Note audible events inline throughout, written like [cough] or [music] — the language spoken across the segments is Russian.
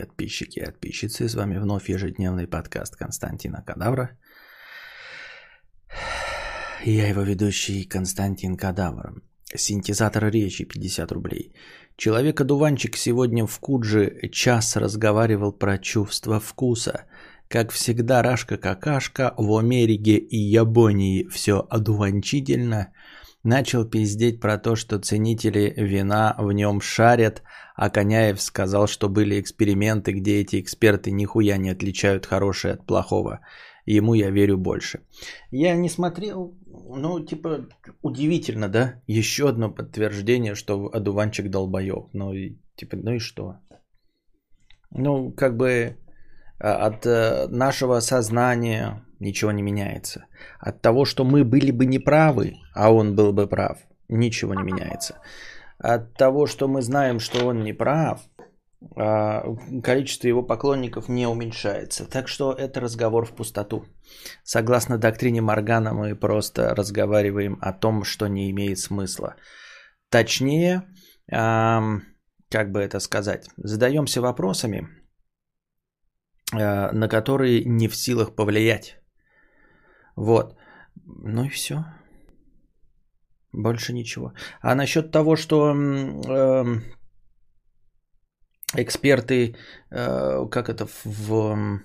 Подписчики и подписчицы, с вами вновь ежедневный подкаст Константина Кадавра. Я его ведущий Константин Кадавр. Синтезатор речи 50 рублей. Человек-одуванчик сегодня в Кудже час разговаривал про чувство вкуса. Как всегда, Рашка-какашка в Америке и Японии все одуванчительно. Начал пиздеть про то, что ценители вина в нем шарят, а Коняев сказал, что были эксперименты, где эти эксперты нихуя не отличают хорошее от плохого. Ему я верю больше. Я не смотрел, ну, типа, удивительно, да? Еще одно подтверждение, что одуванчик долбоеб. Ну, и, типа, ну и что? Ну, как бы а, от э, нашего сознания ничего не меняется. От того, что мы были бы неправы, а он был бы прав, ничего не меняется от того, что мы знаем, что он не прав, а, количество его поклонников не уменьшается. Так что это разговор в пустоту. Согласно доктрине Моргана, мы просто разговариваем о том, что не имеет смысла. Точнее, как бы это сказать, задаемся вопросами, а, на которые не в силах повлиять. Вот. Ну и все. Больше ничего. А насчет того, что э, эксперты, э, как это, в,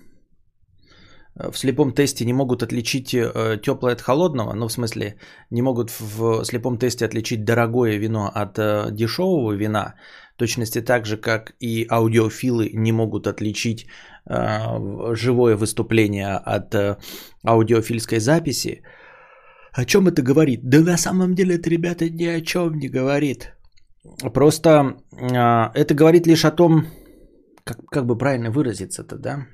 в слепом тесте не могут отличить э, теплое от холодного, ну, в смысле, не могут в слепом тесте отличить дорогое вино от э, дешевого вина, точности так же, как и аудиофилы не могут отличить э, живое выступление от э, аудиофильской записи, о чем это говорит? Да на самом деле это, ребята, ни о чем не говорит. Просто э, это говорит лишь о том, как, как бы правильно выразиться-то, да?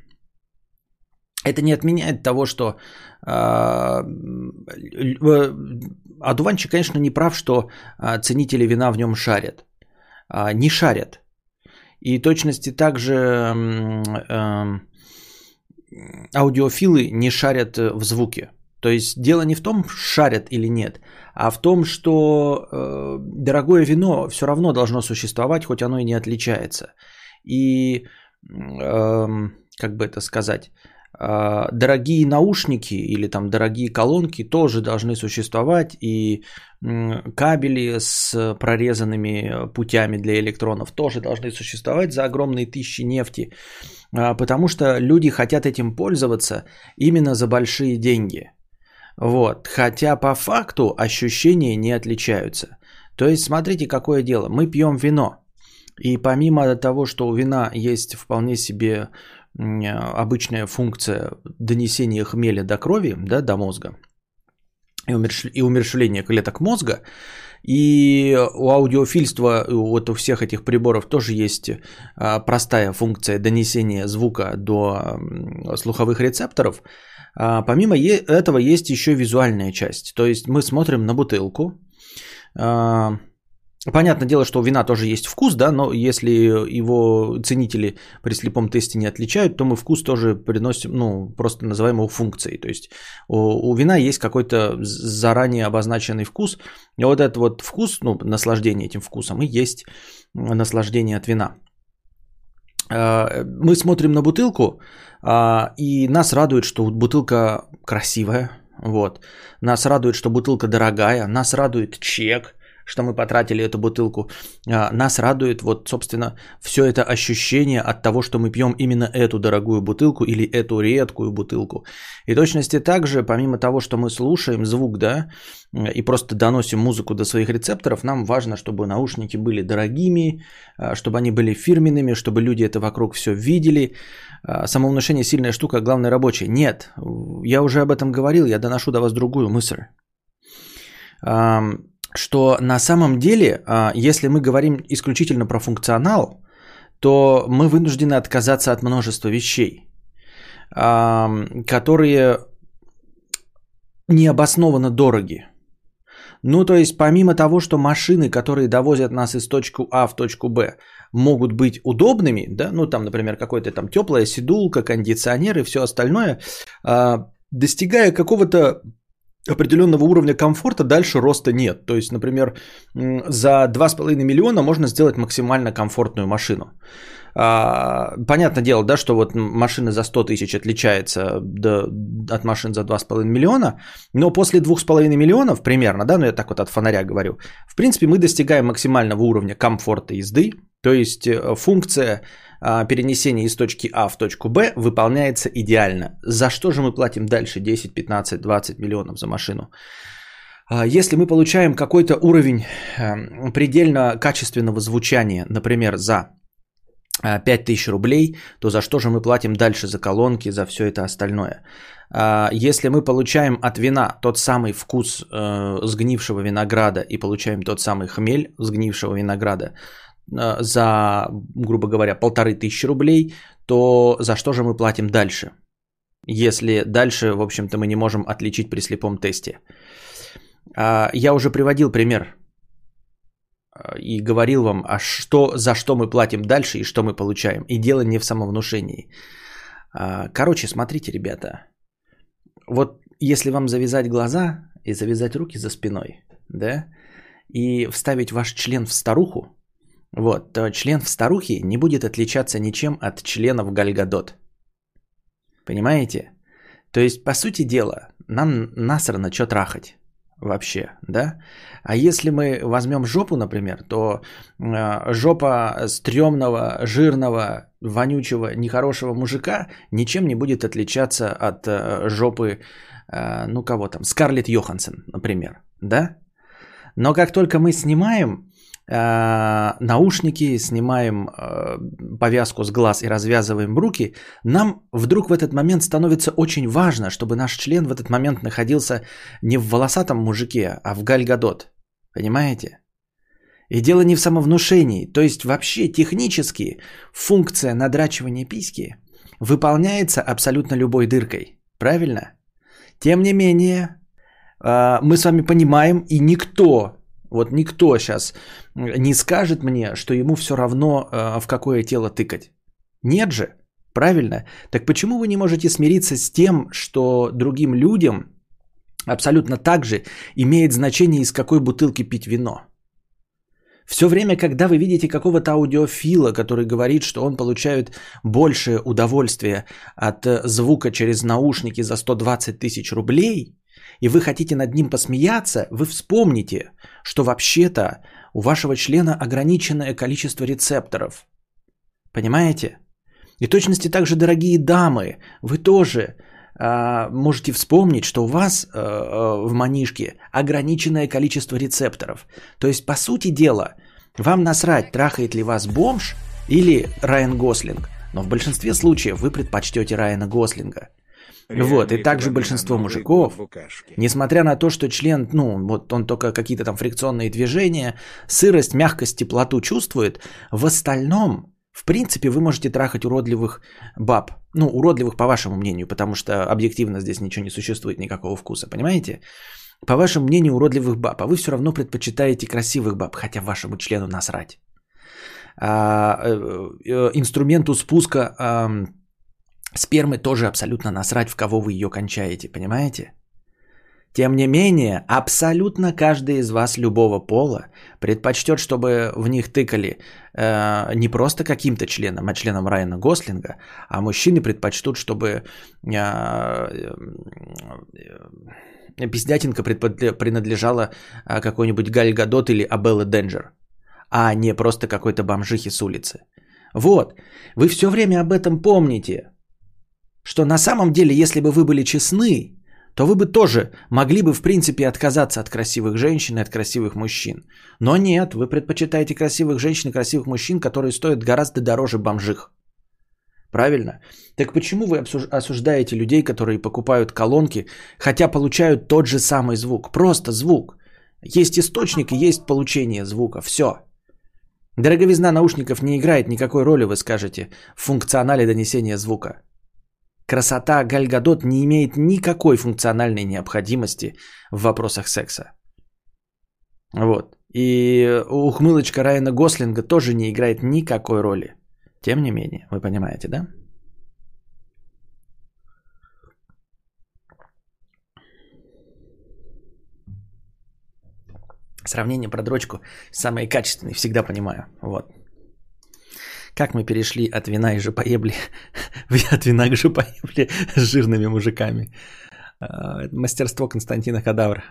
Это не отменяет того, что э, Адуванчик, конечно, не прав, что ценители вина в нем шарят. Э, не шарят. И точности также э, аудиофилы не шарят в звуке. То есть дело не в том, шарят или нет, а в том, что э, дорогое вино все равно должно существовать, хоть оно и не отличается. И, э, как бы это сказать, э, дорогие наушники или там дорогие колонки тоже должны существовать, и кабели с прорезанными путями для электронов тоже должны существовать за огромные тысячи нефти, э, потому что люди хотят этим пользоваться именно за большие деньги – вот. Хотя по факту ощущения не отличаются. То есть смотрите, какое дело. Мы пьем вино. И помимо того, что у вина есть вполне себе обычная функция донесения хмеля до крови, да, до мозга, и умершления клеток мозга, и у аудиофильства, вот у всех этих приборов тоже есть а, простая функция донесения звука до слуховых рецепторов – а, помимо этого есть еще визуальная часть. То есть мы смотрим на бутылку. Понятное дело, что у вина тоже есть вкус, да, но если его ценители при слепом тесте не отличают, то мы вкус тоже приносим, ну, просто называем его функцией. То есть у, у вина есть какой-то заранее обозначенный вкус, и вот этот вот вкус, ну, наслаждение этим вкусом, и есть наслаждение от вина. А, мы смотрим на бутылку, а, и нас радует, что бутылка красивая. Вот. Нас радует, что бутылка дорогая. Нас радует чек, что мы потратили эту бутылку. А, нас радует вот, собственно, все это ощущение от того, что мы пьем именно эту дорогую бутылку или эту редкую бутылку. И точности также, помимо того, что мы слушаем звук, да, и просто доносим музыку до своих рецепторов, нам важно, чтобы наушники были дорогими, а, чтобы они были фирменными, чтобы люди это вокруг все видели. А, самовнушение сильная штука, главное рабочая. Нет, я уже об этом говорил, я доношу до вас другую мысль что на самом деле, а, если мы говорим исключительно про функционал, то мы вынуждены отказаться от множества вещей, которые необоснованно дороги. Ну, то есть, помимо того, что машины, которые довозят нас из точки А в точку Б, могут быть удобными, да, ну, там, например, какой-то там теплая сидулка, кондиционер и все остальное, а, достигая какого-то определенного уровня комфорта дальше роста нет. То есть, например, за 2,5 миллиона можно сделать максимально комфортную машину. А, понятное дело, да, что вот машина за 100 тысяч отличается от машин за 2,5 миллиона, но после 2,5 миллионов примерно, да, ну я так вот от фонаря говорю, в принципе мы достигаем максимального уровня комфорта езды, то есть э, функция а, перенесения из точки А в точку Б выполняется идеально. За что же мы платим дальше 10, 15, 20 миллионов за машину? А, если мы получаем какой-то уровень эм, предельно качественного звучания, например, за 5000 а, рублей, то за что же мы платим дальше за колонки, за все это остальное? Если мы получаем от вина тот самый вкус э, сгнившего винограда и получаем тот самый хмель сгнившего винограда за, грубо говоря, полторы тысячи рублей, то за что же мы платим дальше? Если дальше, в общем-то, мы не можем отличить при слепом тесте. А, я уже приводил пример а, и говорил вам, а что, за что мы платим дальше и что мы получаем. И дело не в самовнушении. А, короче, смотрите, ребята. Вот если вам завязать глаза и завязать руки за спиной, да, и вставить ваш член в старуху, вот, то член в старухе не будет отличаться ничем от членов Гальгадот. Понимаете? То есть, по сути дела, нам насрано что трахать вообще, да? А если мы возьмем жопу, например, то э, жопа стрёмного, жирного, вонючего, нехорошего мужика ничем не будет отличаться от э, жопы, э, ну кого там, Скарлетт Йоханссон, например, да? Но как только мы снимаем наушники, снимаем э, повязку с глаз и развязываем руки, нам вдруг в этот момент становится очень важно, чтобы наш член в этот момент находился не в волосатом мужике, а в гальгадот. Понимаете? И дело не в самовнушении, то есть вообще технически функция надрачивания письки выполняется абсолютно любой дыркой. Правильно? Тем не менее, э, мы с вами понимаем, и никто вот никто сейчас не скажет мне, что ему все равно э, в какое тело тыкать. Нет же, правильно? Так почему вы не можете смириться с тем, что другим людям абсолютно так же имеет значение, из какой бутылки пить вино? Все время, когда вы видите какого-то аудиофила, который говорит, что он получает большее удовольствие от э, звука через наушники за 120 тысяч рублей, и вы хотите над ним посмеяться, вы вспомните, что вообще-то у вашего члена ограниченное количество рецепторов. Понимаете? И точности также, дорогие дамы, вы тоже э, можете вспомнить, что у вас э, в манишке ограниченное количество рецепторов. То есть, по сути дела, вам насрать, трахает ли вас бомж или Райан Гослинг. Но в большинстве случаев вы предпочтете Райана Гослинга. Вот, и также большинство мужиков, несмотря на то, что член, ну, вот он только какие-то там фрикционные движения, сырость, мягкость, теплоту чувствует, в остальном, в принципе, вы можете трахать уродливых баб. Ну, уродливых по вашему мнению, потому что объективно здесь ничего не существует, никакого вкуса, понимаете? По вашему мнению, уродливых баб, а вы все равно предпочитаете красивых баб, хотя вашему члену насрать. А, э, э, инструменту спуска спермы тоже абсолютно насрать, в кого вы ее кончаете, понимаете? Тем не менее, абсолютно каждый из вас любого пола предпочтет, чтобы в них тыкали э, не просто каким-то членом, а членом Райана Гослинга, а мужчины предпочтут, чтобы э, э, пиздятинка принадлежала э, какой-нибудь Галь Гадот или Абелла Денджер, а не просто какой-то бомжихе с улицы. Вот, вы все время об этом помните, что на самом деле, если бы вы были честны, то вы бы тоже могли бы, в принципе, отказаться от красивых женщин и от красивых мужчин. Но нет, вы предпочитаете красивых женщин и красивых мужчин, которые стоят гораздо дороже бомжих. Правильно? Так почему вы осуждаете людей, которые покупают колонки, хотя получают тот же самый звук? Просто звук. Есть источник и есть получение звука. Все. Дороговизна наушников не играет никакой роли, вы скажете, в функционале донесения звука. Красота Гальгадот не имеет никакой функциональной необходимости в вопросах секса. Вот. И ухмылочка Райана Гослинга тоже не играет никакой роли. Тем не менее, вы понимаете, да? Сравнение про дрочку самые качественные, всегда понимаю. Вот. Как мы перешли от вина и жопоебли, [laughs] от вина к жопоебли с жирными мужиками. А, мастерство Константина Кадавра.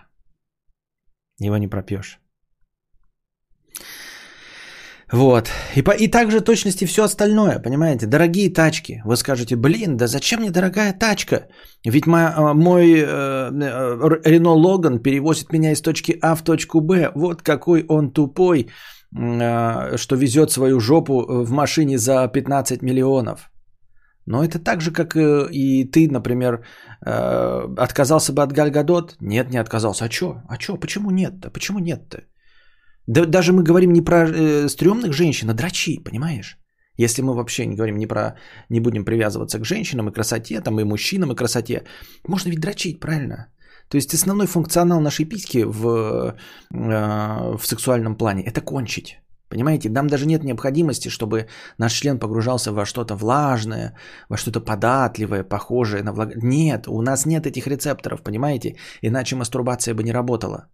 Его не пропьешь. Вот. И, по, и также точности все остальное, понимаете? Дорогие тачки. Вы скажете, блин, да зачем мне дорогая тачка? Ведь мой, мой э, э, Рено Логан перевозит меня из точки А в точку Б. Вот какой он тупой, э, что везет свою жопу в машине за 15 миллионов. Но это так же, как и ты, например, отказался бы от Гальгадот? Нет, не отказался. А что? А что? Почему нет-то? Почему нет-то? Да, даже мы говорим не про э, стрёмных женщин, а драчи, понимаешь? Если мы вообще не говорим не про, не будем привязываться к женщинам и красоте, там и мужчинам и красоте, можно ведь дрочить, правильно? То есть основной функционал нашей письки в, э, в сексуальном плане – это кончить. Понимаете, нам даже нет необходимости, чтобы наш член погружался во что-то влажное, во что-то податливое, похожее на влаг... Нет, у нас нет этих рецепторов, понимаете? Иначе мастурбация бы не работала.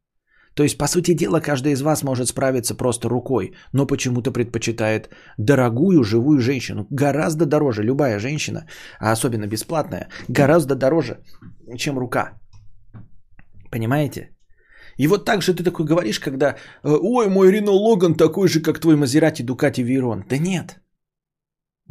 То есть, по сути дела, каждый из вас может справиться просто рукой, но почему-то предпочитает дорогую живую женщину. Гораздо дороже любая женщина, а особенно бесплатная, гораздо дороже, чем рука. Понимаете? И вот так же ты такой говоришь, когда э, «Ой, мой Рено Логан такой же, как твой Мазерати Дукати Вейрон». Да нет.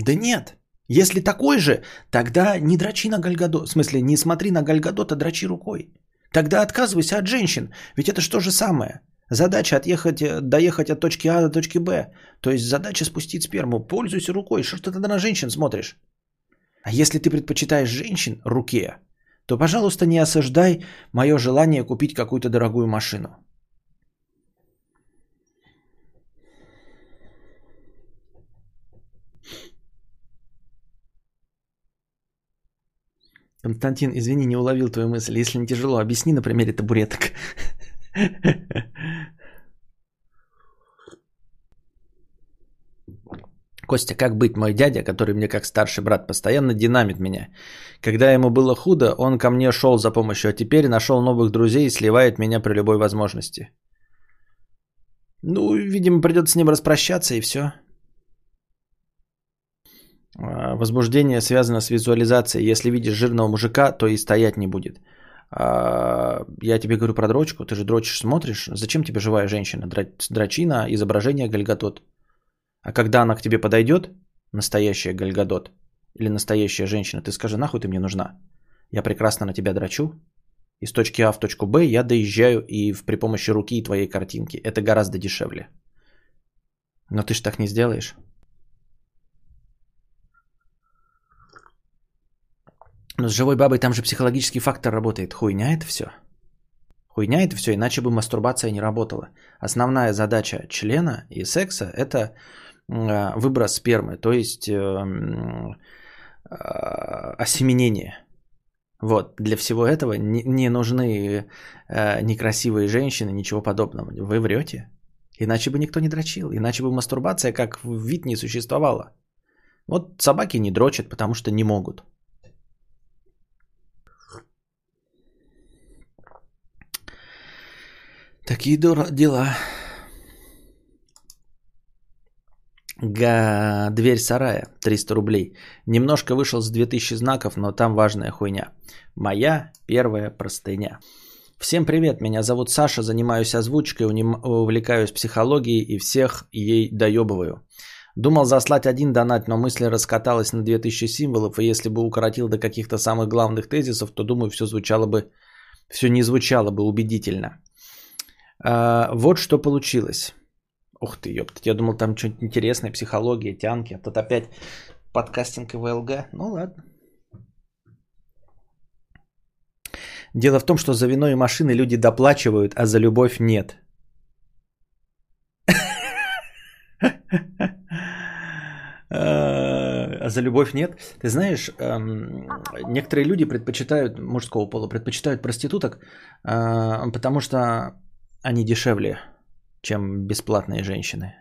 Да нет. Если такой же, тогда не дрочи на Гальгадот. В смысле, не смотри на Гальгадот, а дрочи рукой. Тогда отказывайся от женщин. Ведь это же то же самое. Задача отъехать, э, доехать от точки А до точки Б. То есть задача спустить сперму. Пользуйся рукой. Что ты тогда на женщин смотришь? А если ты предпочитаешь женщин руке, то, пожалуйста, не осуждай мое желание купить какую-то дорогую машину. Константин, извини, не уловил твою мысль. Если не тяжело, объясни на примере табуреток. [laughs] Костя, как быть мой дядя, который мне как старший брат постоянно динамит меня? Когда ему было худо, он ко мне шел за помощью, а теперь нашел новых друзей и сливает меня при любой возможности. Ну, видимо, придется с ним распрощаться и все. А, возбуждение связано с визуализацией. Если видишь жирного мужика, то и стоять не будет. А, я тебе говорю про дрочку, ты же дрочишь, смотришь. Зачем тебе живая женщина? Дрочина, изображение Гальгадот. А когда она к тебе подойдет, настоящая Гальгадот, или настоящая женщина, ты скажи, нахуй ты мне нужна? Я прекрасно на тебя дрочу. Из точки А в точку Б я доезжаю и при помощи руки и твоей картинки. Это гораздо дешевле. Но ты ж так не сделаешь. Но с живой бабой там же психологический фактор работает. Хуйня это все. Хуйня это все, иначе бы мастурбация не работала. Основная задача члена и секса – это выброс спермы, то есть эм, а, осеменение. Вот, для всего этого не, не нужны э, некрасивые женщины, ничего подобного. Вы врете. Иначе бы никто не дрочил, иначе бы мастурбация как вид не существовала. Вот собаки не дрочат, потому что не могут. Такие дела. Га, дверь сарая, 300 рублей. Немножко вышел с 2000 знаков, но там важная хуйня. Моя первая простыня. Всем привет, меня зовут Саша, занимаюсь озвучкой, увлекаюсь психологией и всех ей доебываю. Думал заслать один донат, но мысль раскаталась на 2000 символов, и если бы укоротил до каких-то самых главных тезисов, то думаю, все звучало бы, все не звучало бы убедительно. А, вот что получилось. Ух ты, ёпта, я думал там что-нибудь интересное, психология, тянки. А тут опять подкастинг и ВЛГ. Ну ладно. Дело в том, что за вино и машины люди доплачивают, а за любовь нет. А за любовь нет. Ты знаешь, эм, некоторые люди предпочитают, мужского пола, предпочитают проституток, э, потому что они дешевле, чем бесплатные женщины.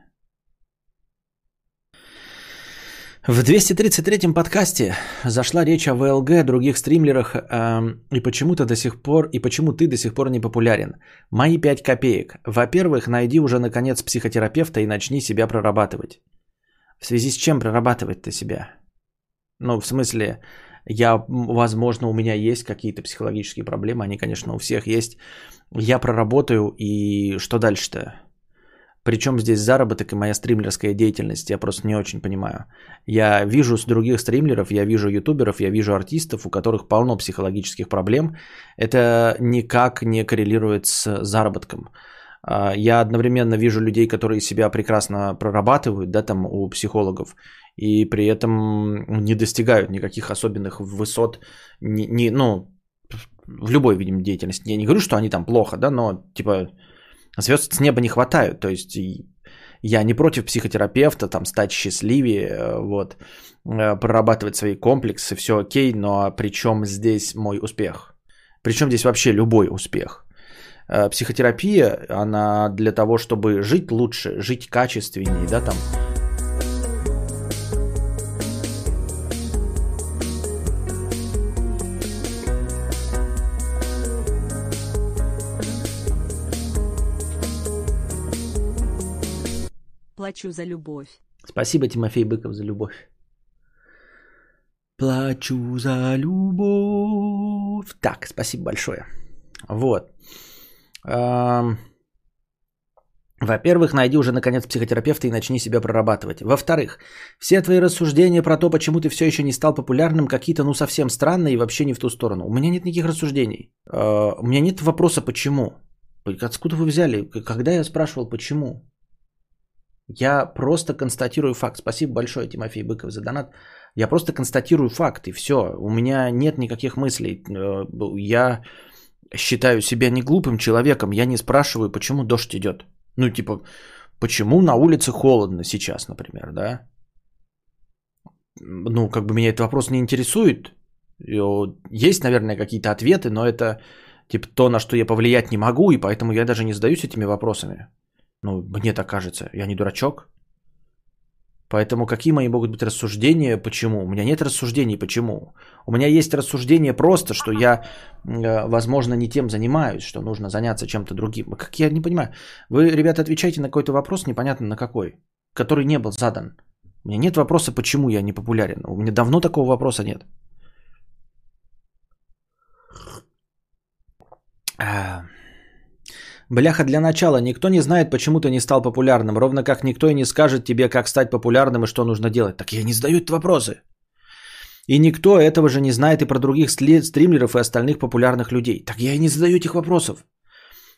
В 233-м подкасте зашла речь о ВЛГ, других стримлерах э, и почему-то до сих пор и почему ты до сих пор не популярен. Мои 5 копеек. Во-первых, найди уже наконец психотерапевта и начни себя прорабатывать. В связи с чем прорабатывать-то себя? Ну, в смысле, я, возможно, у меня есть какие-то психологические проблемы, они, конечно, у всех есть. Я проработаю, и что дальше-то? Причем здесь заработок и моя стримлерская деятельность, я просто не очень понимаю. Я вижу с других стримлеров, я вижу ютуберов, я вижу артистов, у которых полно психологических проблем. Это никак не коррелирует с заработком. А, я одновременно вижу людей, которые себя прекрасно прорабатывают, да, там у психологов, и при этом не достигают никаких особенных высот, не, не, ну, в любой, видимо, деятельности. Я не говорю, что они там плохо, да, но, типа, звезд с неба не хватают, то есть я не против психотерапевта, там, стать счастливее, э, вот, э, прорабатывать свои комплексы, все окей, но при чем здесь мой успех? Причем здесь вообще любой успех? Э, психотерапия, она для того, чтобы жить лучше, жить качественнее, да, там. Плачу за любовь. Спасибо, Тимофей Быков, за любовь. Плачу за любовь. Так, спасибо большое. Вот. Во-первых, найди уже наконец психотерапевта и начни себя прорабатывать. Во-вторых, все твои рассуждения про то, почему ты все еще не стал популярным, какие-то ну совсем странные и вообще не в ту сторону. У меня нет никаких рассуждений. А, у меня нет вопроса почему. Откуда вы взяли? Когда я спрашивал почему? Я просто констатирую факт. Спасибо большое, Тимофей Быков, за донат. Я просто констатирую факт, и все. У меня нет никаких мыслей. Э, я считаю себя не глупым человеком, я не спрашиваю, почему дождь идет. Ну, типа, почему на улице холодно сейчас, например, да? Ну, как бы меня этот вопрос не интересует. Есть, наверное, какие-то ответы, но это типа то, на что я повлиять не могу, и поэтому я даже не задаюсь этими вопросами. Ну, мне так кажется. Я не дурачок. Поэтому какие мои могут быть рассуждения, почему? У меня нет рассуждений, почему. У меня есть рассуждение просто, что я, э, возможно, не тем занимаюсь, что нужно заняться чем-то другим. Как я не понимаю. Вы, ребята, отвечаете на какой-то вопрос, непонятно на какой, который не был задан. У меня нет вопроса, почему я не популярен. У меня давно такого вопроса нет. А... Бляха, для начала, никто не знает, почему ты не стал популярным, ровно как никто и не скажет тебе, как стать популярным и что нужно делать. Так я не задаю вопросы. И никто этого же не знает и про других стримеров и остальных популярных людей. Так я и не задаю этих вопросов.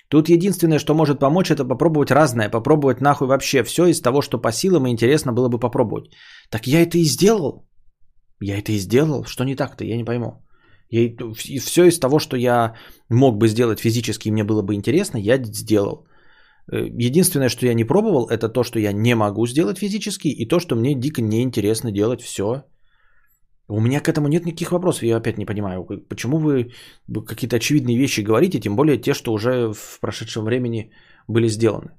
Тут единственное, что может помочь, это попробовать разное, попробовать нахуй вообще все из того, что по силам и интересно было бы попробовать. Так я это и сделал. Я это и сделал. Что не так-то, я не пойму. И все из того, что я мог бы сделать физически, мне было бы интересно, я сделал. Э, единственное, что я не пробовал, это то, что я не могу сделать физически, и то, что мне дико неинтересно делать все. У меня к этому нет никаких вопросов, я опять не понимаю, почему вы какие-то очевидные вещи говорите, тем более те, что уже в прошедшем времени были сделаны.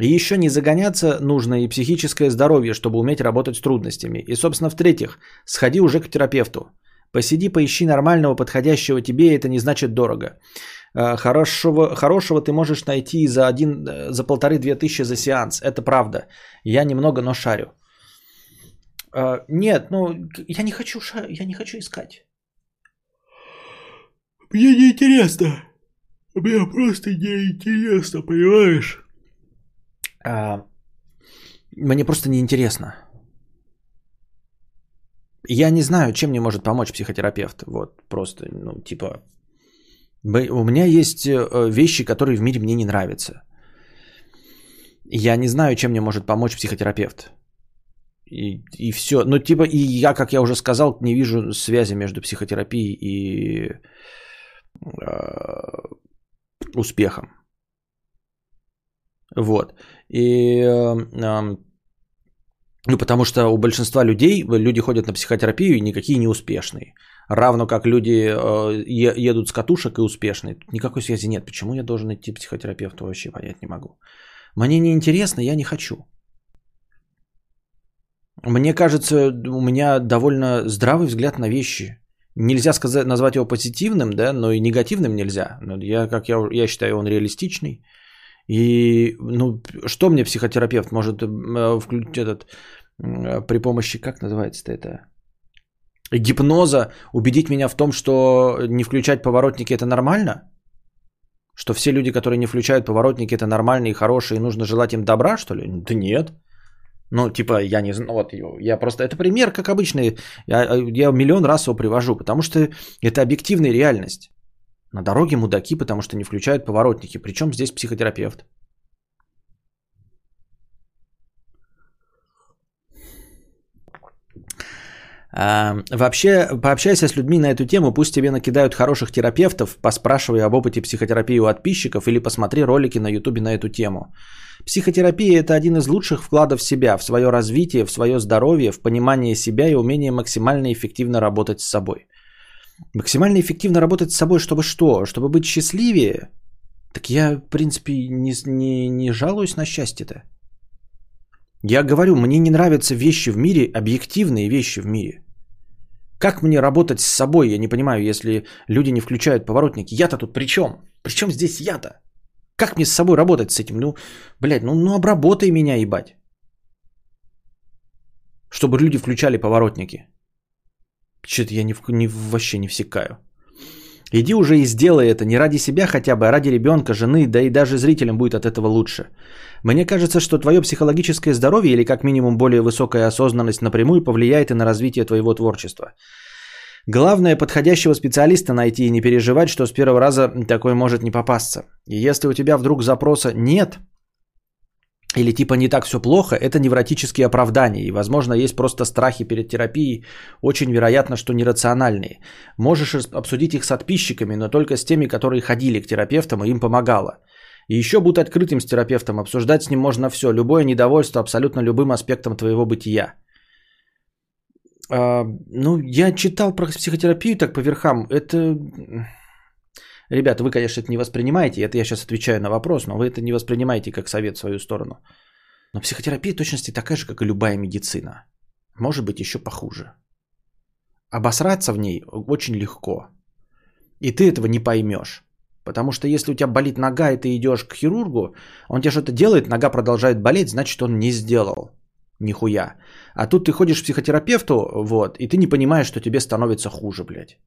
И еще не загоняться нужно и психическое здоровье, чтобы уметь работать с трудностями. И, собственно, в-третьих, сходи уже к терапевту. Посиди, поищи нормального, подходящего тебе, это не значит дорого. А, хорошего, хорошего ты можешь найти за, один, за полторы-две тысячи за сеанс. Это правда. Я немного, но шарю. А, нет, ну, я не хочу, шар... я не хочу искать. Мне не интересно. Мне просто не интересно, понимаешь? А, мне просто не интересно. Я не знаю, чем мне может помочь психотерапевт. Вот просто, ну, типа, у меня есть э, вещи, которые в мире мне не нравятся. Я не знаю, чем мне может помочь психотерапевт. И, и все. Ну, типа, и я, как я уже сказал, не вижу связи между психотерапией и э, успехом. Вот. И э, ну, потому что у большинства людей, люди ходят на психотерапию и никакие не успешные. Равно как люди э, едут с катушек и успешные. Никакой связи нет. Почему я должен идти к психотерапевту, вообще понять не могу. Мне не интересно, я не хочу. Мне кажется, у меня довольно здравый взгляд на вещи. Нельзя сказать, назвать его позитивным, да, но и негативным нельзя. Но я, как я, я считаю, он реалистичный. И, ну, что мне психотерапевт может э, включить этот, при помощи, как называется это, гипноза убедить меня в том, что не включать поворотники это нормально? Что все люди, которые не включают поворотники, это нормальные и хорошие, и нужно желать им добра, что ли? Да нет. Ну, типа, я не знаю, вот, я просто, это пример, как обычный, я, я миллион раз его привожу, потому что это объективная реальность. На дороге мудаки, потому что не включают поворотники. Причем здесь психотерапевт? А, вообще, пообщайся с людьми на эту тему, пусть тебе накидают хороших терапевтов, поспрашивай об опыте психотерапии у подписчиков или посмотри ролики на ютубе на эту тему. Психотерапия – это один из лучших вкладов в себя, в свое развитие, в свое здоровье, в понимание себя и умение максимально эффективно работать с собой. Максимально эффективно работать с собой, чтобы что? Чтобы быть счастливее? Так я, в принципе, не, не, не жалуюсь на счастье-то. Я говорю, мне не нравятся вещи в мире, объективные вещи в мире. Как мне работать с собой, я не понимаю, если люди не включают поворотники. Я-то тут при чем? При чем здесь я-то? Как мне с собой работать с этим? Ну, блядь, ну, ну обработай меня, ебать. Чтобы люди включали поворотники. Что-то я не, не, вообще не всекаю. Иди уже и сделай это не ради себя хотя бы, а ради ребенка, жены, да и даже зрителям будет от этого лучше. Мне кажется, что твое психологическое здоровье или как минимум более высокая осознанность напрямую повлияет и на развитие твоего творчества. Главное подходящего специалиста найти и не переживать, что с первого раза такой может не попасться. И если у тебя вдруг запроса нет, или типа не так все плохо, это невротические оправдания. И, возможно, есть просто страхи перед терапией, очень вероятно, что нерациональные. Можешь обсудить их с подписчиками, но только с теми, которые ходили к терапевтам и им помогало. И еще будь открытым с терапевтом, обсуждать с ним можно все, любое недовольство абсолютно любым аспектом твоего бытия. А, ну, я читал про психотерапию так по верхам. Это... Ребята, вы, конечно, это не воспринимаете. Это я сейчас отвечаю на вопрос, но вы это не воспринимаете как совет в свою сторону. Но психотерапия точности такая же, как и любая медицина. Может быть, еще похуже. Обосраться в ней очень легко. И ты этого не поймешь. Потому что если у тебя болит нога, и ты идешь к хирургу, он тебе что-то делает, нога продолжает болеть, значит, он не сделал нихуя. А тут ты ходишь к психотерапевту, вот, и ты не понимаешь, что тебе становится хуже, блядь.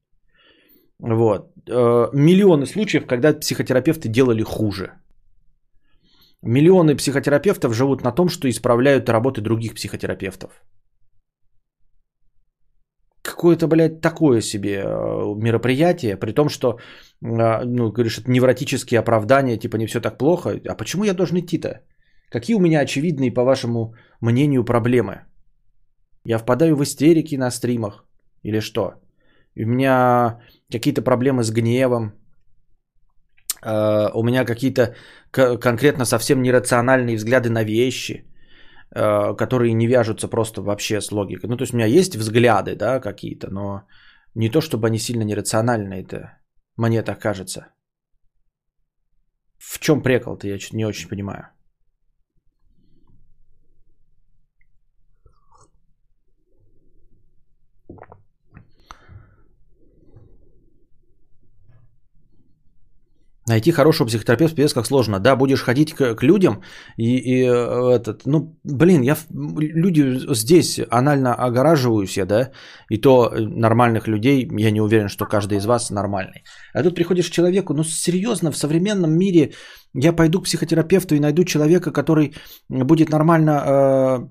Вот. Э, миллионы случаев, когда психотерапевты делали хуже. Миллионы психотерапевтов живут на том, что исправляют работы других психотерапевтов. Какое-то, блядь, такое себе э, мероприятие, при том, что, э, ну, говоришь, это невротические оправдания, типа не все так плохо. А почему я должен идти-то? Какие у меня очевидные, по вашему мнению, проблемы? Я впадаю в истерики на стримах или что? У меня какие-то проблемы с гневом, э, у меня какие-то конкретно совсем нерациональные взгляды на вещи, э, которые не вяжутся просто вообще с логикой. Ну, то есть у меня есть взгляды, да, какие-то, но не то, чтобы они сильно нерациональные, это мне так кажется. В чем прикол-то, я что-то не очень понимаю. Найти хорошего психотерапевта пипец как сложно. Да, будешь ходить к, к людям и, и э, этот, ну, блин, я люди здесь анально огораживаюсь я, да, и то нормальных людей, я не уверен, что каждый из вас нормальный. А тут приходишь к человеку, ну, серьезно, в современном мире я пойду к психотерапевту и найду человека, который будет нормально... Э...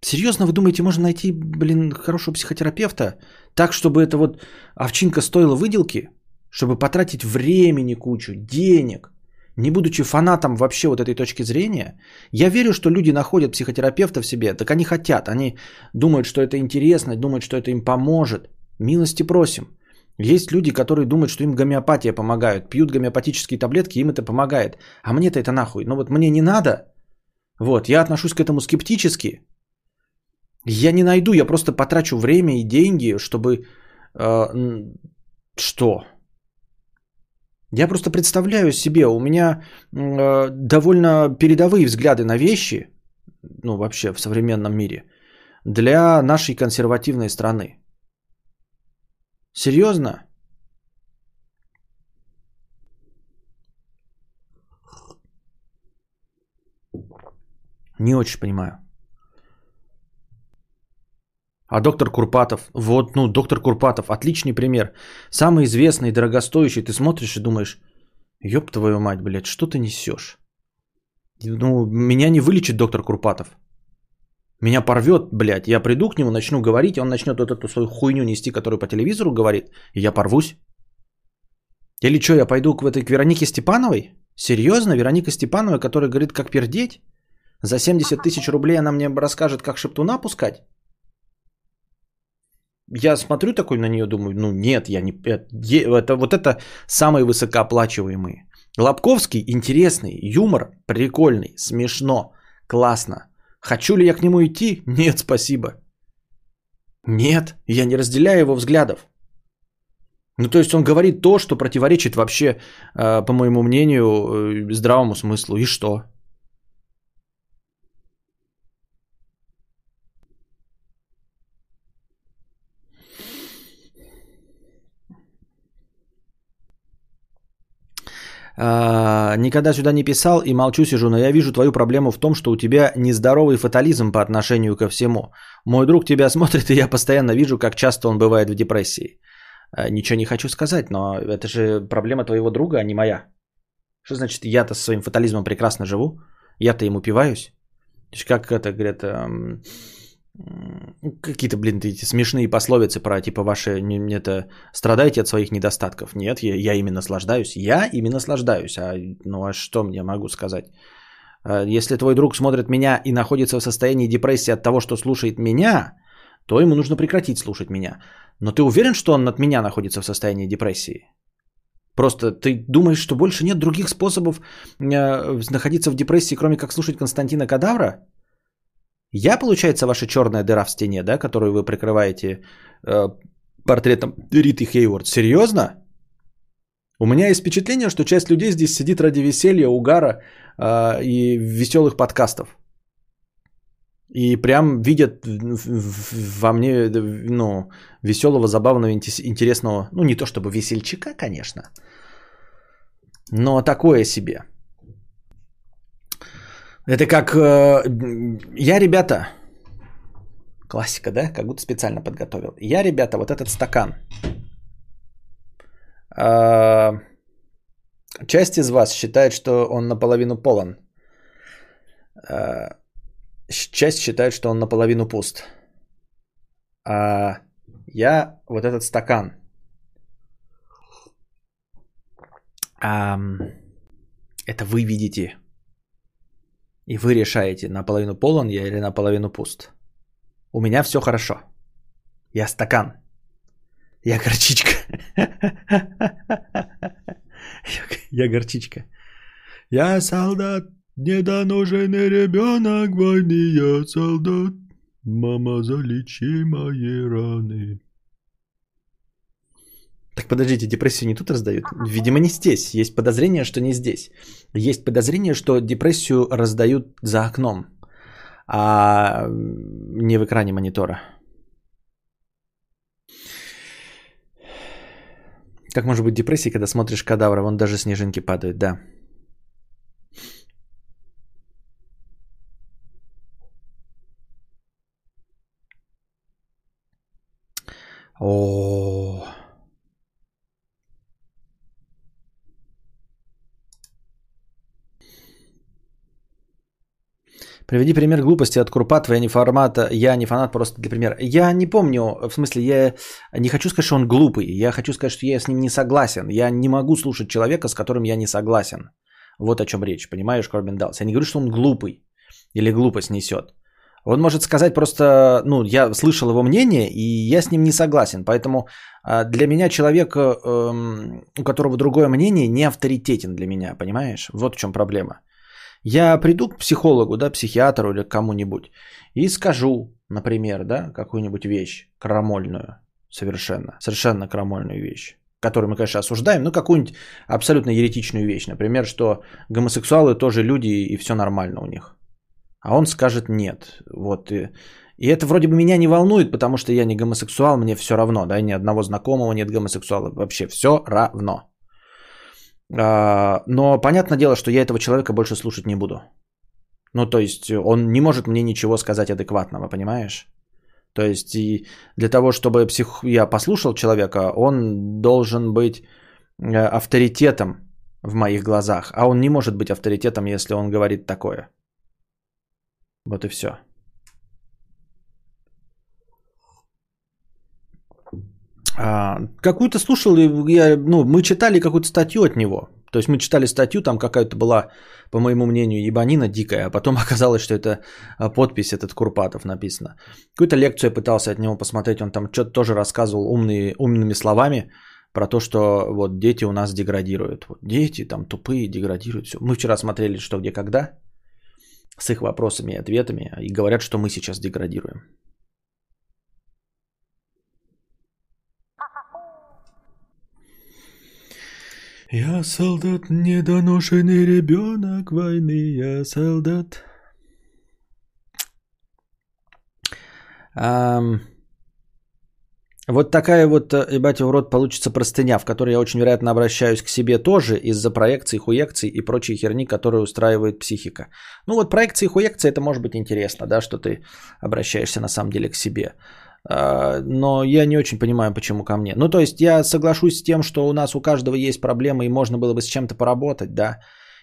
Серьезно, вы думаете, можно найти, блин, хорошего психотерапевта так, чтобы эта вот овчинка стоила выделки? Чтобы потратить времени кучу, денег, не будучи фанатом вообще вот этой точки зрения, я верю, что люди находят психотерапевта в себе, так они хотят, они думают, что это интересно, думают, что это им поможет. Милости просим. Есть люди, которые думают, что им гомеопатия помогает, пьют гомеопатические таблетки, им это помогает. А мне-то это нахуй. Ну вот мне не надо. Вот, я отношусь к этому скептически. Я не найду, я просто потрачу время и деньги, чтобы... Э, что? Я просто представляю себе, у меня э, довольно передовые взгляды на вещи, ну вообще в современном мире, для нашей консервативной страны. Серьезно? Не очень понимаю. А доктор Курпатов, вот, ну, доктор Курпатов, отличный пример. Самый известный, дорогостоящий. Ты смотришь и думаешь, ёб твою мать, блядь, что ты несешь? Ну, меня не вылечит доктор Курпатов. Меня порвет, блядь. Я приду к нему, начну говорить, он начнет вот эту свою хуйню нести, которую по телевизору говорит, и я порвусь. Или что, я пойду к, этой, к Веронике Степановой? Серьезно? Вероника Степанова, которая говорит, как пердеть? За 70 тысяч рублей она мне расскажет, как шептуна пускать? Я смотрю такой на нее, думаю, ну нет, я не... Это, вот это самые высокооплачиваемые. Лобковский интересный, юмор прикольный, смешно, классно. Хочу ли я к нему идти? Нет, спасибо. Нет, я не разделяю его взглядов. Ну, то есть он говорит то, что противоречит вообще, э, по моему мнению, э, здравому смыслу. И что? А, никогда сюда не писал и молчу сижу, но я вижу твою проблему в том, что у тебя нездоровый фатализм по отношению ко всему. Мой друг тебя [laughs] смотрит, и я постоянно вижу, как часто он бывает в депрессии. А, ничего не хочу сказать, но это же проблема твоего друга, а не моя. Что значит, я-то своим фатализмом прекрасно живу? Я-то им упиваюсь? Как это, говорят, эм, какие-то, блин, эти смешные пословицы про, типа, ваши, это, страдаете от своих недостатков. Нет, я, я ими наслаждаюсь. Я ими наслаждаюсь. А, ну, а что мне могу сказать? А, если твой друг смотрит меня и находится в состоянии депрессии от того, что слушает меня, то ему нужно прекратить слушать меня. Но ты уверен, что он от меня находится в состоянии депрессии? Просто ты думаешь, что больше нет других способов э, находиться в депрессии, кроме как слушать Константина Кадавра? Я, получается, ваша черная дыра в стене, да, которую вы прикрываете э, портретом Риты Хейворд. Серьезно? У меня есть впечатление, что часть людей здесь сидит ради веселья, угара э, и веселых подкастов. И прям видят во мне ну, веселого, забавного, интересного, ну не то чтобы весельчака, конечно, но такое себе – это как э, я, ребята, классика, да, как будто специально подготовил. Я, ребята, вот этот стакан. Э, часть из вас считает, что он наполовину полон. Э, часть считает, что он наполовину пуст. А я вот этот стакан. это вы видите и вы решаете, наполовину полон я или наполовину пуст. У меня все хорошо. Я стакан. Я горчичка. [laughs] Я горчичка. Я солдат, недонуженный ребенок войны, я солдат. Мама, залечи мои раны. Так подождите, депрессию не тут раздают? Видимо, не здесь. Есть подозрение, что не здесь. Есть подозрение, что депрессию раздают за окном, а не в экране монитора. Как может быть депрессия, когда смотришь кадавра, вон даже снежинки падают, да. О. Приведи пример глупости от Курпатова, я не формата, я не фанат, просто для примера. Я не помню, в смысле, я не хочу сказать, что он глупый, я хочу сказать, что я с ним не согласен. Я не могу слушать человека, с которым я не согласен. Вот о чем речь, понимаешь, Корбин Далс. Я не говорю, что он глупый или глупость несет. Он может сказать просто, ну, я слышал его мнение, и я с ним не согласен. Поэтому а, для меня человек, эм, у которого другое мнение, не авторитетен для меня, понимаешь? Вот в чем проблема. Я приду к психологу, да, психиатру или к кому-нибудь и скажу, например, да, какую-нибудь вещь крамольную, совершенно, совершенно крамольную вещь, которую мы, конечно, осуждаем, но какую-нибудь абсолютно еретичную вещь, например, что гомосексуалы тоже люди и все нормально у них. А он скажет нет. Вот. И, и это вроде бы меня не волнует, потому что я не гомосексуал, мне все равно, да, ни одного знакомого нет гомосексуала, вообще все равно. А, но понятное дело, что я этого человека больше слушать не буду. Ну, то есть он не может мне ничего сказать адекватного, понимаешь? То есть и для того, чтобы псих... я послушал человека, он должен быть э, авторитетом в моих глазах. А он не может быть авторитетом, если он говорит такое. Вот и все. А, какую-то слушал, я, ну, мы читали какую-то статью от него. То есть мы читали статью, там какая-то была, по моему мнению, ебанина дикая, а потом [laughs] оказалось, что это а, подпись этот Курпатов написана. Какую-то лекцию я пытался от него посмотреть, он там что-то тоже рассказывал умные, умными словами про то, что вот дети у нас деградируют. Вот дети там тупые, деградируют. Все. Мы вчера смотрели «Что, где, когда» с их вопросами и ответами и говорят, что мы сейчас деградируем. Я солдат, недоношенный ребенок войны, я солдат. Um, вот такая вот, э, ебать, в рот получится простыня, в которой я очень вероятно обращаюсь к себе тоже из-за проекций, хуекций и прочей херни, которые устраивает психика. Ну вот проекции, хуекции, это может быть интересно, да, что ты обращаешься на самом деле к себе. А, но я не очень понимаю, почему ко мне. Ну, то есть я соглашусь с тем, что у нас у каждого есть проблемы и можно было бы с чем-то поработать, да,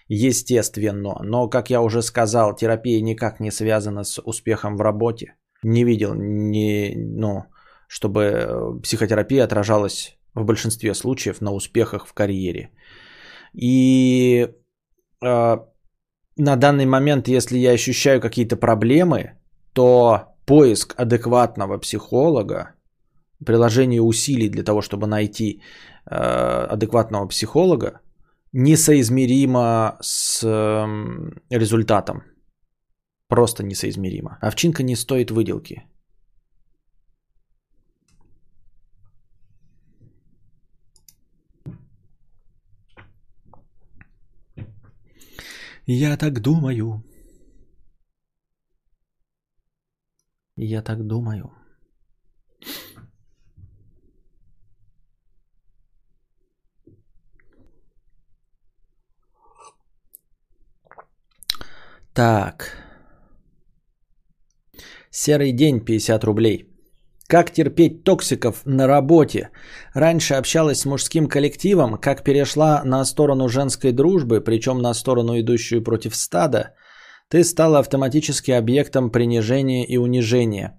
естественно. Но, как я уже сказал, терапия никак не связана с успехом в работе. Не видел, не, ну, чтобы психотерапия отражалась в большинстве случаев на успехах в карьере. И э, на данный момент, если я ощущаю какие-то проблемы, то поиск адекватного психолога, приложение усилий для того, чтобы найти э, адекватного психолога, несоизмеримо с э, результатом. Просто несоизмеримо. Овчинка не стоит выделки. Я так думаю. Я так думаю. Так. Серый день 50 рублей. Как терпеть токсиков на работе? Раньше общалась с мужским коллективом, как перешла на сторону женской дружбы, причем на сторону, идущую против стада, ты стала автоматически объектом принижения и унижения.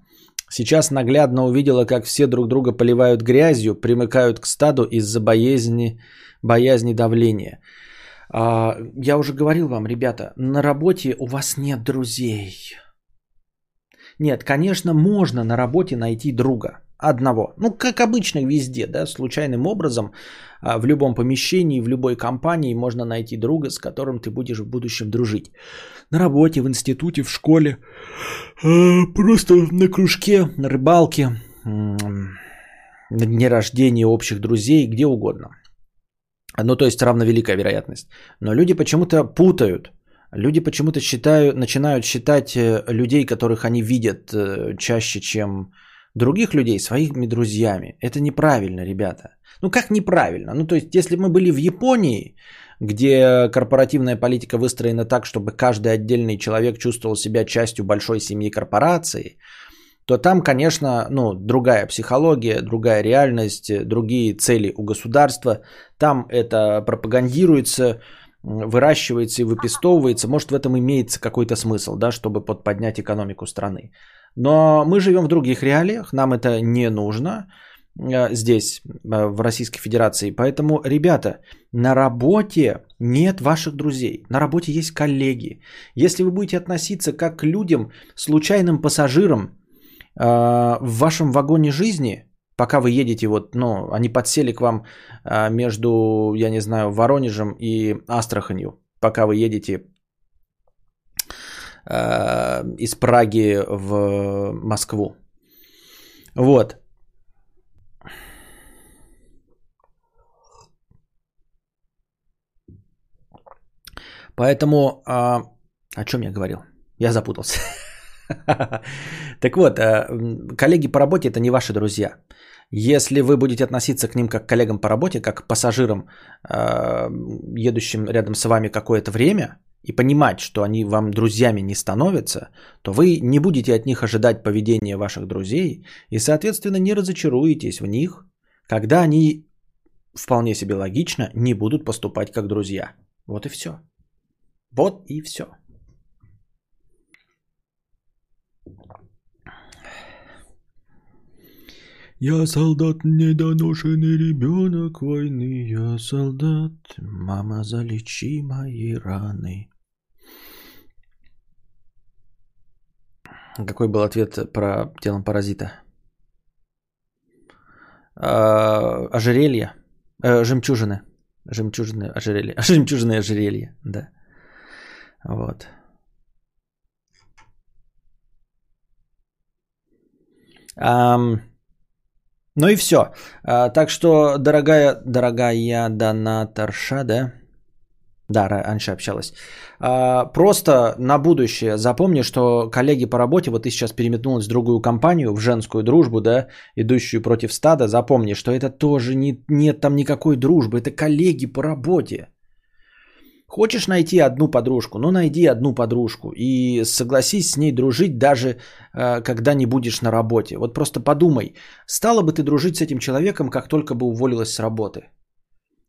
Сейчас наглядно увидела, как все друг друга поливают грязью, примыкают к стаду из-за боязни, боязни давления. А, я уже говорил вам, ребята, на работе у вас нет друзей. Нет, конечно, можно на работе найти друга. Одного. Ну, как обычно везде, да, случайным образом а, в любом помещении, в любой компании можно найти друга, с которым ты будешь в будущем дружить. На работе, в институте, в школе, а, просто на кружке, на рыбалке, на дне рождения общих друзей, где угодно. Ну, то есть равно великая вероятность. Но люди почему-то путают – Люди почему-то считают, начинают считать э, людей, которых они видят э, чаще, чем других людей, своими друзьями. Это неправильно, ребята. Ну как неправильно? Ну то есть, если мы были в Японии, где корпоративная политика выстроена так, чтобы каждый отдельный человек чувствовал себя частью большой семьи корпорации, то там, конечно, ну, другая психология, другая реальность, другие цели у государства. Там это пропагандируется, выращивается и выпестовывается, может в этом имеется какой-то смысл, да, чтобы поднять экономику страны. Но мы живем в других реалиях, нам это не нужно э, здесь, э, в Российской Федерации. Поэтому, ребята, на работе нет ваших друзей, на работе есть коллеги. Если вы будете относиться как к людям, случайным пассажирам э, в вашем вагоне жизни, пока вы едете, вот, ну, они подсели к вам между, я не знаю, Воронежем и Астраханью, пока вы едете а, из Праги в Москву. Вот. Поэтому, а, о чем я говорил? Я запутался. [laughs] Так вот, коллеги по работе это не ваши друзья. Если вы будете относиться к ним как к коллегам по работе, как к пассажирам, э, едущим рядом с вами какое-то время, и понимать, что они вам друзьями не становятся, то вы не будете от них ожидать поведения ваших друзей и, соответственно, не разочаруетесь в них, когда они вполне себе логично не будут поступать как друзья. Вот и все. Вот и все. Я солдат, недоношенный ребенок войны, я солдат, мама, залечи мои раны. Какой был ответ про тело паразита? А, ожерелье, а, жемчужины, жемчужины, ожерелье, [laughs] жемчужины, ожерелье, да. Вот. Um, ну и все. А, так что, дорогая, дорогая донаторша, да? Да, раньше общалась. А, просто на будущее запомни, что коллеги по работе, вот ты сейчас переметнулась в другую компанию, в женскую дружбу, да, идущую против стада, запомни, что это тоже не, нет там никакой дружбы, это коллеги по работе. Хочешь найти одну подружку? Ну, найди одну подружку и согласись с ней дружить даже э, когда не будешь на работе. Вот просто подумай, стала бы ты дружить с этим человеком, как только бы уволилась с работы?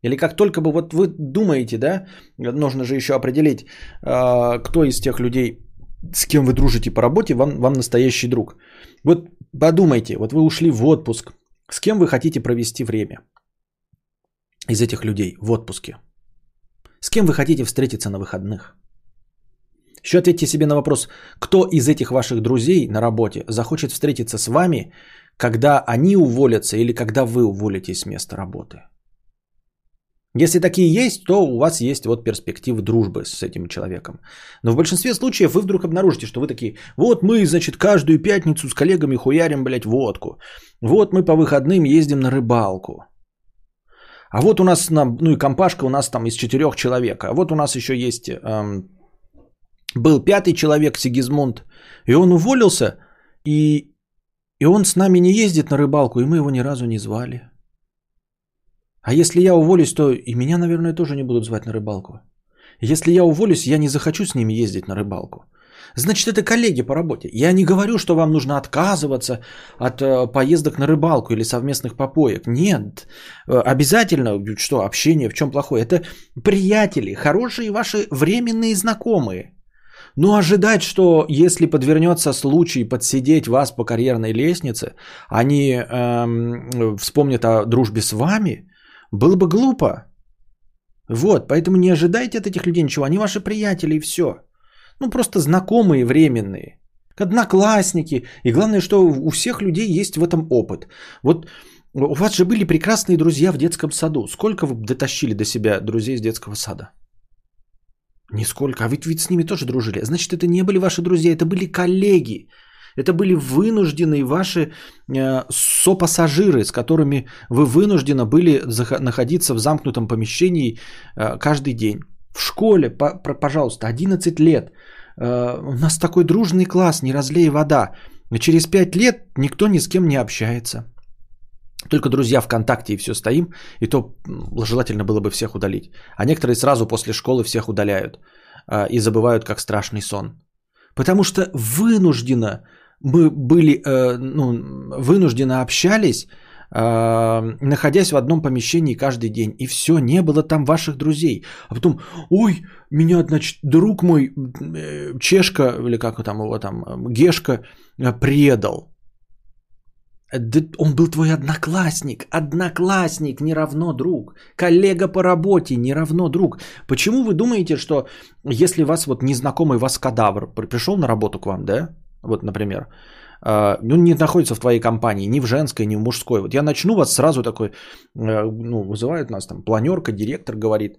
Или как только бы, вот вы думаете, да, нужно же еще определить, э, кто из тех людей, с кем вы дружите по работе, вам, вам настоящий друг. Вот подумайте, вот вы ушли в отпуск, с кем вы хотите провести время из этих людей в отпуске? С кем вы хотите встретиться на выходных? Еще ответьте себе на вопрос, кто из этих ваших друзей на работе захочет встретиться с вами, когда они уволятся или когда вы уволитесь с места работы. Если такие есть, то у вас есть вот перспективы дружбы с этим человеком. Но в большинстве случаев вы вдруг обнаружите, что вы такие, вот мы, значит, каждую пятницу с коллегами хуярим, блядь, водку. Вот мы по выходным ездим на рыбалку. А вот у нас, ну и компашка у нас там из четырех человек. А вот у нас еще есть, эм, был пятый человек, Сигизмунд, и он уволился, и, и он с нами не ездит на рыбалку, и мы его ни разу не звали. А если я уволюсь, то и меня, наверное, тоже не будут звать на рыбалку. Если я уволюсь, я не захочу с ними ездить на рыбалку. Значит, это коллеги по работе. Я не говорю, что вам нужно отказываться от э, поездок на рыбалку или совместных попоек. Нет. Э, обязательно, что общение, в чем плохое? Это приятели, хорошие ваши временные знакомые. Но ожидать, что если подвернется случай подсидеть вас по карьерной лестнице, они эм, вспомнят о дружбе с вами, было бы глупо. Вот, поэтому не ожидайте от этих людей ничего. Они ваши приятели и все. Ну, просто знакомые временные. Одноклассники. И главное, что у всех людей есть в этом опыт. Вот у вас же были прекрасные друзья в детском саду. Сколько вы дотащили до себя друзей из детского сада? Нисколько. А ведь, ведь с ними тоже дружили. Значит, это не были ваши друзья, это были коллеги. Это были вынужденные ваши э, сопассажиры, с которыми вы вынуждены были находиться в замкнутом помещении э, каждый день. В школе, пожалуйста, 11 лет. Э, у нас такой дружный класс, не разлей вода. Через 5 лет никто ни с кем не общается. Только друзья ВКонтакте и все стоим, и то желательно было бы всех удалить. А некоторые сразу после школы всех удаляют и забывают как страшный сон. Потому что вынужденно мы были, э, ну, вынужденно общались находясь в одном помещении каждый день. И все, не было там ваших друзей. А потом, ой, меня, значит, друг мой, э, Чешка, или как там его там, Гешка, э, предал. Да он был твой одноклассник. Одноклассник не равно друг. Коллега по работе не равно друг. Почему вы думаете, что если вас вот незнакомый вас кадавр пришел на работу к вам, да? Вот, например, а, ну, не находится в твоей компании, ни в женской, ни в мужской. Вот я начну вас сразу такой, э, ну, вызывает нас там планерка, директор говорит,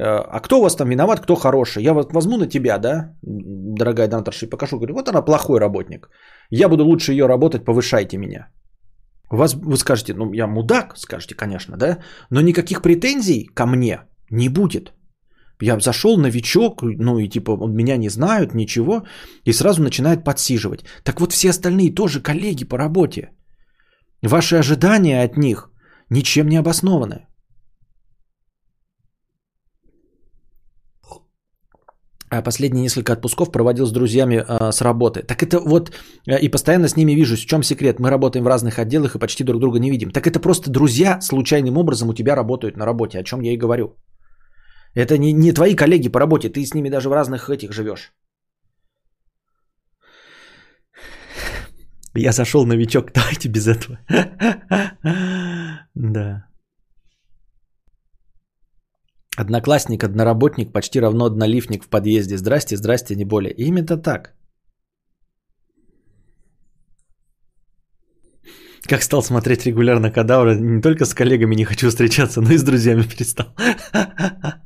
э, а кто у вас там виноват, кто хороший? Я вот возьму на тебя, да, дорогая донаторша, и покажу, говорю, вот она плохой работник. Я буду лучше ее работать, повышайте меня. Вас, вы скажете, ну, я мудак, скажете, конечно, да, но никаких претензий ко мне не будет. Я зашел новичок, ну и типа меня не знают, ничего, и сразу начинают подсиживать. Так вот все остальные тоже коллеги по работе. Ваши ожидания от них ничем не обоснованы. а последние несколько отпусков проводил с друзьями э, с работы. Так это вот, э, и постоянно с ними вижусь. В чем секрет? Мы работаем в разных отделах и почти друг друга не видим. Так это просто друзья случайным образом у тебя работают на работе, о чем я и говорю. Это не, не твои коллеги по работе, ты с ними даже в разных этих живешь. Я зашел новичок, [laughs] давайте без этого. [laughs] Да. Одноклассник, одноработник почти равно однолифник в подъезде. Здрасте, здрасте, не более. Именно так. Как стал смотреть регулярно кадавра, не только с коллегами не хочу встречаться, но и с друзьями перестал. [laughs]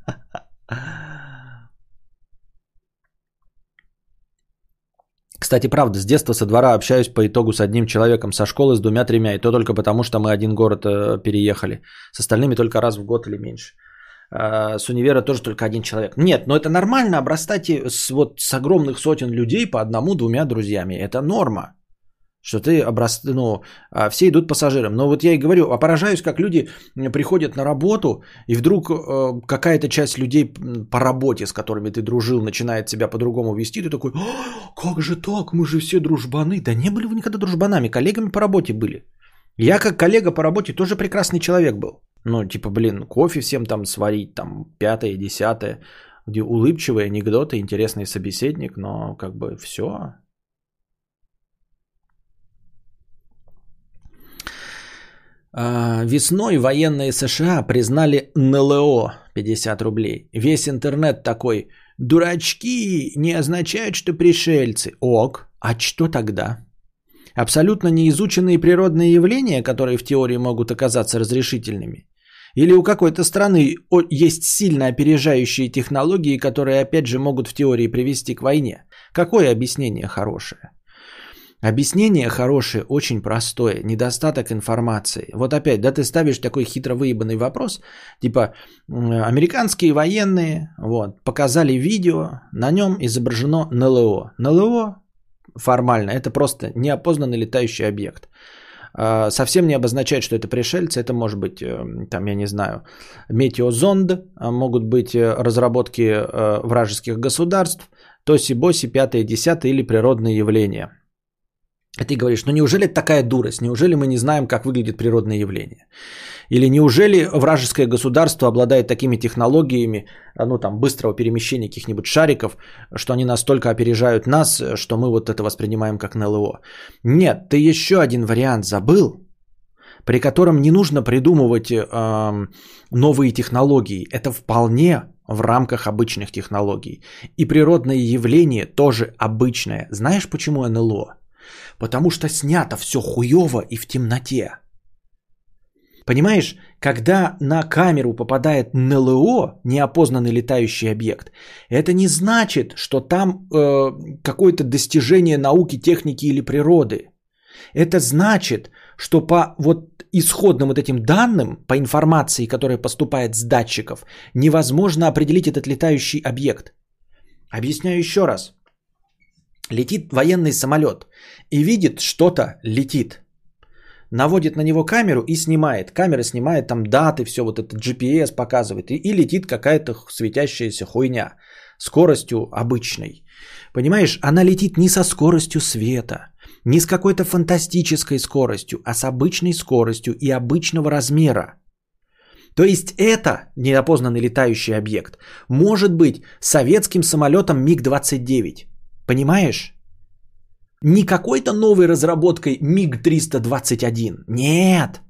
Кстати, правда, с детства со двора общаюсь по итогу с одним человеком, со школы с двумя-тремя, и то только потому, что мы один город э, переехали. С остальными только раз в год или меньше. А, с универа тоже только один человек. Нет, но это нормально обрастать с, вот, с огромных сотен людей по одному-двумя друзьями. Это норма. Что ты обраст... ну, а, все идут пассажирам. Но вот я и говорю, а поражаюсь, как люди приходят на работу, и вдруг э, какая-то часть людей по работе, с которыми ты дружил, начинает себя по-другому вести. Ты такой, как же так, мы же все дружбаны. Да не были вы никогда дружбанами, коллегами по работе были. Я как коллега по работе тоже прекрасный человек был. Ну, типа, блин, кофе всем там сварить, там, пятое, десятое. Улыбчивый анекдоты, интересный собеседник, но как бы все. Весной военные США признали НЛО 50 рублей. Весь интернет такой, дурачки не означают, что пришельцы. Ок, а что тогда? Абсолютно неизученные природные явления, которые в теории могут оказаться разрешительными. Или у какой-то страны есть сильно опережающие технологии, которые опять же могут в теории привести к войне. Какое объяснение хорошее? Объяснение хорошее, очень простое, недостаток информации. Вот опять, да, ты ставишь такой хитро выебанный вопрос, типа, американские военные вот, показали видео, на нем изображено НЛО. НЛО формально это просто неопознанный летающий объект. А, совсем не обозначает, что это пришельцы. Это может быть, э, там, я не знаю, метеозонд, а могут быть э, разработки э, вражеских государств, тоси-боси, пятое, десятое или природные явления. И ты говоришь, ну неужели такая дурость? Неужели мы не знаем, как выглядит природное явление? Или неужели вражеское государство обладает такими технологиями, а, ну там, быстрого перемещения каких-нибудь шариков, что они настолько опережают нас, что мы вот это воспринимаем как НЛО? Нет, ты еще один вариант забыл, при котором не нужно придумывать э, новые технологии. Это вполне в рамках обычных технологий. И природное явление тоже обычное. Знаешь, почему НЛО? Потому что снято все хуево и в темноте. Понимаешь, когда на камеру попадает НЛО, неопознанный летающий объект, это не значит, что там э, какое-то достижение науки, техники или природы. Это значит, что по вот исходным вот этим данным, по информации, которая поступает с датчиков, невозможно определить этот летающий объект. Объясняю еще раз. Летит военный самолет и видит, что-то летит – наводит на него камеру и снимает. Камера снимает там даты, все вот это GPS показывает. И, и летит какая-то светящаяся хуйня скоростью обычной. Понимаешь, она летит не со скоростью света, не с какой-то фантастической скоростью, а с обычной скоростью и обычного размера. То есть это неопознанный летающий объект может быть советским самолетом МиГ-29. Понимаешь? Не какой-то новой разработкой МиГ-321. Нет.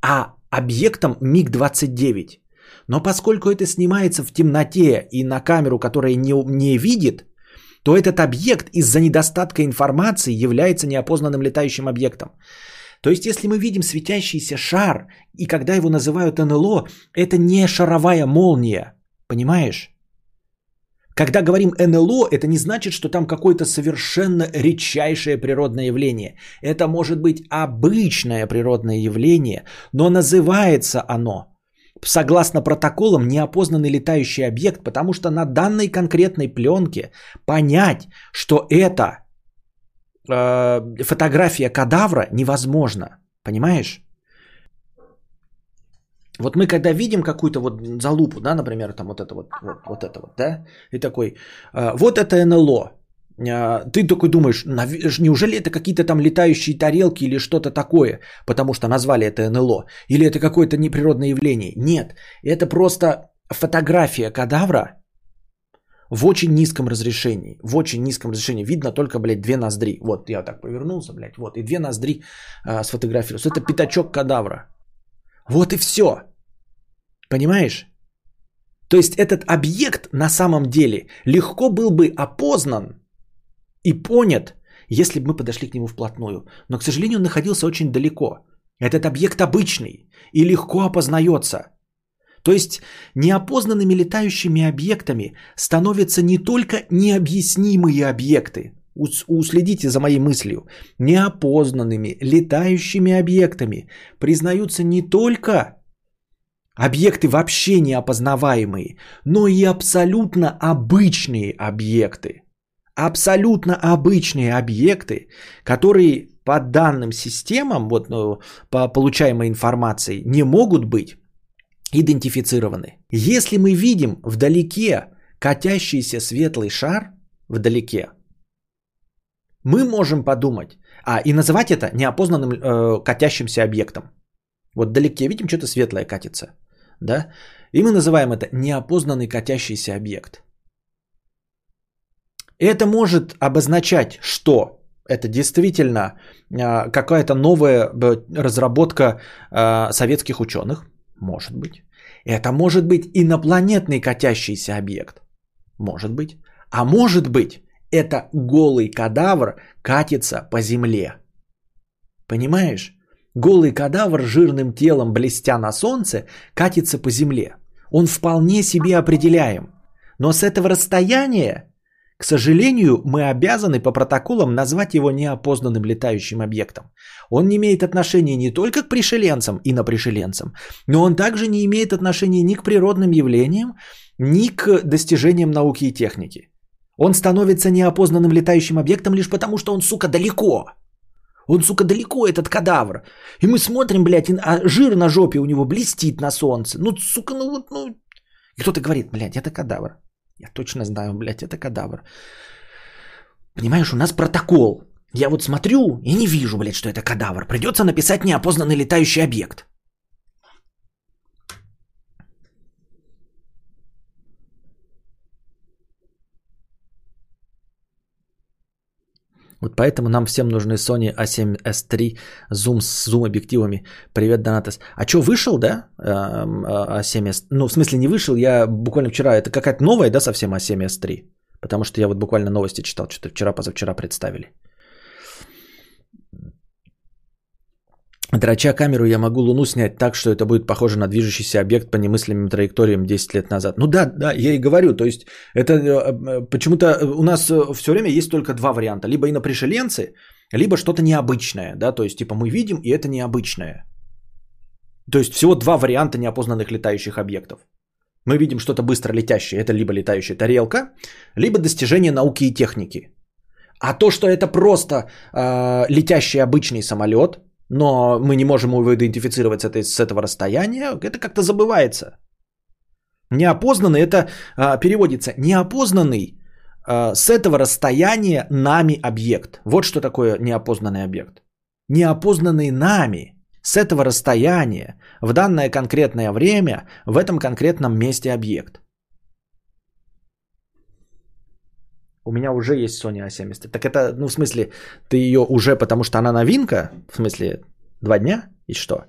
А объектом МиГ-29. Но поскольку это снимается в темноте и на камеру, которая не, не видит, то этот объект из-за недостатка информации является неопознанным летающим объектом. То есть, если мы видим светящийся шар, и когда его называют НЛО, это не шаровая молния. Понимаешь? Когда говорим НЛО, это не значит, что там какое-то совершенно редчайшее природное явление. Это может быть обычное природное явление, но называется оно, согласно протоколам, неопознанный летающий объект, потому что на данной конкретной пленке понять, что это э, фотография кадавра невозможно. Понимаешь? Вот мы когда видим какую-то вот залупу, да, например, там вот это вот, вот, вот это вот, да, и такой, э, вот это НЛО, э, ты такой думаешь, неужели это какие-то там летающие тарелки или что-то такое, потому что назвали это НЛО, или это какое-то неприродное явление? Нет, это просто фотография кадавра в очень низком разрешении, в очень низком разрешении, видно только, блядь, две ноздри, вот я так повернулся, блядь, вот, и две ноздри э, сфотографировал, это пятачок кадавра, вот и все. Понимаешь? То есть этот объект на самом деле легко был бы опознан и понят, если бы мы подошли к нему вплотную. Но, к сожалению, он находился очень далеко. Этот объект обычный и легко опознается. То есть неопознанными летающими объектами становятся не только необъяснимые объекты. Уследите за моей мыслью. Неопознанными летающими объектами признаются не только объекты вообще неопознаваемые, но и абсолютно обычные объекты. Абсолютно обычные объекты, которые по данным системам, вот, ну, по получаемой информации, не могут быть идентифицированы. Если мы видим вдалеке катящийся светлый шар, вдалеке, мы можем подумать, а и называть это неопознанным э, катящимся объектом. Вот вдалеке видим, что-то светлое катится да? И мы называем это неопознанный катящийся объект. Это может обозначать, что это действительно а, какая-то новая разработка а, советских ученых, может быть. Это может быть инопланетный катящийся объект, может быть. А может быть, это голый кадавр катится по земле. Понимаешь? Голый кадавр жирным телом, блестя на солнце, катится по земле. Он вполне себе определяем. Но с этого расстояния, к сожалению, мы обязаны по протоколам назвать его неопознанным летающим объектом. Он не имеет отношения не только к пришеленцам и на пришеленцам, но он также не имеет отношения ни к природным явлениям, ни к достижениям науки и техники. Он становится неопознанным летающим объектом лишь потому, что он, сука, далеко – он, сука, далеко, этот кадавр. И мы смотрим, блядь, а жир на жопе у него блестит на солнце. Ну, сука, ну вот, ну... И кто-то говорит, блядь, это кадавр. Я точно знаю, блядь, это кадавр. Понимаешь, у нас протокол. Я вот смотрю и не вижу, блядь, что это кадавр. Придется написать неопознанный летающий объект. Вот поэтому нам всем нужны Sony A7S3 Zoom с зум объективами. Привет, Донатас. А что, вышел, да? A7S? Ну, в смысле, не вышел. Я буквально вчера... Это какая-то новая, да, совсем A7S3? Потому что я вот буквально новости читал, что-то вчера-позавчера представили. Драча камеру я могу Луну снять так, что это будет похоже на движущийся объект по немыслимым траекториям 10 лет назад. Ну да, да, я и говорю. То есть это э, э, почему-то у нас э, все время есть только два варианта. Либо инопришеленцы, либо что-то необычное. Да? То есть типа мы видим, и это необычное. То есть всего два варианта неопознанных летающих объектов. Мы видим что-то быстро летящее. Это либо летающая тарелка, либо достижение науки и техники. А то, что это просто э, летящий обычный самолет – но мы не можем его идентифицировать с, этой, с этого расстояния, это как-то забывается. Неопознанный это а, переводится неопознанный а, с этого расстояния нами объект. Вот что такое неопознанный объект. Неопознанный нами с этого расстояния в данное конкретное время в этом конкретном месте объект. У меня уже есть Sony A70. Так это, ну, в смысле, ты ее уже, потому что она новинка? В смысле, два дня? И что?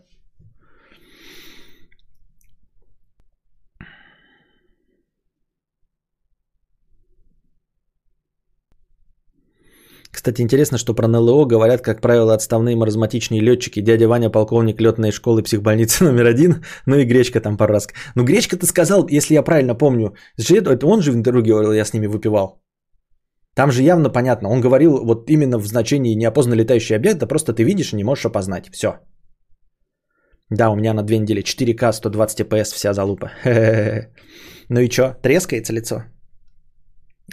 Кстати, интересно, что про НЛО говорят, как правило, отставные маразматичные летчики. Дядя Ваня, полковник летной школы психбольницы [laughs] номер один. Ну и Гречка там пару раз. Ну, Гречка ты сказал, если я правильно помню. Это он же в интервью говорил, я с ними выпивал. Там же явно понятно. Он говорил вот именно в значении неопознанный летающий объект, да просто ты видишь и не можешь опознать. Все. Да, у меня на две недели 4К 120 FPS вся залупа. [laughs] Ну и что, трескается лицо?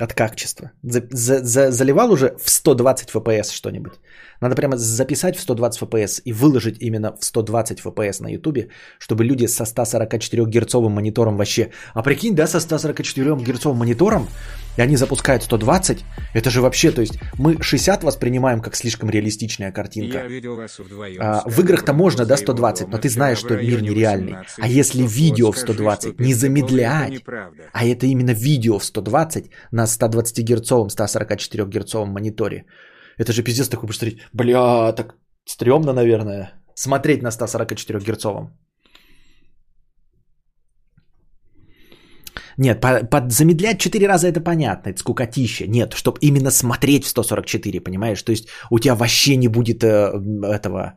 От качества. За, за, заливал уже в 120 FPS что-нибудь? Надо прямо записать в 120 FPS и выложить именно в 120 FPS на YouTube, чтобы люди со 144 герцовым монитором вообще... А прикинь, да, со 144 герцовым монитором, и они запускают 120, это же вообще, то есть мы 60 воспринимаем как слишком реалистичная картинка. Вдвоем. А, в играх-то можно, да, 120, но ты знаешь, что мир нереальный. А если видео в 120, не замедлять, а это именно видео в 120 на 120 герцовом, 144 герцовом мониторе, это же пиздец такой посмотреть. Бля, так стрёмно, наверное. Смотреть на 144 герцовом. Нет, под замедлять 4 раза это понятно, это скукотища. Нет, чтобы именно смотреть в 144, понимаешь? То есть у тебя вообще не будет э, этого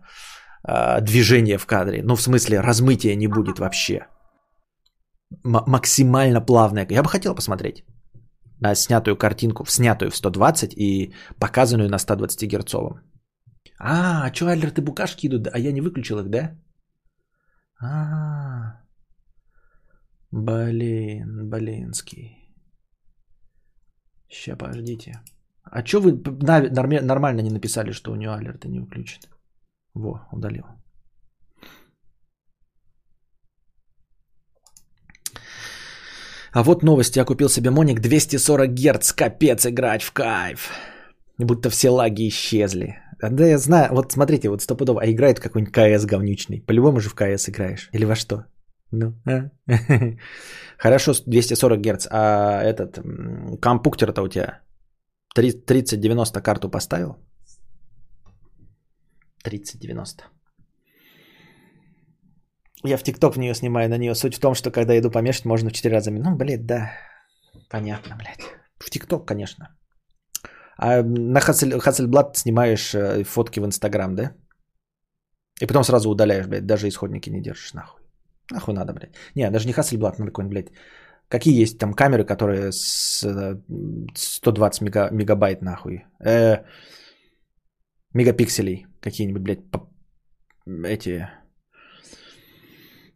э, движения в кадре. Ну, в смысле, размытия не будет вообще. М- максимально плавное. Я бы хотел посмотреть на снятую картинку, снятую в 120 и показанную на 120 герцовом. А, а что алерты букашки идут, а я не выключил их, да? А, блин, блинский. Сейчас, подождите. А что вы нормально не написали, что у нее алерты не выключены? Во, удалил. А вот новости. Я купил себе Моник 240 Гц. Капец, играть в кайф. Будто все лаги исчезли. Да я знаю. Вот смотрите, вот стопудово. А играет какой-нибудь КС говнючный. По-любому же в КС играешь. Или во что? Ну, а? [laughs] Хорошо, 240 Гц. А этот компуктер-то у тебя 3090 карту поставил? 3090. Я в ТикТок в нее снимаю, на нее. Суть в том, что когда иду помешать, можно в 4 раза. Ну, блядь, да. Понятно, блядь. В ТикТок, конечно. А на Хасельблат снимаешь э, фотки в Инстаграм, да? И потом сразу удаляешь, блядь, даже исходники не держишь, нахуй. Нахуй надо, блядь. Не, даже не Хасельблат, надо какой-нибудь, блядь. Какие есть там камеры, которые с 120 мега, мегабайт, нахуй? Э, мегапикселей какие-нибудь, блядь, эти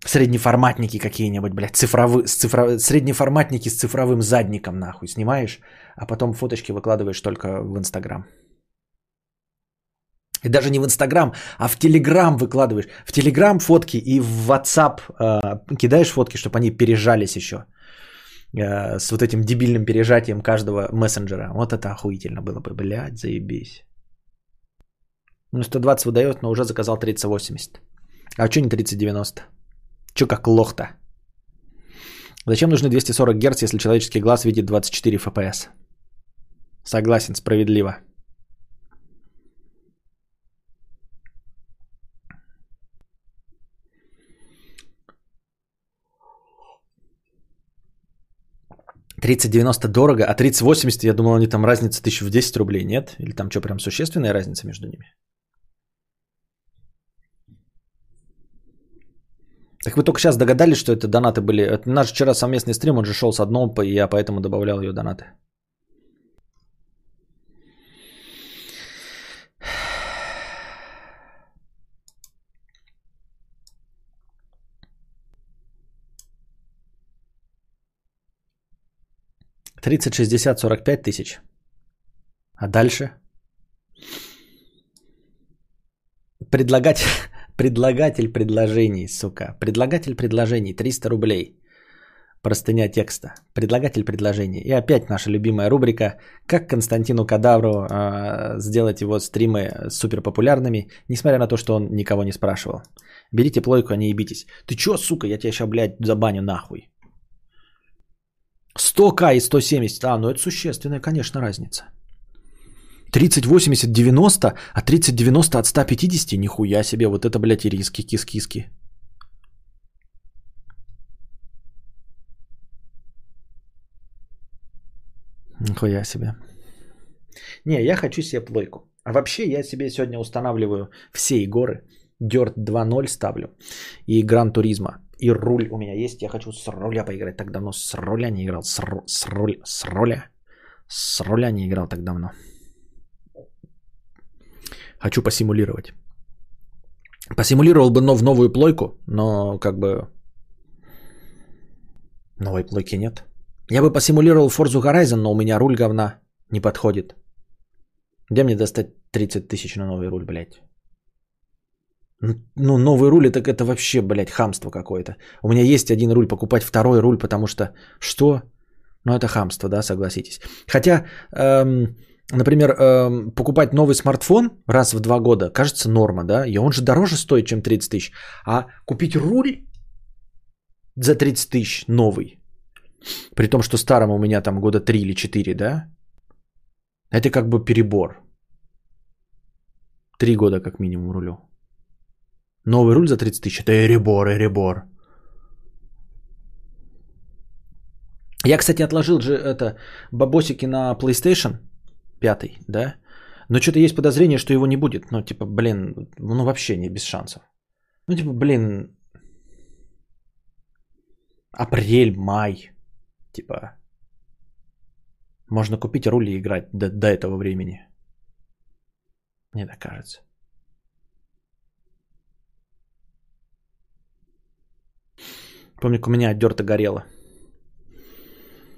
Среднеформатники какие-нибудь, блядь, цифровые, с цифро... среднеформатники с цифровым задником, нахуй, снимаешь, а потом фоточки выкладываешь только в Инстаграм. И даже не в Инстаграм, а в Телеграм выкладываешь. В Телеграм фотки и в WhatsApp э, кидаешь фотки, чтобы они пережались еще. Э, с вот этим дебильным пережатием каждого мессенджера. Вот это охуительно было бы, блядь, заебись. Ну, 120 выдает, но уже заказал 3080. А что не 3090? Че как лох-то? Зачем нужны 240 Гц, если человеческий глаз видит 24 FPS? Согласен, справедливо. Тридцать девяносто дорого, а тридцать восемьдесят, я думал, они там разница тысячу в 10 рублей, нет? Или там что, прям существенная разница между ними? Так вы только сейчас догадались, что это донаты были. Это наш вчера совместный стрим, он же шел с одном, и я поэтому добавлял ее донаты. Тридцать, шестьдесят, сорок пять тысяч. А дальше? Предлагать Предлагатель предложений, сука. Предлагатель предложений, 300 рублей. Простыня текста. Предлагатель предложений. И опять наша любимая рубрика «Как Константину Кадавру э, сделать его стримы супер популярными, несмотря на то, что он никого не спрашивал». Берите плойку, а не ебитесь. Ты чё, сука, я тебя сейчас, блядь, забаню нахуй. 100к и 170. А, ну это существенная, конечно, разница. 30, 80, 90, а 30, 90 от 150, нихуя себе, вот это, блядь, и риски, кис-киски. Нихуя себе. Не, я хочу себе плойку. А вообще я себе сегодня устанавливаю все игры. Dirt 2.0 ставлю. И Гран Туризма. И руль у меня есть. Я хочу с руля поиграть. Так давно с руля не играл. С, ру, с, руль, с руля. С руля не играл так давно. Хочу посимулировать. Посимулировал бы но в новую плойку, но как бы новой плойки нет. Я бы посимулировал Forza Horizon, но у меня руль говна не подходит. Где мне достать 30 тысяч на новый руль, блядь. Ну, новый руль, так это вообще, блядь, хамство какое-то. У меня есть один руль, покупать второй руль, потому что... Что? Ну, это хамство, да, согласитесь. Хотя, эм, например, эм, покупать новый смартфон раз в два года, кажется норма, да, и он же дороже стоит, чем 30 тысяч. А купить руль за 30 тысяч новый, при том, что старому у меня там года 3 или 4, да, это как бы перебор. Три года как минимум рулю. Новый руль за 30 тысяч. Это эребор, эребор. Я, кстати, отложил же это бабосики на PlayStation 5, да? Но что-то есть подозрение, что его не будет. Ну, типа, блин, ну вообще не без шансов. Ну, типа, блин, апрель, май, типа, можно купить руль и играть до, до этого времени. Мне так кажется. Помню, у меня отдерто горело.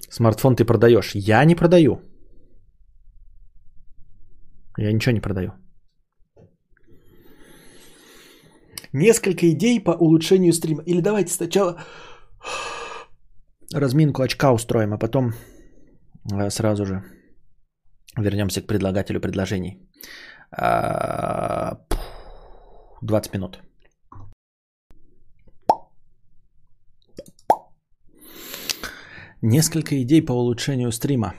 Смартфон ты продаешь. Я не продаю. Я ничего не продаю. Несколько идей по улучшению стрима. Или давайте сначала разминку очка устроим, а потом э, сразу же вернемся к предлагателю предложений. 20 а, минут. Несколько идей по улучшению стрима.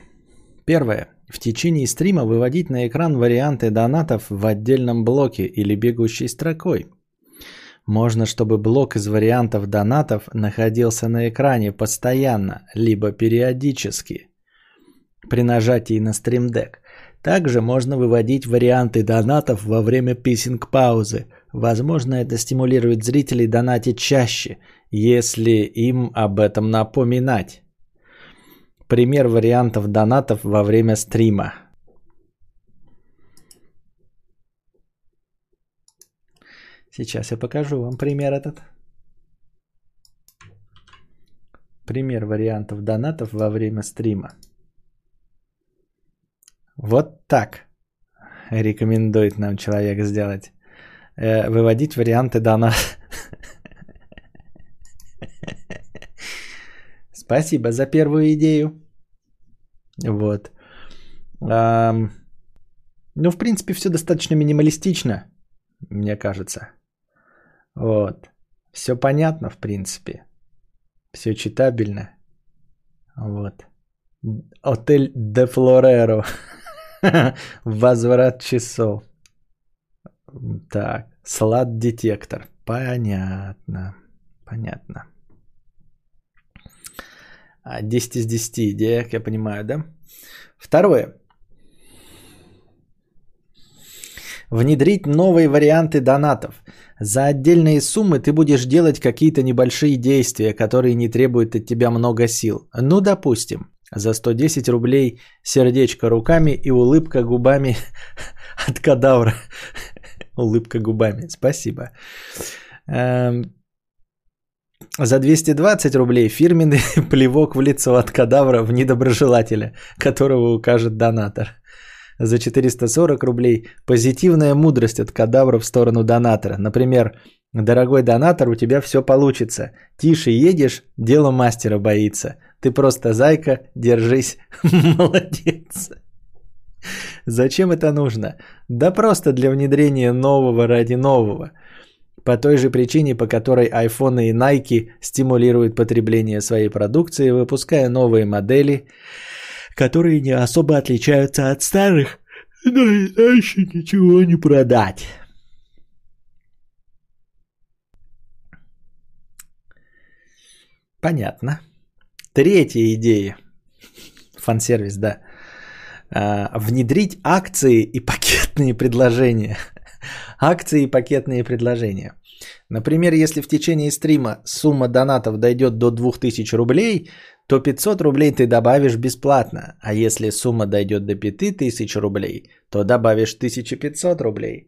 Первое. В течение стрима выводить на экран варианты донатов в отдельном блоке или бегущей строкой. Можно, чтобы блок из вариантов донатов находился на экране постоянно, либо периодически при нажатии на Deck. Также можно выводить варианты донатов во время писинг-паузы. Возможно, это стимулирует зрителей донатить чаще, если им об этом напоминать. Пример вариантов донатов во время стрима. Сейчас я покажу вам пример этот. Пример вариантов донатов во время стрима. Вот так рекомендует нам человек сделать. Э, выводить варианты донатов. [laughs] Спасибо за первую идею. Вот. Ну, в принципе, все достаточно минималистично, мне кажется. Вот. Все понятно, в принципе. Все читабельно. Вот. Отель Де Флореро. [laughs] Возврат часов. Так. Слад-детектор. Понятно. Понятно. 10 из 10 идея, как я понимаю, да? Второе. Внедрить новые варианты донатов. За отдельные суммы ты будешь делать какие-то небольшие действия, которые не требуют от тебя много сил. Ну, допустим, за 110 рублей сердечко руками и улыбка губами [laughs] от кадавра. [laughs] Улыбка губами. Спасибо. За 220 рублей фирменный [laughs] плевок в лицо от кадавра в недоброжелателя, которого укажет донатор. За 440 рублей позитивная мудрость от кадавра в сторону донатора. Например, дорогой донатор, у тебя все получится. Тише едешь, дело мастера боится. Ты просто зайка, держись, [laughs] молодец. Зачем это нужно? Да просто для внедрения нового ради нового – по той же причине, по которой iPhone и Nike стимулируют потребление своей продукции, выпуская новые модели, которые не особо отличаются от старых, но иначе ничего не продать. Понятно. Третья идея. Фан-сервис, да. А, внедрить акции и пакетные предложения – Акции и пакетные предложения. Например, если в течение стрима сумма донатов дойдет до 2000 рублей, то 500 рублей ты добавишь бесплатно. А если сумма дойдет до 5000 рублей, то добавишь 1500 рублей.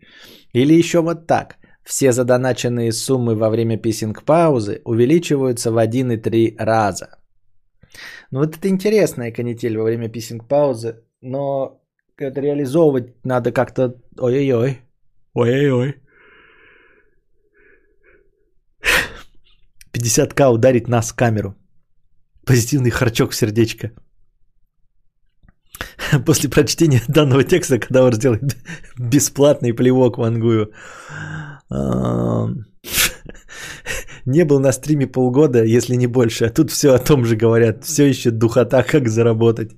Или еще вот так. Все задоначенные суммы во время писинг-паузы увеличиваются в 1,3 раза. Ну вот это интересная канитель во время писинг-паузы, но это реализовывать надо как-то... Ой-ой-ой. Ой-ой-ой. 50к ударить нас в камеру. Позитивный харчок в сердечко. После прочтения данного текста Кадавр сделает бесплатный плевок вангую. Не был на стриме полгода, если не больше, а тут все о том же говорят. Все еще духота, как заработать.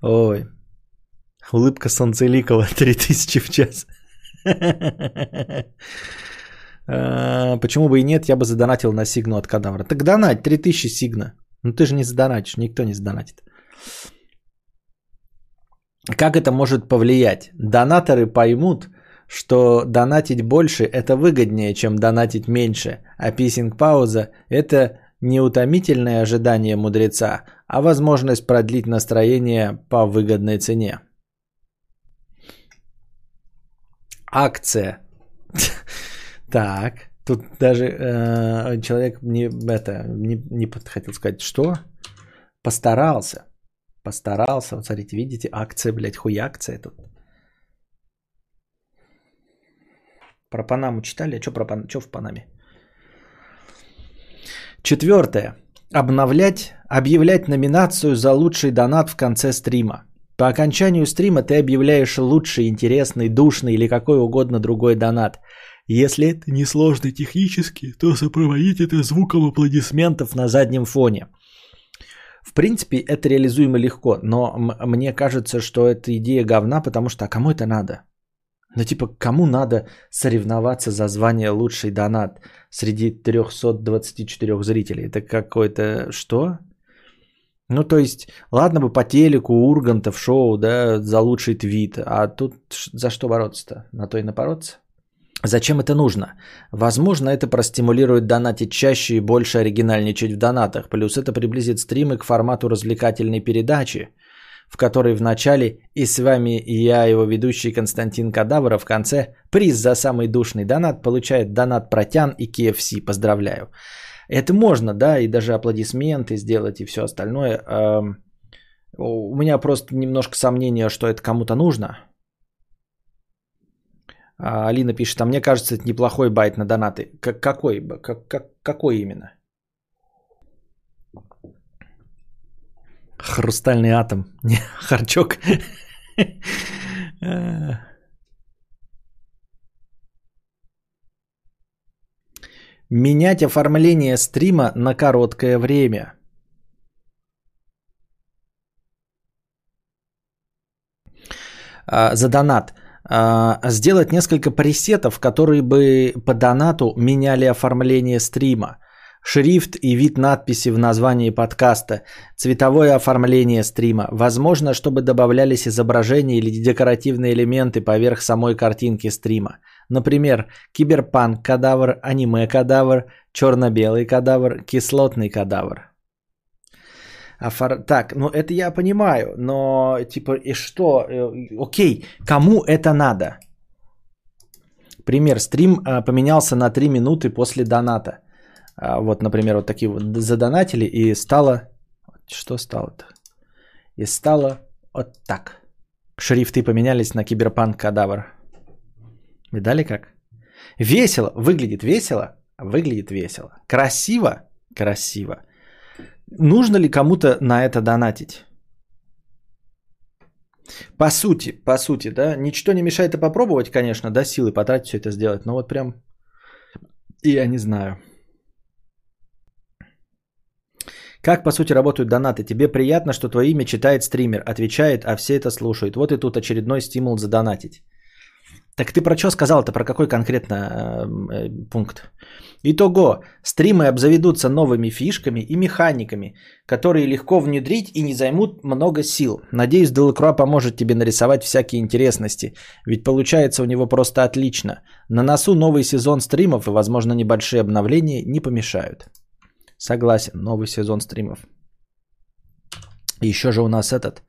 Ой. Улыбка Солнцеликова 3000 [laughs] в час. [laughs] А, почему бы и нет, я бы задонатил на сигну от кадавра. Так донать, 3000 сигна. Ну ты же не задонатишь, никто не задонатит. Как это может повлиять? Донаторы поймут, что донатить больше – это выгоднее, чем донатить меньше, а писинг-пауза – это не утомительное ожидание мудреца, а возможность продлить настроение по выгодной цене. Акция. [laughs] Так, тут даже э, человек не это не, не хотел сказать, что постарался, постарался. Вот смотрите, видите, акция, блядь, хуякция тут. Про Панаму читали? А что про Пан... что в Панаме? Четвертое. Обновлять, объявлять номинацию за лучший донат в конце стрима. По окончанию стрима ты объявляешь лучший, интересный, душный или какой угодно другой донат. Если это не сложно технически, то сопроводить это звуком аплодисментов на заднем фоне. В принципе, это реализуемо легко, но мне кажется, что эта идея говна, потому что а кому это надо? Ну типа, кому надо соревноваться за звание лучший донат среди 324 зрителей? Это какой-то что? Ну, то есть, ладно бы по телеку, Урганта в шоу, да, за лучший твит, а тут за что бороться-то? На то и напороться? Зачем это нужно? Возможно, это простимулирует донатить чаще и больше оригинальничать в донатах. Плюс это приблизит стримы к формату развлекательной передачи, в которой в начале и с вами и я, его ведущий Константин Кадавр, а в конце приз за самый душный донат получает донат Протян и KFC. Поздравляю. Это можно, да, и даже аплодисменты сделать и все остальное. У меня просто немножко сомнения, что это кому-то нужно – а, Алина пишет, а мне кажется, это неплохой байт на донаты. Как, какой, как, как, какой именно? Хрустальный атом. [laughs] Не, [laughs] харчок. [laughs] Менять оформление стрима на короткое время. А, за донат. А, сделать несколько пресетов, которые бы по донату меняли оформление стрима. Шрифт и вид надписи в названии подкаста, цветовое оформление стрима. Возможно, чтобы добавлялись изображения или декоративные элементы поверх самой картинки стрима. Например, киберпанк кадавр, аниме кадавр, черно-белый кадавр, кислотный кадавр. А фор... Так, ну это я понимаю, но типа и что? Э, окей, кому это надо? Пример, стрим а, поменялся на 3 минуты после доната. А, вот, например, вот такие вот задонатили и стало... Что стало-то? И стало вот так. Шрифты поменялись на киберпанк кадавр. Видали как? Весело, выглядит весело, выглядит весело. Красиво, красиво. Нужно ли кому-то на это донатить? По сути, по сути, да, ничто не мешает это попробовать, конечно, да, силы потратить все это сделать, но вот прям я не знаю. Как, по сути, работают донаты? Тебе приятно, что твое имя читает стример, отвечает, а все это слушают. Вот и тут очередной стимул задонатить. Так ты про что сказал Это Про какой конкретно э, э, пункт? Итого, стримы обзаведутся новыми фишками и механиками, которые легко внедрить и не займут много сил. Надеюсь, Делакруа поможет тебе нарисовать всякие интересности, ведь получается у него просто отлично. На носу новый сезон стримов и, возможно, небольшие обновления не помешают. Согласен, новый сезон стримов. Еще же у нас этот,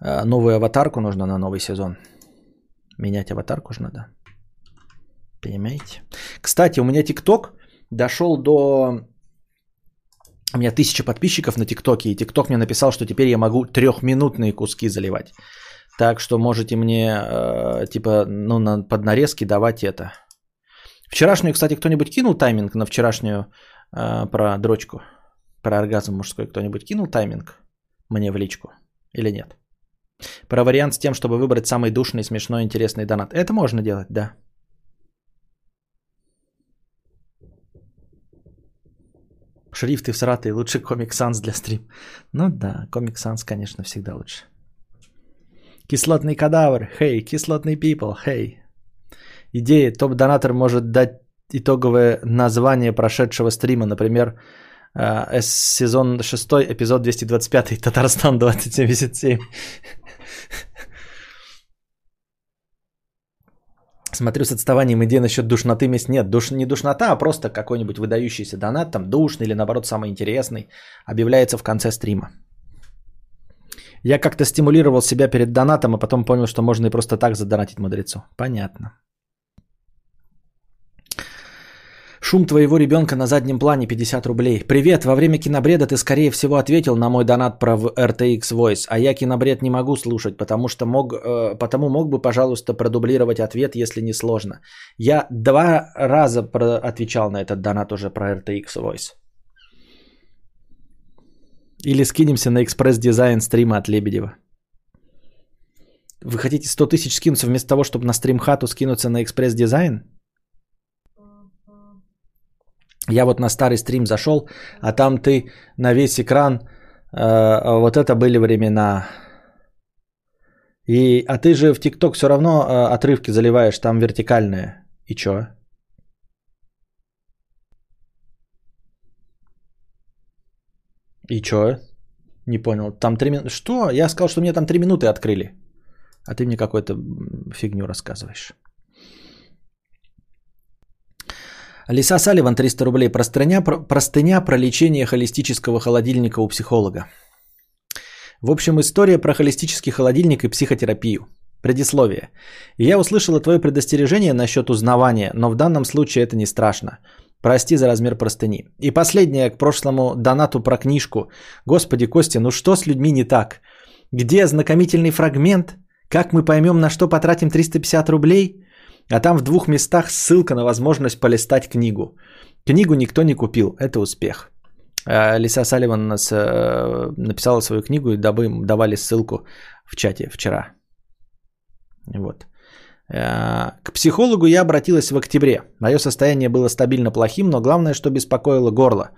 э, новую аватарку нужно на новый сезон. Менять аватарку же надо. Понимаете? Кстати, у меня ТикТок дошел до У меня тысяча подписчиков на ТикТоке, и ТикТок мне написал, что теперь я могу трехминутные куски заливать. Так что можете мне, э, типа, ну, на, под нарезки давать это. Вчерашнюю, кстати, кто-нибудь кинул тайминг на вчерашнюю э, про дрочку? Про оргазм мужской кто-нибудь кинул тайминг мне в личку? Или нет? Про вариант с тем, чтобы выбрать самый душный, смешной, интересный донат. Это можно делать, да. Шрифты в Саратове лучше Comic Sans для стрим. Ну да, Comic Sans, конечно, всегда лучше. Кислотный кадавр, хей, hey, кислотный people, хей. Hey. Идея, топ-донатор может дать итоговое название прошедшего стрима, например, сезон 6, эпизод 225, Татарстан 2077. Смотрю с отставанием идеи насчет душноты мест. Нет, душ, не душнота, а просто какой-нибудь выдающийся донат, там душный или наоборот самый интересный, объявляется в конце стрима. Я как-то стимулировал себя перед донатом, а потом понял, что можно и просто так задонатить мудрецу. Понятно. Шум твоего ребенка на заднем плане 50 рублей. Привет, во время кинобреда ты скорее всего ответил на мой донат про RTX Voice, а я кинобред не могу слушать, потому что мог, э, потому мог бы, пожалуйста, продублировать ответ, если не сложно. Я два раза про- отвечал на этот донат уже про RTX Voice. Или скинемся на экспресс-дизайн стрима от Лебедева. Вы хотите 100 тысяч скинуться вместо того, чтобы на стрим хату скинуться на экспресс-дизайн? Я вот на старый стрим зашел, а там ты на весь экран, э, вот это были времена. И, а ты же в ТикТок все равно э, отрывки заливаешь, там вертикальные. И чё? И чё? Не понял. Там три минуты. Что? Я сказал, что мне там три минуты открыли. А ты мне какую-то фигню рассказываешь. Лиса Салливан 300 рублей. Простыня, простыня про лечение холистического холодильника у психолога. В общем, история про холистический холодильник и психотерапию. Предисловие. Я услышала твое предостережение насчет узнавания, но в данном случае это не страшно. Прости за размер простыни. И последнее к прошлому донату про книжку. Господи, Костя, ну что с людьми не так? Где ознакомительный фрагмент? Как мы поймем, на что потратим 350 рублей? А там в двух местах ссылка на возможность полистать книгу. Книгу никто не купил. Это успех. А, Лиса Салливан нас э, написала свою книгу и давали ссылку в чате вчера. Вот. Э, к психологу я обратилась в октябре. Мое состояние было стабильно плохим, но главное, что беспокоило горло.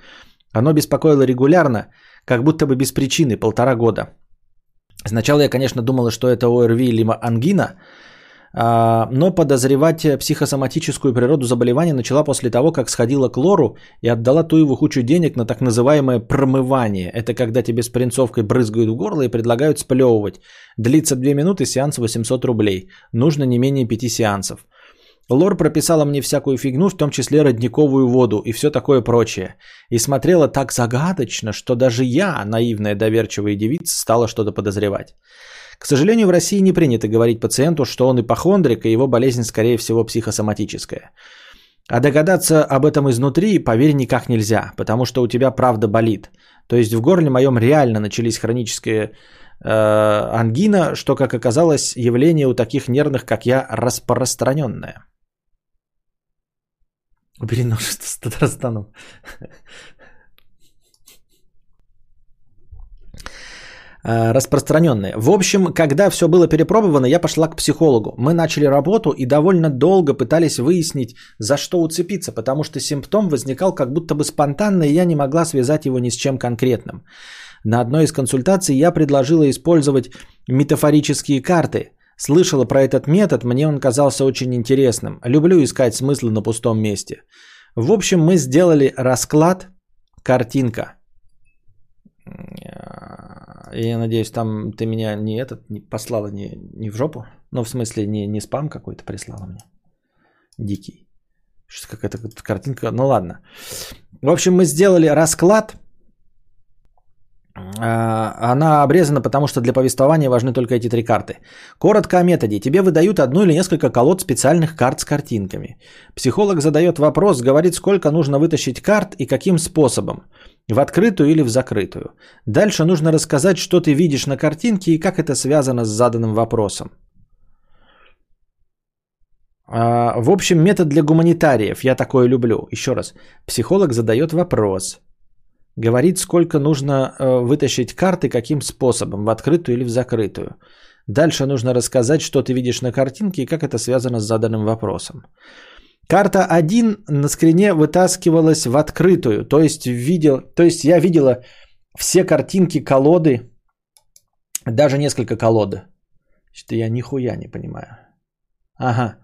Оно беспокоило регулярно, как будто бы без причины, полтора года. Сначала я, конечно, думала, что это ОРВИ или ангина, но подозревать психосоматическую природу заболевания начала после того, как сходила к лору и отдала Туеву кучу денег на так называемое промывание. Это когда тебе с принцовкой брызгают в горло и предлагают сплевывать. Длится 2 минуты, сеанс 800 рублей. Нужно не менее 5 сеансов. Лор прописала мне всякую фигню, в том числе родниковую воду и все такое прочее. И смотрела так загадочно, что даже я, наивная доверчивая девица, стала что-то подозревать. К сожалению, в России не принято говорить пациенту, что он ипохондрик, и его болезнь, скорее всего, психосоматическая. А догадаться об этом изнутри, поверь, никак нельзя, потому что у тебя правда болит. То есть в горле моем реально начались хронические э, ангина, что, как оказалось, явление у таких нервных, как я, распространенное. Убери множество [laughs] с Татарстаном. Распространенные. В общем, когда все было перепробовано, я пошла к психологу. Мы начали работу и довольно долго пытались выяснить, за что уцепиться, потому что симптом возникал как будто бы спонтанно, и я не могла связать его ни с чем конкретным. На одной из консультаций я предложила использовать метафорические карты. Слышала про этот метод, мне он казался очень интересным. Люблю искать смыслы на пустом месте. В общем, мы сделали расклад картинка. Я надеюсь, там ты меня не этот не послала не, не в жопу. Ну, в смысле, не, не спам какой-то прислала мне. Дикий. Что какая-то картинка. Ну ладно. В общем, мы сделали расклад А, она обрезана, потому что для повествования важны только эти три карты. Коротко о методе. Тебе выдают одну или несколько колод специальных карт с картинками. Психолог задает вопрос, говорит, сколько нужно вытащить карт и каким способом. В открытую или в закрытую. Дальше нужно рассказать, что ты видишь на картинке и как это связано с заданным вопросом. А, в общем, метод для гуманитариев. Я такое люблю. Еще раз. Психолог задает вопрос. Говорит, сколько нужно э, вытащить карты, каким способом, в открытую или в закрытую. Дальше нужно рассказать, что ты видишь на картинке и как это связано с заданным вопросом. Карта 1 на скрине вытаскивалась в открытую, то есть, видел, то есть я видела все картинки колоды, даже несколько колоды. Что я нихуя не понимаю. Ага.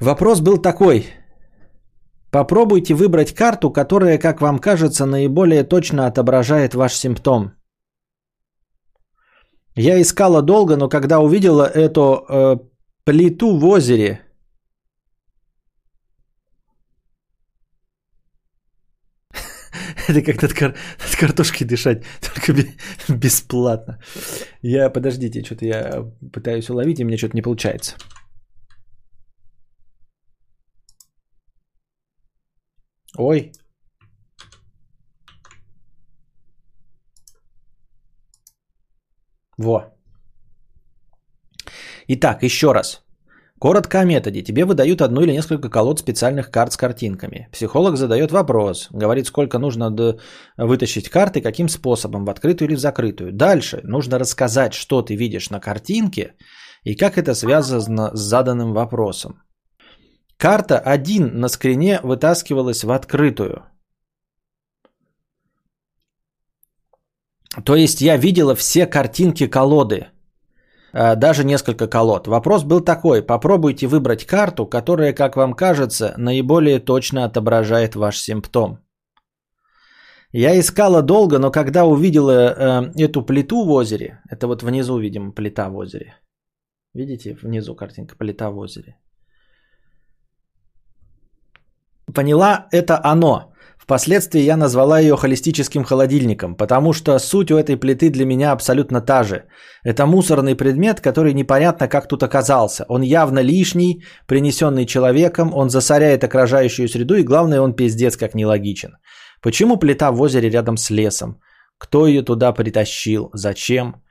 Вопрос был такой. Попробуйте выбрать карту, которая, как вам кажется, наиболее точно отображает ваш симптом. Я искала долго, но когда увидела эту э, плиту в озере, [laughs] Это как над, кар... над картошкой дышать, [laughs] только бесплатно. Я, подождите, что-то я пытаюсь уловить, и мне что-то не получается. Ой. Во. Итак, еще раз. Коротко о методе. Тебе выдают одну или несколько колод специальных карт с картинками. Психолог задает вопрос, говорит, сколько нужно вытащить карты, каким способом, в открытую или в закрытую. Дальше нужно рассказать, что ты видишь на картинке и как это связано с заданным вопросом. Карта 1 на скрине вытаскивалась в открытую. То есть я видела все картинки колоды. Э, даже несколько колод. Вопрос был такой. Попробуйте выбрать карту, которая, как вам кажется, наиболее точно отображает ваш симптом. Я искала долго, но когда увидела э, эту плиту в озере, это вот внизу, видимо, плита в озере. Видите, внизу картинка плита в озере поняла, это оно. Впоследствии я назвала ее холистическим холодильником, потому что суть у этой плиты для меня абсолютно та же. Это мусорный предмет, который непонятно как тут оказался. Он явно лишний, принесенный человеком, он засоряет окружающую среду и главное, он пиздец как нелогичен. Почему плита в озере рядом с лесом? Кто ее туда притащил? Зачем?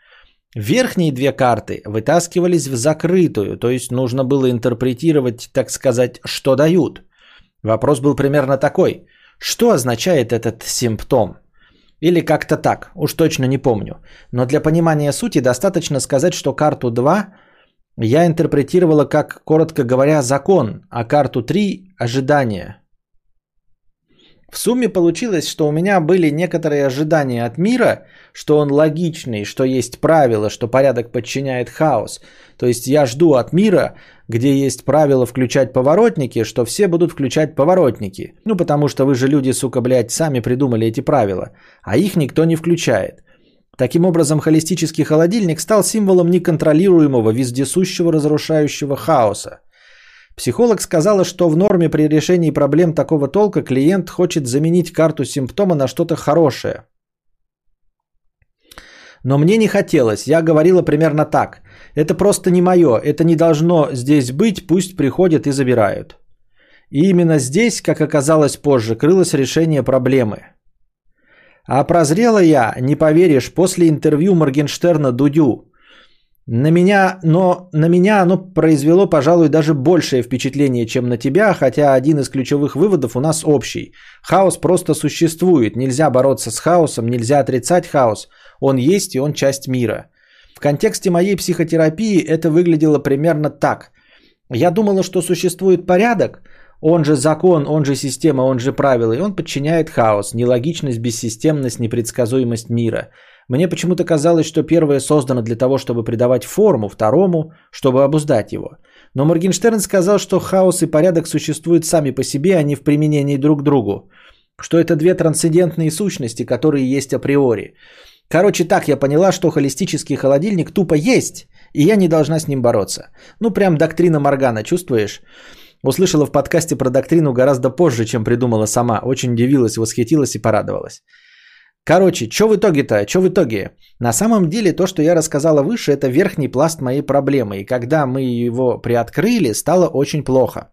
Верхние две карты вытаскивались в закрытую, то есть нужно было интерпретировать, так сказать, что дают – Вопрос был примерно такой. Что означает этот симптом? Или как-то так, уж точно не помню. Но для понимания сути достаточно сказать, что карту 2 я интерпретировала как, коротко говоря, закон, а карту 3 – ожидание. В сумме получилось, что у меня были некоторые ожидания от мира, что он логичный, что есть правила, что порядок подчиняет хаос. То есть я жду от мира где есть правило включать поворотники, что все будут включать поворотники. Ну, потому что вы же люди, сука, блядь, сами придумали эти правила, а их никто не включает. Таким образом, холистический холодильник стал символом неконтролируемого, вездесущего, разрушающего хаоса. Психолог сказала, что в норме при решении проблем такого толка клиент хочет заменить карту симптома на что-то хорошее. Но мне не хотелось. Я говорила примерно так. Это просто не мое, это не должно здесь быть, пусть приходят и забирают. И именно здесь, как оказалось позже, крылось решение проблемы. А прозрела я, не поверишь, после интервью Моргенштерна Дудю. На меня, но на меня оно произвело, пожалуй, даже большее впечатление, чем на тебя, хотя один из ключевых выводов у нас общий. Хаос просто существует, нельзя бороться с хаосом, нельзя отрицать хаос. Он есть и он часть мира. В контексте моей психотерапии это выглядело примерно так. Я думала, что существует порядок, он же закон, он же система, он же правила, и он подчиняет хаос, нелогичность, бессистемность, непредсказуемость мира. Мне почему-то казалось, что первое создано для того, чтобы придавать форму второму, чтобы обуздать его. Но Моргенштерн сказал, что хаос и порядок существуют сами по себе, а не в применении друг к другу. Что это две трансцендентные сущности, которые есть априори. Короче, так я поняла, что холистический холодильник тупо есть, и я не должна с ним бороться. Ну, прям доктрина Моргана, чувствуешь? Услышала в подкасте про доктрину гораздо позже, чем придумала сама. Очень удивилась, восхитилась и порадовалась. Короче, что в итоге-то? Что в итоге? На самом деле то, что я рассказала выше, это верхний пласт моей проблемы. И когда мы его приоткрыли, стало очень плохо.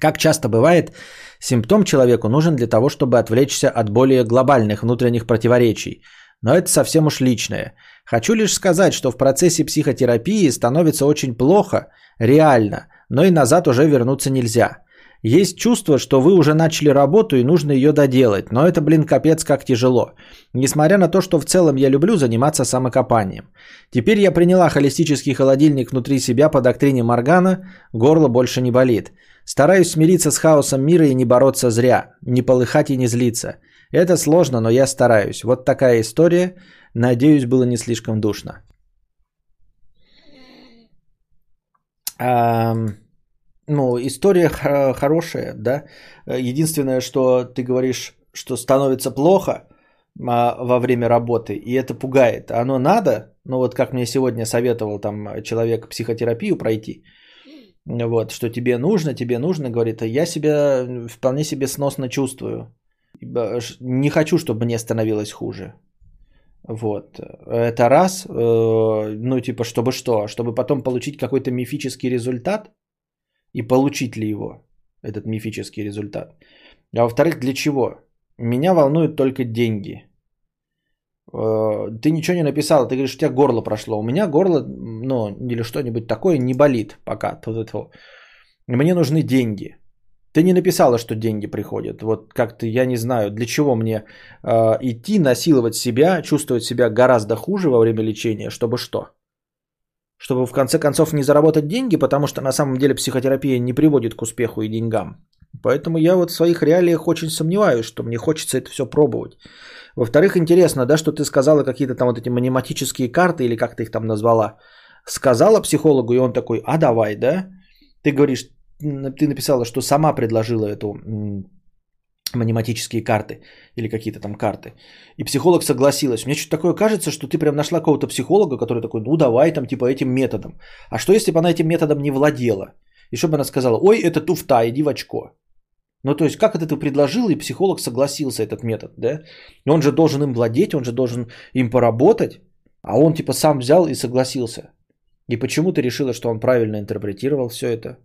Как часто бывает, симптом человеку нужен для того, чтобы отвлечься от более глобальных внутренних противоречий. Но это совсем уж личное. Хочу лишь сказать, что в процессе психотерапии становится очень плохо, реально, но и назад уже вернуться нельзя. Есть чувство, что вы уже начали работу и нужно ее доделать, но это, блин, капец как тяжело. Несмотря на то, что в целом я люблю заниматься самокопанием. Теперь я приняла холистический холодильник внутри себя по доктрине Моргана, горло больше не болит. Стараюсь смириться с хаосом мира и не бороться зря, не полыхать и не злиться. Это сложно, но я стараюсь. Вот такая история. Надеюсь, было не слишком душно. Um ну, история хорошая, да. Единственное, что ты говоришь, что становится плохо а, во время работы, и это пугает. Оно надо, ну вот как мне сегодня советовал там человек психотерапию пройти, вот, что тебе нужно, тебе нужно, говорит, а я себя вполне себе сносно чувствую. Не хочу, чтобы мне становилось хуже. Вот. Это раз. Э, ну, типа, чтобы что? Чтобы потом получить какой-то мифический результат – и получить ли его, этот мифический результат. А во-вторых, для чего? Меня волнуют только деньги. Э, ты ничего не написал, ты говоришь, у тебя горло прошло. У меня горло, ну, или что-нибудь такое не болит пока. Мне нужны деньги. Ты не написала, что деньги приходят. Вот как-то я не знаю, для чего мне э, идти, насиловать себя, чувствовать себя гораздо хуже во время лечения, чтобы что? чтобы в конце концов не заработать деньги, потому что на самом деле психотерапия не приводит к успеху и деньгам. Поэтому я вот в своих реалиях очень сомневаюсь, что мне хочется это все пробовать. Во-вторых, интересно, да, что ты сказала какие-то там вот эти маниматические карты, или как ты их там назвала, сказала психологу, и он такой, а давай, да? Ты говоришь, ты написала, что сама предложила эту маниматические карты или какие-то там карты. И психолог согласилась. Мне что-то такое кажется, что ты прям нашла какого-то психолога, который такой, ну давай там типа этим методом. А что если бы она этим методом не владела? И чтобы она сказала, ой, это туфта, иди в очко. Ну то есть как это ты предложил, и психолог согласился этот метод, да? И он же должен им владеть, он же должен им поработать, а он типа сам взял и согласился. И почему ты решила, что он правильно интерпретировал все это?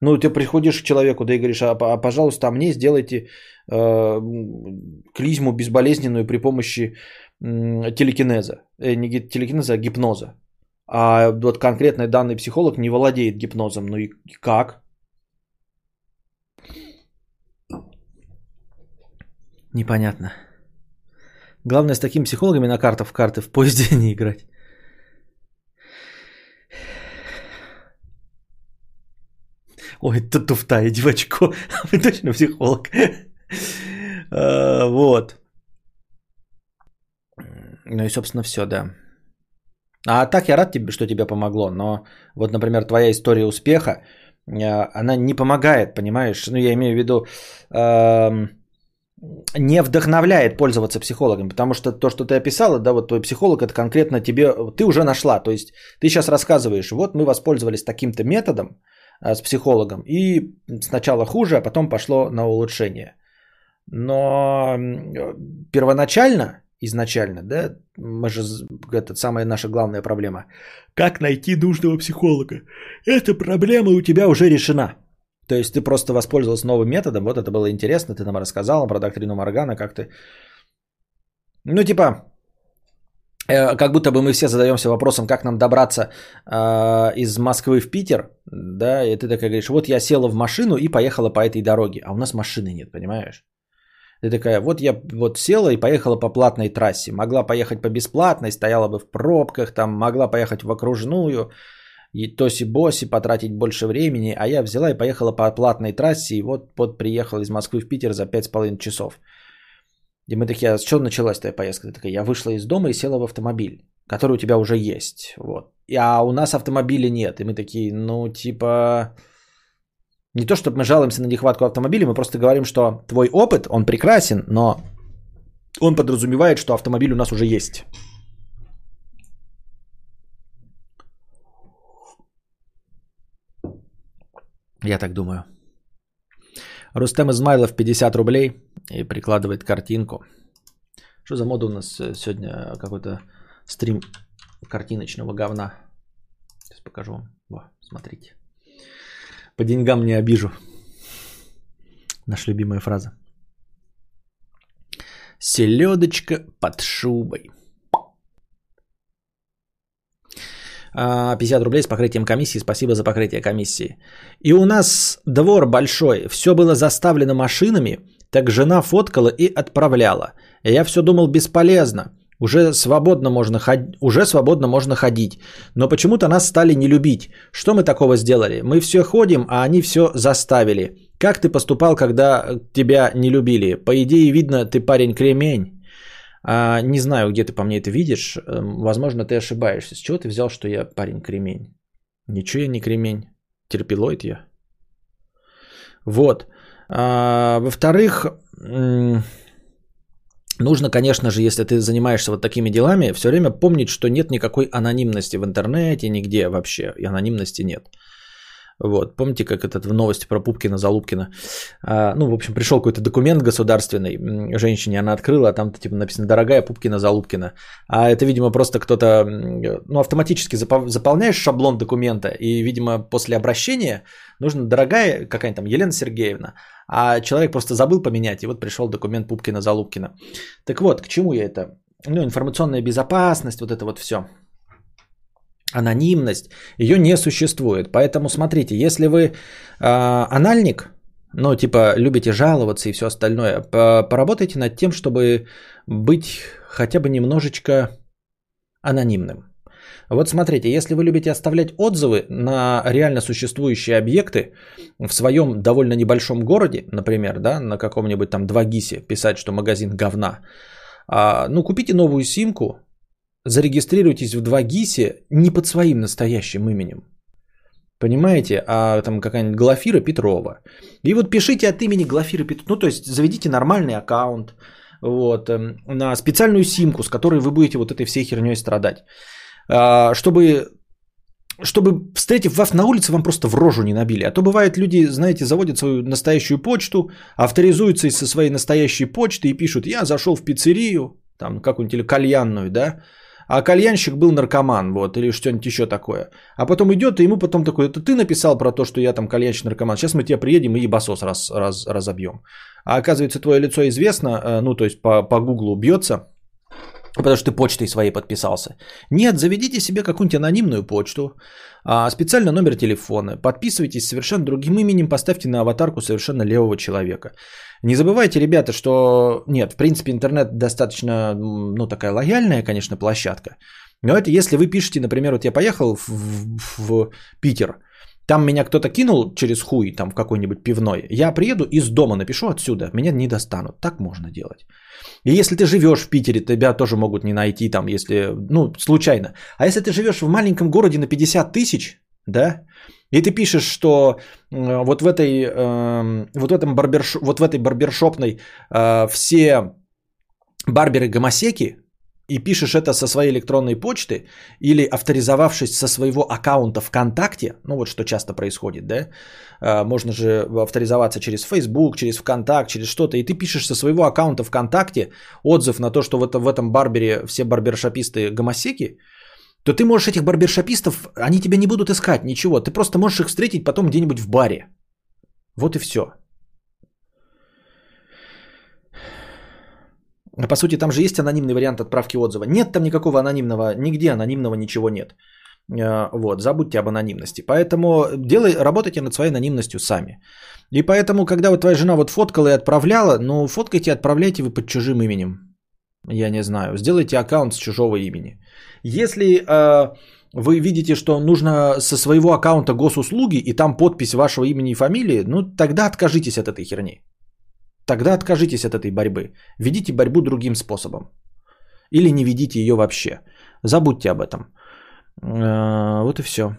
Ну, ты приходишь к человеку, да и говоришь, а, а пожалуйста, а мне сделайте э, клизму безболезненную при помощи э, телекинеза. Э, не телекинеза, а гипноза. А вот конкретный данный психолог не владеет гипнозом. Ну и как? Непонятно. Главное с такими психологами на картах в карты в поезде [laughs] не играть. Ой, это туфта, иди в очко. [laughs] Вы точно психолог. А, вот. Ну и, собственно, все, да. А так я рад тебе, что тебе помогло, но вот, например, твоя история успеха, а, она не помогает, понимаешь? Ну, я имею в виду, не вдохновляет пользоваться психологом, потому что то, что ты описала, да, вот твой психолог, это конкретно тебе, ты уже нашла, то есть ты сейчас рассказываешь, вот мы воспользовались таким-то методом, с психологом. И сначала хуже, а потом пошло на улучшение. Но первоначально, изначально, да, мы же, это самая наша главная проблема. Как найти нужного психолога? Эта проблема у тебя уже решена. То есть ты просто воспользовался новым методом, вот это было интересно, ты нам рассказал про доктрину Моргана, как ты... Ну, типа, Э, как будто бы мы все задаемся вопросом, как нам добраться э, из Москвы в Питер, да, и ты такая говоришь, вот я села в машину и поехала по этой дороге, а у нас машины нет, понимаешь? Ты такая, вот я вот села и поехала по платной трассе, могла поехать по бесплатной, стояла бы в пробках, там могла поехать в окружную, и тоси-боси, потратить больше времени, а я взяла и поехала по платной трассе, и вот, вот приехала из Москвы в Питер за 5,5 часов. И мы такие, а с чего началась твоя поездка? Ты такая, я вышла из дома и села в автомобиль, который у тебя уже есть. Вот. А у нас автомобиля нет. И мы такие, ну, типа... Не то, чтобы мы жалуемся на нехватку автомобиля, мы просто говорим, что твой опыт, он прекрасен, но он подразумевает, что автомобиль у нас уже есть. Я так думаю. Рустем Измайлов 50 рублей и прикладывает картинку. Что за мода у нас э, сегодня? Какой-то стрим картиночного говна. Сейчас покажу вам. Во, смотрите. По деньгам не обижу. Наша любимая фраза. Селедочка под шубой. 50 а, рублей с покрытием комиссии. Спасибо за покрытие комиссии. И у нас двор большой. Все было заставлено машинами. Так жена фоткала и отправляла. Я все думал бесполезно. Уже свободно можно ходить, уже свободно можно ходить. Но почему-то нас стали не любить. Что мы такого сделали? Мы все ходим, а они все заставили. Как ты поступал, когда тебя не любили? По идее, видно, ты парень кремень. А, не знаю, где ты по мне это видишь. Эм, возможно, ты ошибаешься. С чего ты взял, что я парень кремень? Ничего я не кремень. Терпилоид я. Вот. А, во-вторых, нужно, конечно же, если ты занимаешься вот такими делами, все время помнить, что нет никакой анонимности в интернете, нигде вообще. И анонимности нет. Вот, помните, как этот в новости про Пупкина, Залупкина? А, ну, в общем, пришел какой-то документ государственный женщине, она открыла, а там типа написано «Дорогая Пупкина, Залупкина». А это, видимо, просто кто-то, ну, автоматически заполняешь шаблон документа, и, видимо, после обращения нужно «Дорогая какая-нибудь там Елена Сергеевна», а человек просто забыл поменять, и вот пришел документ Пупкина, Залупкина. Так вот, к чему я это? Ну, информационная безопасность, вот это вот все – анонимность, ее не существует. Поэтому смотрите, если вы э, анальник, ну типа любите жаловаться и все остальное, поработайте над тем, чтобы быть хотя бы немножечко анонимным. Вот смотрите, если вы любите оставлять отзывы на реально существующие объекты в своем довольно небольшом городе, например, да, на каком-нибудь там 2 гисе писать, что магазин говна, а, ну купите новую симку, зарегистрируйтесь в 2GIS не под своим настоящим именем. Понимаете? А там какая-нибудь Глафира Петрова. И вот пишите от имени Глафира Петрова. Ну, то есть заведите нормальный аккаунт вот, эм, на специальную симку, с которой вы будете вот этой всей херней страдать. А, чтобы, чтобы встретив вас на улице, вам просто в рожу не набили. А то бывает, люди, знаете, заводят свою настоящую почту, авторизуются со своей настоящей почты и пишут, я зашел в пиццерию, там какую-нибудь или кальянную, да, а кальянщик был наркоман, вот, или что-нибудь еще такое. А потом идет, и ему потом такой, это ты написал про то, что я там кальянщик наркоман, сейчас мы тебе приедем и ебасос раз, раз, разобьем. А оказывается, твое лицо известно, э, ну, то есть по, по гуглу бьется, потому что ты почтой своей подписался. Нет, заведите себе какую-нибудь анонимную почту, а, специально номер телефона, подписывайтесь совершенно другим именем, поставьте на аватарку совершенно левого человека. Не забывайте, ребята, что нет, в принципе, интернет достаточно, ну, такая лояльная, конечно, площадка. Но это если вы пишете, например, вот я поехал в, в, в Питер, там меня кто-то кинул через хуй, там в какой-нибудь пивной, я приеду из дома напишу отсюда, меня не достанут. Так можно делать. И если ты живешь в Питере, тебя тоже могут не найти там, если, ну, случайно. А если ты живешь в маленьком городе на 50 тысяч, да, и ты пишешь, что вот в этой, эм, вот в этом барберш, вот в этой барбершопной э, все барберы гомосеки, и пишешь это со своей электронной почты или авторизовавшись со своего аккаунта ВКонтакте, ну вот что часто происходит, да, э, можно же авторизоваться через Facebook, через ВКонтакт, через что-то, и ты пишешь со своего аккаунта ВКонтакте отзыв на то, что в этом, в этом барбере все барбершописты гомосеки, то ты можешь этих барбершопистов, они тебя не будут искать, ничего. Ты просто можешь их встретить потом где-нибудь в баре. Вот и все. По сути, там же есть анонимный вариант отправки отзыва. Нет там никакого анонимного, нигде анонимного ничего нет. А, вот, забудьте об анонимности. Поэтому делай, работайте над своей анонимностью сами. И поэтому, когда вот твоя жена вот фоткала и отправляла, ну, фоткайте и отправляйте вы под чужим именем. Я не знаю. Сделайте аккаунт с чужого имени. Если э, вы видите, что нужно со своего аккаунта госуслуги и там подпись вашего имени и фамилии, ну тогда откажитесь от этой херни. Тогда откажитесь от этой борьбы. Ведите борьбу другим способом. Или не ведите ее вообще. Забудьте об этом. Э, вот и все.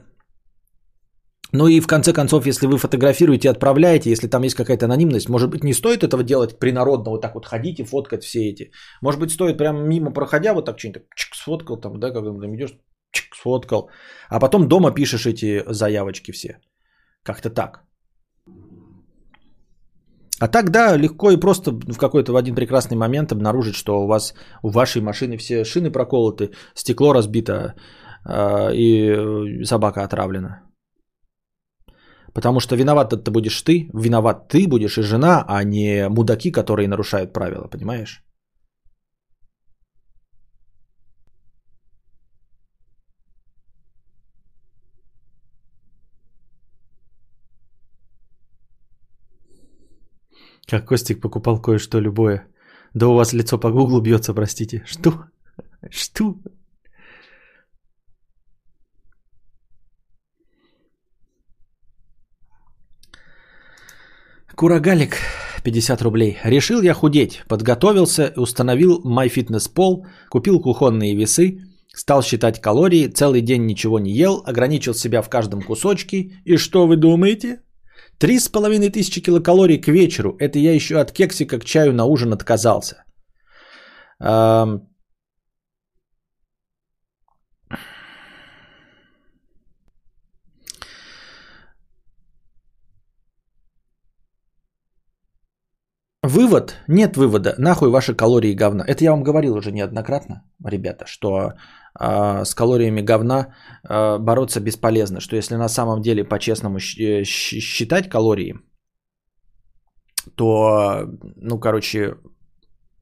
Ну и в конце концов, если вы фотографируете и отправляете, если там есть какая-то анонимность, может быть, не стоит этого делать принародно, вот так вот ходить и фоткать все эти. Может быть, стоит прямо мимо проходя, вот так что-нибудь чик, сфоткал там, да, когда там идешь, чик, сфоткал. А потом дома пишешь эти заявочки все. Как-то так. А так, да, легко и просто в какой-то в один прекрасный момент обнаружить, что у вас, у вашей машины все шины проколоты, стекло разбито э, и собака отравлена. Потому что виноват ты будешь ты, виноват ты будешь и жена, а не мудаки, которые нарушают правила, понимаешь? Как Костик покупал кое-что любое. Да у вас лицо по гуглу бьется, простите. Что? Что? Курагалик, 50 рублей. Решил я худеть. Подготовился, установил MyFitnessPal, купил кухонные весы, стал считать калории, целый день ничего не ел, ограничил себя в каждом кусочке. И что вы думаете? Три с половиной тысячи килокалорий к вечеру. Это я еще от кексика к чаю на ужин отказался. Вывод? Нет вывода. Нахуй ваши калории говна. Это я вам говорил уже неоднократно, ребята, что с калориями говна э, бороться бесполезно. Что если на самом деле по-честному э, считать калории, то, ну, короче,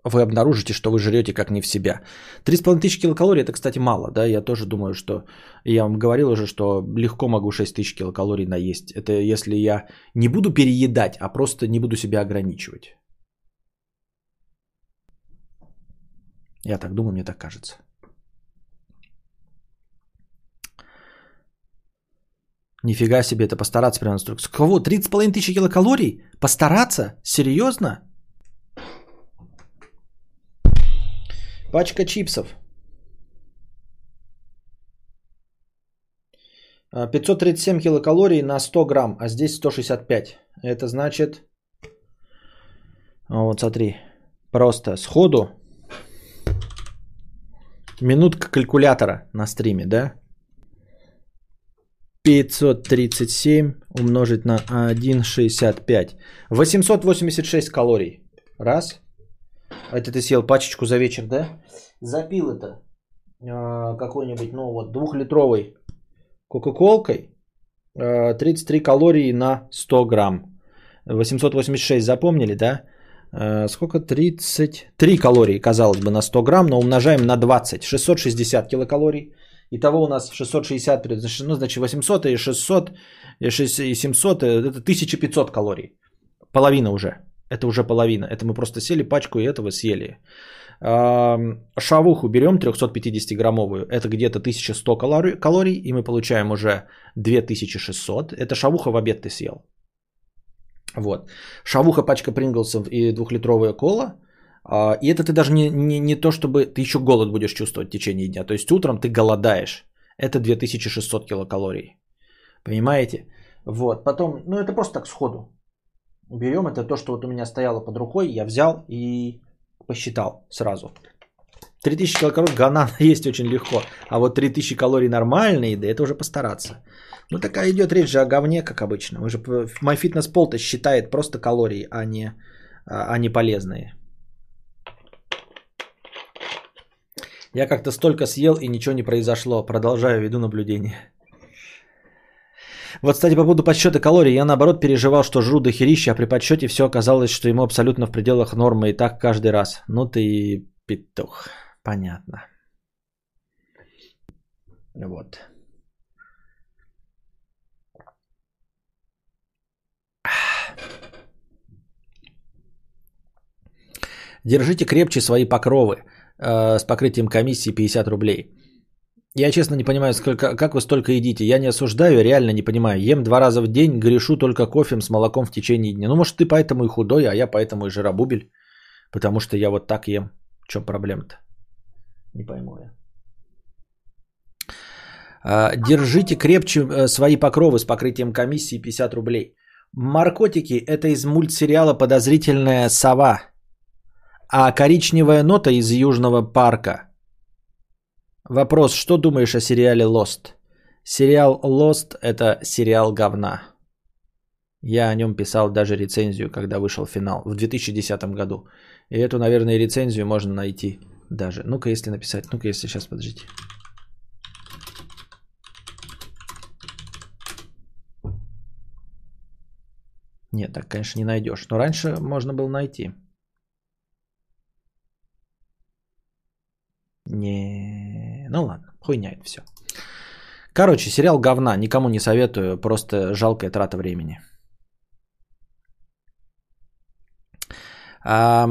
вы обнаружите, что вы жрете как не в себя. 3,5 тысячи килокалорий это, кстати, мало, да, я тоже думаю, что я вам говорил уже, что легко могу 6 тысяч килокалорий наесть. Это если я не буду переедать, а просто не буду себя ограничивать. Я так думаю, мне так кажется. Нифига себе, это постараться прямо инструкцию. Кого? 30,5 тысячи килокалорий? Постараться? Серьезно? Пачка чипсов. 537 килокалорий на 100 грамм, а здесь 165. Это значит... Вот смотри, просто сходу Минутка калькулятора на стриме, да? 537 умножить на 1,65. 886 калорий. Раз. Это ты съел пачечку за вечер, да? Запил это э, какой-нибудь, ну вот, двухлитровой кока-колкой. Э, 33 калории на 100 грамм. 886 запомнили, да? Э, сколько? 33 калории, казалось бы, на 100 грамм, но умножаем на 20. 660 килокалорий. Итого у нас 660, ну, значит, 800 и 600, и 700, это 1500 калорий. Половина уже. Это уже половина. Это мы просто сели пачку и этого съели. Шавуху берем 350-граммовую. Это где-то 1100 калорий, калорий. И мы получаем уже 2600. Это шавуха в обед ты съел. Вот. Шавуха, пачка Принглсов и двухлитровая кола. А, и это ты даже не, не, не то, чтобы ты еще голод будешь чувствовать в течение дня. То есть утром ты голодаешь. Это 2600 килокалорий. Понимаете? Вот. Потом, ну это просто так сходу. Берем это то, что вот у меня стояло под рукой. Я взял и посчитал сразу. 3000 килокалорий гана [laughs] есть очень легко. А вот 3000 калорий нормальные, да это уже постараться. Ну такая идет речь же о говне, как обычно. Мы же MyFitnessPal-то считает просто калории, а не, а, а не полезные. Я как-то столько съел и ничего не произошло. Продолжаю, веду наблюдение. Вот, кстати, по поводу подсчета калорий, я наоборот переживал, что жру до херища, а при подсчете все оказалось, что ему абсолютно в пределах нормы и так каждый раз. Ну ты петух. Понятно. Вот. Держите крепче свои покровы э, с покрытием комиссии 50 рублей. Я честно не понимаю, сколько, как вы столько едите. Я не осуждаю, реально не понимаю. Ем два раза в день, грешу только кофем с молоком в течение дня. Ну, может, ты поэтому и худой, а я поэтому и жиробубель. Потому что я вот так ем. В чем проблема-то? Не пойму я. А, держите крепче э, свои покровы с покрытием комиссии 50 рублей. Маркотики – это из мультсериала «Подозрительная сова», а коричневая нота из Южного парка. Вопрос, что думаешь о сериале Lost? Сериал Lost – это сериал говна. Я о нем писал даже рецензию, когда вышел финал в 2010 году. И эту, наверное, рецензию можно найти даже. Ну-ка, если написать, ну-ка, если сейчас, подождите. Нет, так, конечно, не найдешь. Но раньше можно было найти. Не, ну ладно, хуйня это все. Короче, сериал говна, никому не советую, просто жалкая трата времени. А,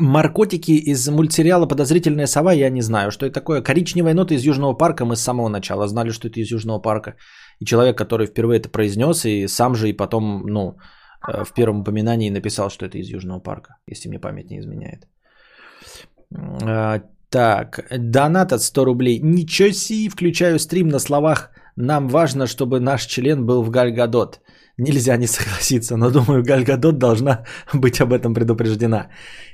Маркотики из мультсериала «Подозрительная сова» я не знаю, что это такое. Коричневая нота из Южного парка мы с самого начала знали, что это из Южного парка. И человек, который впервые это произнес, и сам же и потом, ну, э, в первом упоминании написал, что это из Южного парка, если мне память не изменяет. А, так, донат от 100 рублей. Ничего себе, включаю стрим на словах. Нам важно, чтобы наш член был в Гальгадот. Нельзя не согласиться, но думаю, Гальгадот должна [laughs] быть об этом предупреждена.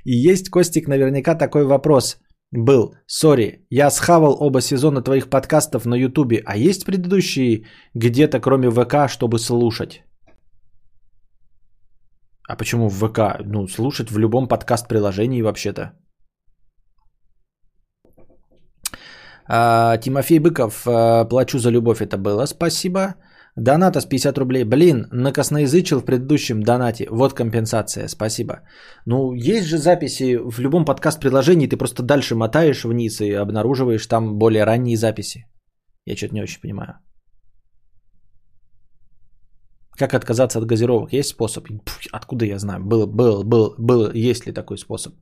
И есть, Костик, наверняка такой вопрос был. Сори, я схавал оба сезона твоих подкастов на Ютубе, а есть предыдущие где-то кроме ВК, чтобы слушать? А почему в ВК? Ну, слушать в любом подкаст-приложении вообще-то. А, Тимофей Быков, а, плачу за любовь, это было, спасибо. Доната с 50 рублей. Блин, накосноязычил в предыдущем донате. Вот компенсация, спасибо. Ну, есть же записи в любом подкаст-приложении, ты просто дальше мотаешь вниз и обнаруживаешь там более ранние записи. Я что-то не очень понимаю. Как отказаться от газировок? Есть способ? Откуда я знаю? Был, был, был, был, есть ли такой способ?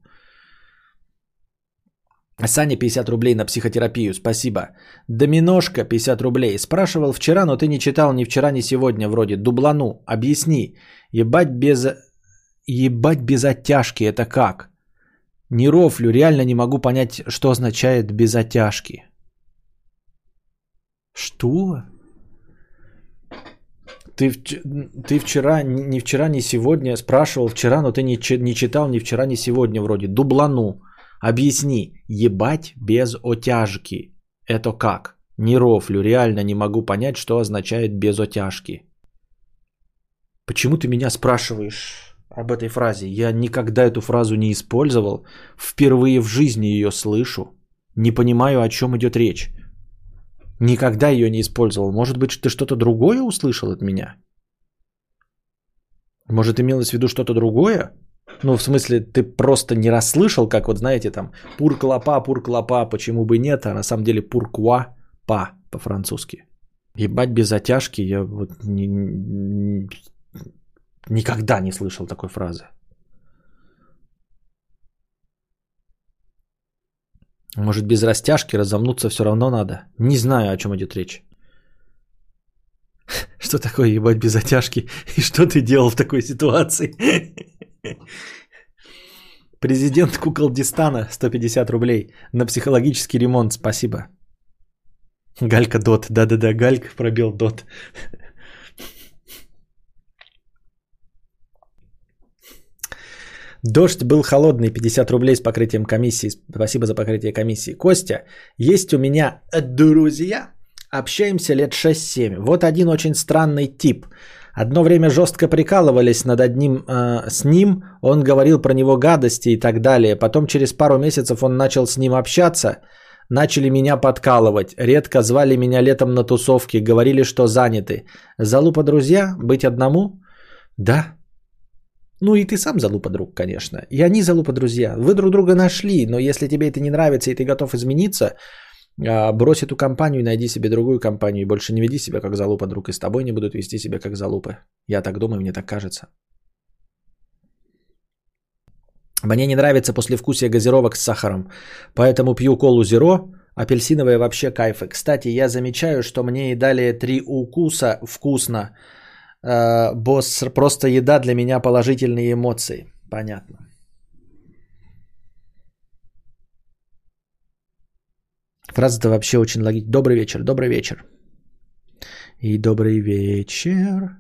Саня 50 рублей на психотерапию, спасибо. Доминошка 50 рублей. Спрашивал вчера, но ты не читал ни вчера, ни сегодня вроде. Дублану, объясни. Ебать без... Ебать без оттяжки, это как? Не рофлю, реально не могу понять, что означает без оттяжки. Что? Ты, ты вчера, ни вчера, ни сегодня спрашивал вчера, но ты не, не читал ни вчера, ни сегодня вроде. Дублану. Объясни, ебать без отяжки. Это как? Не рофлю, реально не могу понять, что означает без отяжки. Почему ты меня спрашиваешь об этой фразе? Я никогда эту фразу не использовал. Впервые в жизни ее слышу. Не понимаю, о чем идет речь. Никогда ее не использовал. Может быть, ты что-то другое услышал от меня? Может, имелось в виду что-то другое? Ну, в смысле, ты просто не расслышал, как вот, знаете, там, пур-клопа, пур-клопа, почему бы нет, а на самом деле пур-куа, па по-французски. Ебать без затяжки, я вот ни, ни, никогда не слышал такой фразы. Может, без растяжки разомнуться все равно надо? Не знаю, о чем идет речь. [laughs] Что такое ебать без затяжки? [laughs] И что ты делал в такой ситуации? [laughs] Президент Куколдистана 150 рублей на психологический ремонт. Спасибо. Галька Дот. Да-да-да, Галька пробил Дот. Дождь был холодный, 50 рублей с покрытием комиссии. Спасибо за покрытие комиссии. Костя, есть у меня друзья. Общаемся лет 6-7. Вот один очень странный тип. Одно время жестко прикалывались над одним э, с ним, он говорил про него гадости и так далее. Потом через пару месяцев он начал с ним общаться, начали меня подкалывать. Редко звали меня летом на тусовки, говорили, что заняты. Залупа друзья? Быть одному? Да. Ну и ты сам залупа друг, конечно. И они залупа друзья. Вы друг друга нашли, но если тебе это не нравится и ты готов измениться, брось эту компанию и найди себе другую компанию. И больше не веди себя как залупа, друг. И с тобой не будут вести себя как залупы. Я так думаю, мне так кажется. Мне не нравится послевкусие газировок с сахаром, поэтому пью колу зеро, апельсиновая вообще кайфы. Кстати, я замечаю, что мне и дали три укуса вкусно. Э, босс, просто еда для меня положительные эмоции. Понятно. Фраза-то вообще очень логична. Добрый вечер, добрый вечер. И добрый вечер.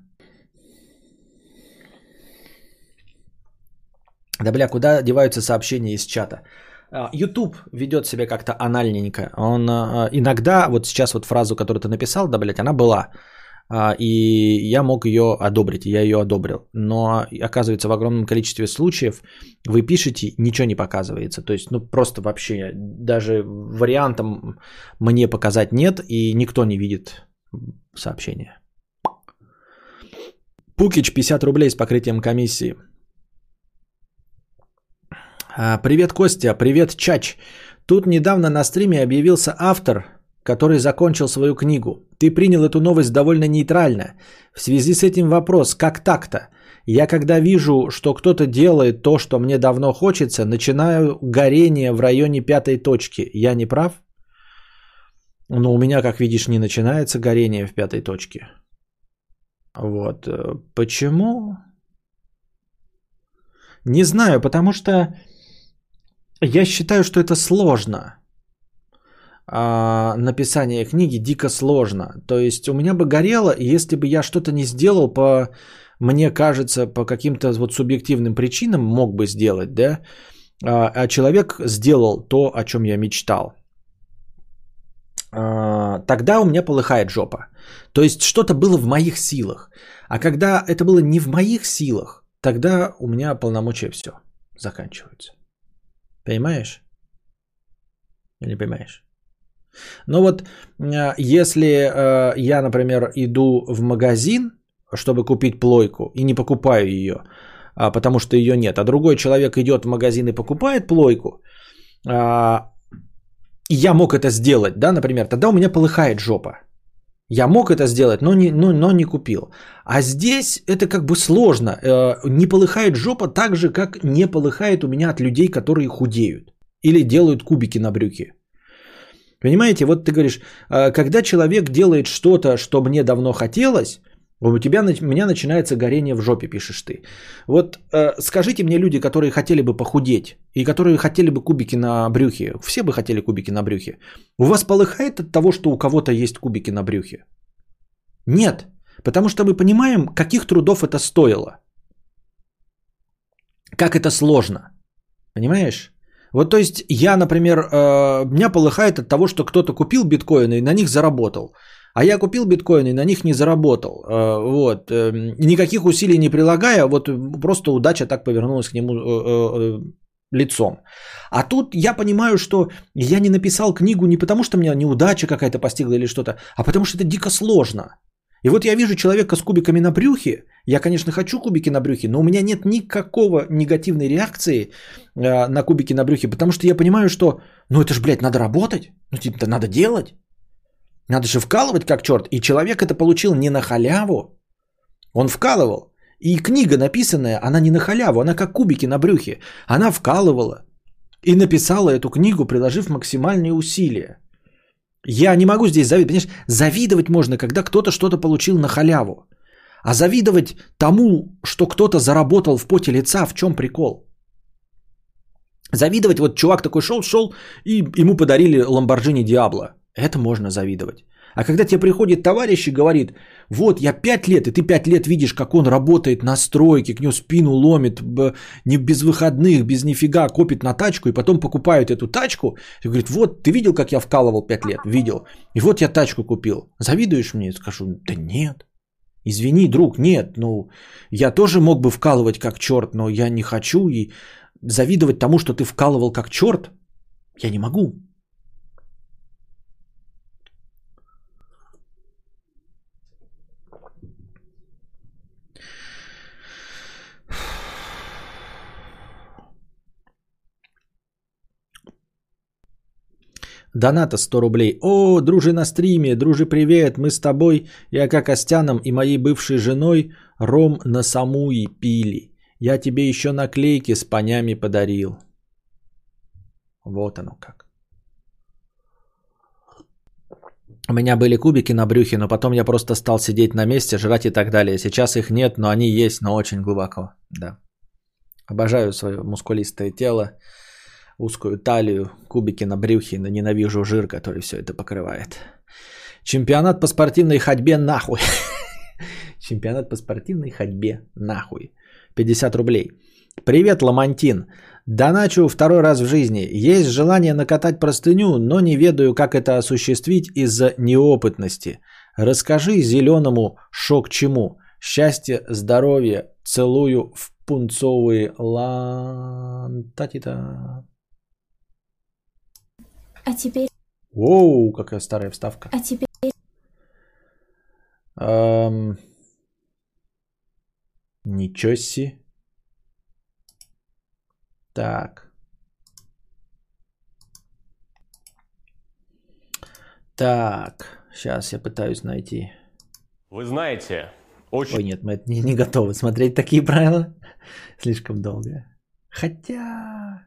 Да бля, куда деваются сообщения из чата? А, YouTube ведет себя как-то анальненько. Он а, иногда, вот сейчас вот фразу, которую ты написал, да, блядь, она была. А, и я мог ее одобрить, я ее одобрил. Но оказывается, в огромном количестве случаев вы пишете, ничего не показывается. То есть, ну просто вообще даже вариантом мне показать нет, и никто не видит сообщение. Пукич 50 рублей с покрытием комиссии. А, привет, Костя. Привет, Чач. Тут недавно на стриме объявился автор, который закончил свою книгу. Ты принял эту новость довольно нейтрально. В связи с этим вопрос, как так-то? Я когда вижу, что кто-то делает то, что мне давно хочется, начинаю горение в районе пятой точки. Я не прав? Но у меня, как видишь, не начинается горение в пятой точке. Вот. Э, почему? Не знаю, потому что я считаю, что это сложно а, написание книги дико сложно. То есть у меня бы горело, если бы я что-то не сделал по, мне кажется, по каким-то вот субъективным причинам мог бы сделать, да, а, а человек сделал то, о чем я мечтал. А, тогда у меня полыхает жопа. То есть что-то было в моих силах. А когда это было не в моих силах, тогда у меня полномочия все заканчиваются. Понимаешь? Или понимаешь? Но вот э, если э, я, например, иду в магазин, чтобы купить плойку, и не покупаю ее, а, потому что ее нет, а другой человек идет в магазин и покупает плойку, а, и я мог это сделать, да, например, тогда у меня полыхает жопа. Я мог это сделать, но не, но, но не купил. А здесь это как бы сложно. Э, не полыхает жопа так же, как не полыхает у меня от людей, которые худеют. Или делают кубики на брюки. Понимаете, вот ты говоришь, а, когда человек делает что-то, что мне давно хотелось, у тебя, у меня начинается горение в жопе, пишешь ты. Вот э, скажите мне люди, которые хотели бы похудеть и которые хотели бы кубики на брюхе, все бы хотели кубики на брюхе. У вас полыхает от того, что у кого-то есть кубики на брюхе? Нет, потому что мы понимаем, каких трудов это стоило. Как это сложно. Понимаешь? Вот то есть я, например, э, меня полыхает от того, что кто-то купил биткоины и на них заработал. А я купил биткоины и на них не заработал. Э, вот. Э, никаких усилий не прилагая, вот просто удача так повернулась к нему лицом. А тут я понимаю, что я не написал книгу не потому, что меня неудача какая-то постигла или что-то, а потому что это дико сложно. И вот я вижу человека с кубиками на брюхе. Я, конечно, хочу кубики на брюхе, но у меня нет никакого негативной реакции э, на кубики на брюхе, потому что я понимаю, что, ну это же, блядь, надо работать, ну типа, надо делать. Надо же вкалывать как черт. И человек это получил не на халяву. Он вкалывал. И книга написанная, она не на халяву, она как кубики на брюхе. Она вкалывала. И написала эту книгу, приложив максимальные усилия. Я не могу здесь завидовать. Понимаешь, завидовать можно, когда кто-то что-то получил на халяву. А завидовать тому, что кто-то заработал в поте лица, в чем прикол? Завидовать, вот чувак такой шел, шел, и ему подарили Ламборджини Диабло. Это можно завидовать. А когда тебе приходит товарищ и говорит, вот я пять лет, и ты пять лет видишь, как он работает на стройке, к нему спину ломит, не без выходных, без нифига, копит на тачку, и потом покупают эту тачку, и говорит, вот ты видел, как я вкалывал пять лет? Видел. И вот я тачку купил. Завидуешь мне? Скажу, да нет. Извини, друг, нет, ну, я тоже мог бы вкалывать как черт, но я не хочу, и завидовать тому, что ты вкалывал как черт, я не могу. Доната 100 рублей. О, дружи на стриме, дружи, привет, мы с тобой, я как Остяном и моей бывшей женой ром на самуи пили. Я тебе еще наклейки с понями подарил. Вот оно как. У меня были кубики на брюхе, но потом я просто стал сидеть на месте, жрать и так далее. Сейчас их нет, но они есть, но очень глубоко. Да. Обожаю свое мускулистое тело узкую талию, кубики на брюхе, но ненавижу жир, который все это покрывает. Чемпионат по спортивной ходьбе нахуй. [laughs] Чемпионат по спортивной ходьбе нахуй. 50 рублей. Привет, Ламантин. Доначу второй раз в жизни. Есть желание накатать простыню, но не ведаю, как это осуществить из-за неопытности. Расскажи зеленому шок чему. Счастье, здоровье, целую в пунцовые лантатита. А теперь... Оу, какая старая вставка. А теперь... Эм... Ничего себе. Так. Так, сейчас я пытаюсь найти. Вы знаете, очень... Ой, нет, мы не, не готовы смотреть такие правила. Слишком долго. Хотя...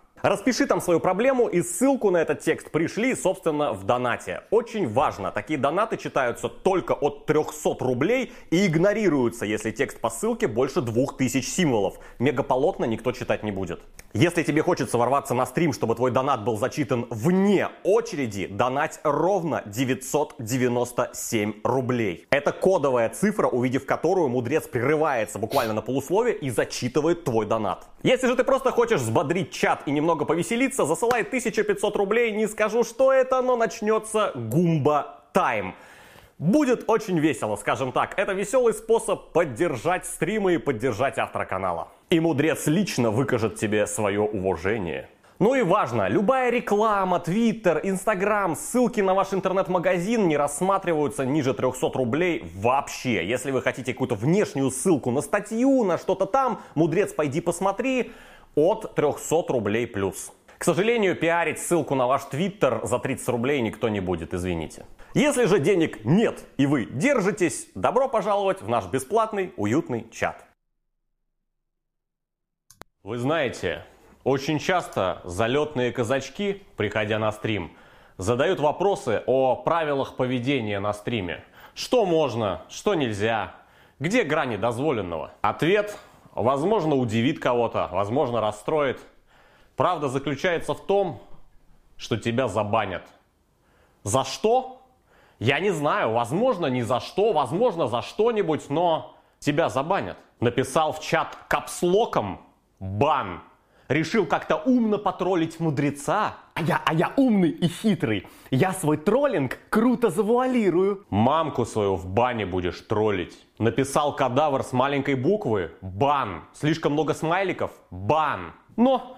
Распиши там свою проблему и ссылку на этот текст пришли, собственно, в донате. Очень важно, такие донаты читаются только от 300 рублей и игнорируются, если текст по ссылке больше 2000 символов. Мегаполотно никто читать не будет. Если тебе хочется ворваться на стрим, чтобы твой донат был зачитан вне очереди, донать ровно 997 рублей. Это кодовая цифра, увидев которую мудрец прерывается буквально на полусловие и зачитывает твой донат. Если же ты просто хочешь взбодрить чат и немного повеселиться, засылай 1500 рублей, не скажу, что это, но начнется гумба тайм. Будет очень весело, скажем так. Это веселый способ поддержать стримы и поддержать автора канала. И мудрец лично выкажет тебе свое уважение. Ну и важно, любая реклама, твиттер, инстаграм, ссылки на ваш интернет-магазин не рассматриваются ниже 300 рублей вообще. Если вы хотите какую-то внешнюю ссылку на статью, на что-то там, мудрец, пойди посмотри, от 300 рублей плюс. К сожалению, пиарить ссылку на ваш твиттер за 30 рублей никто не будет, извините. Если же денег нет и вы держитесь, добро пожаловать в наш бесплатный уютный чат. Вы знаете, очень часто залетные казачки, приходя на стрим, задают вопросы о правилах поведения на стриме. Что можно, что нельзя, где грани дозволенного? Ответ, возможно, удивит кого-то, возможно, расстроит. Правда заключается в том, что тебя забанят. За что? Я не знаю, возможно, ни за что, возможно, за что-нибудь, но тебя забанят. Написал в чат капслоком бан. Решил как-то умно потроллить мудреца. А я, а я умный и хитрый. Я свой троллинг круто завуалирую. Мамку свою в бане будешь троллить. Написал кадавр с маленькой буквы. Бан. Слишком много смайликов. Бан. Но,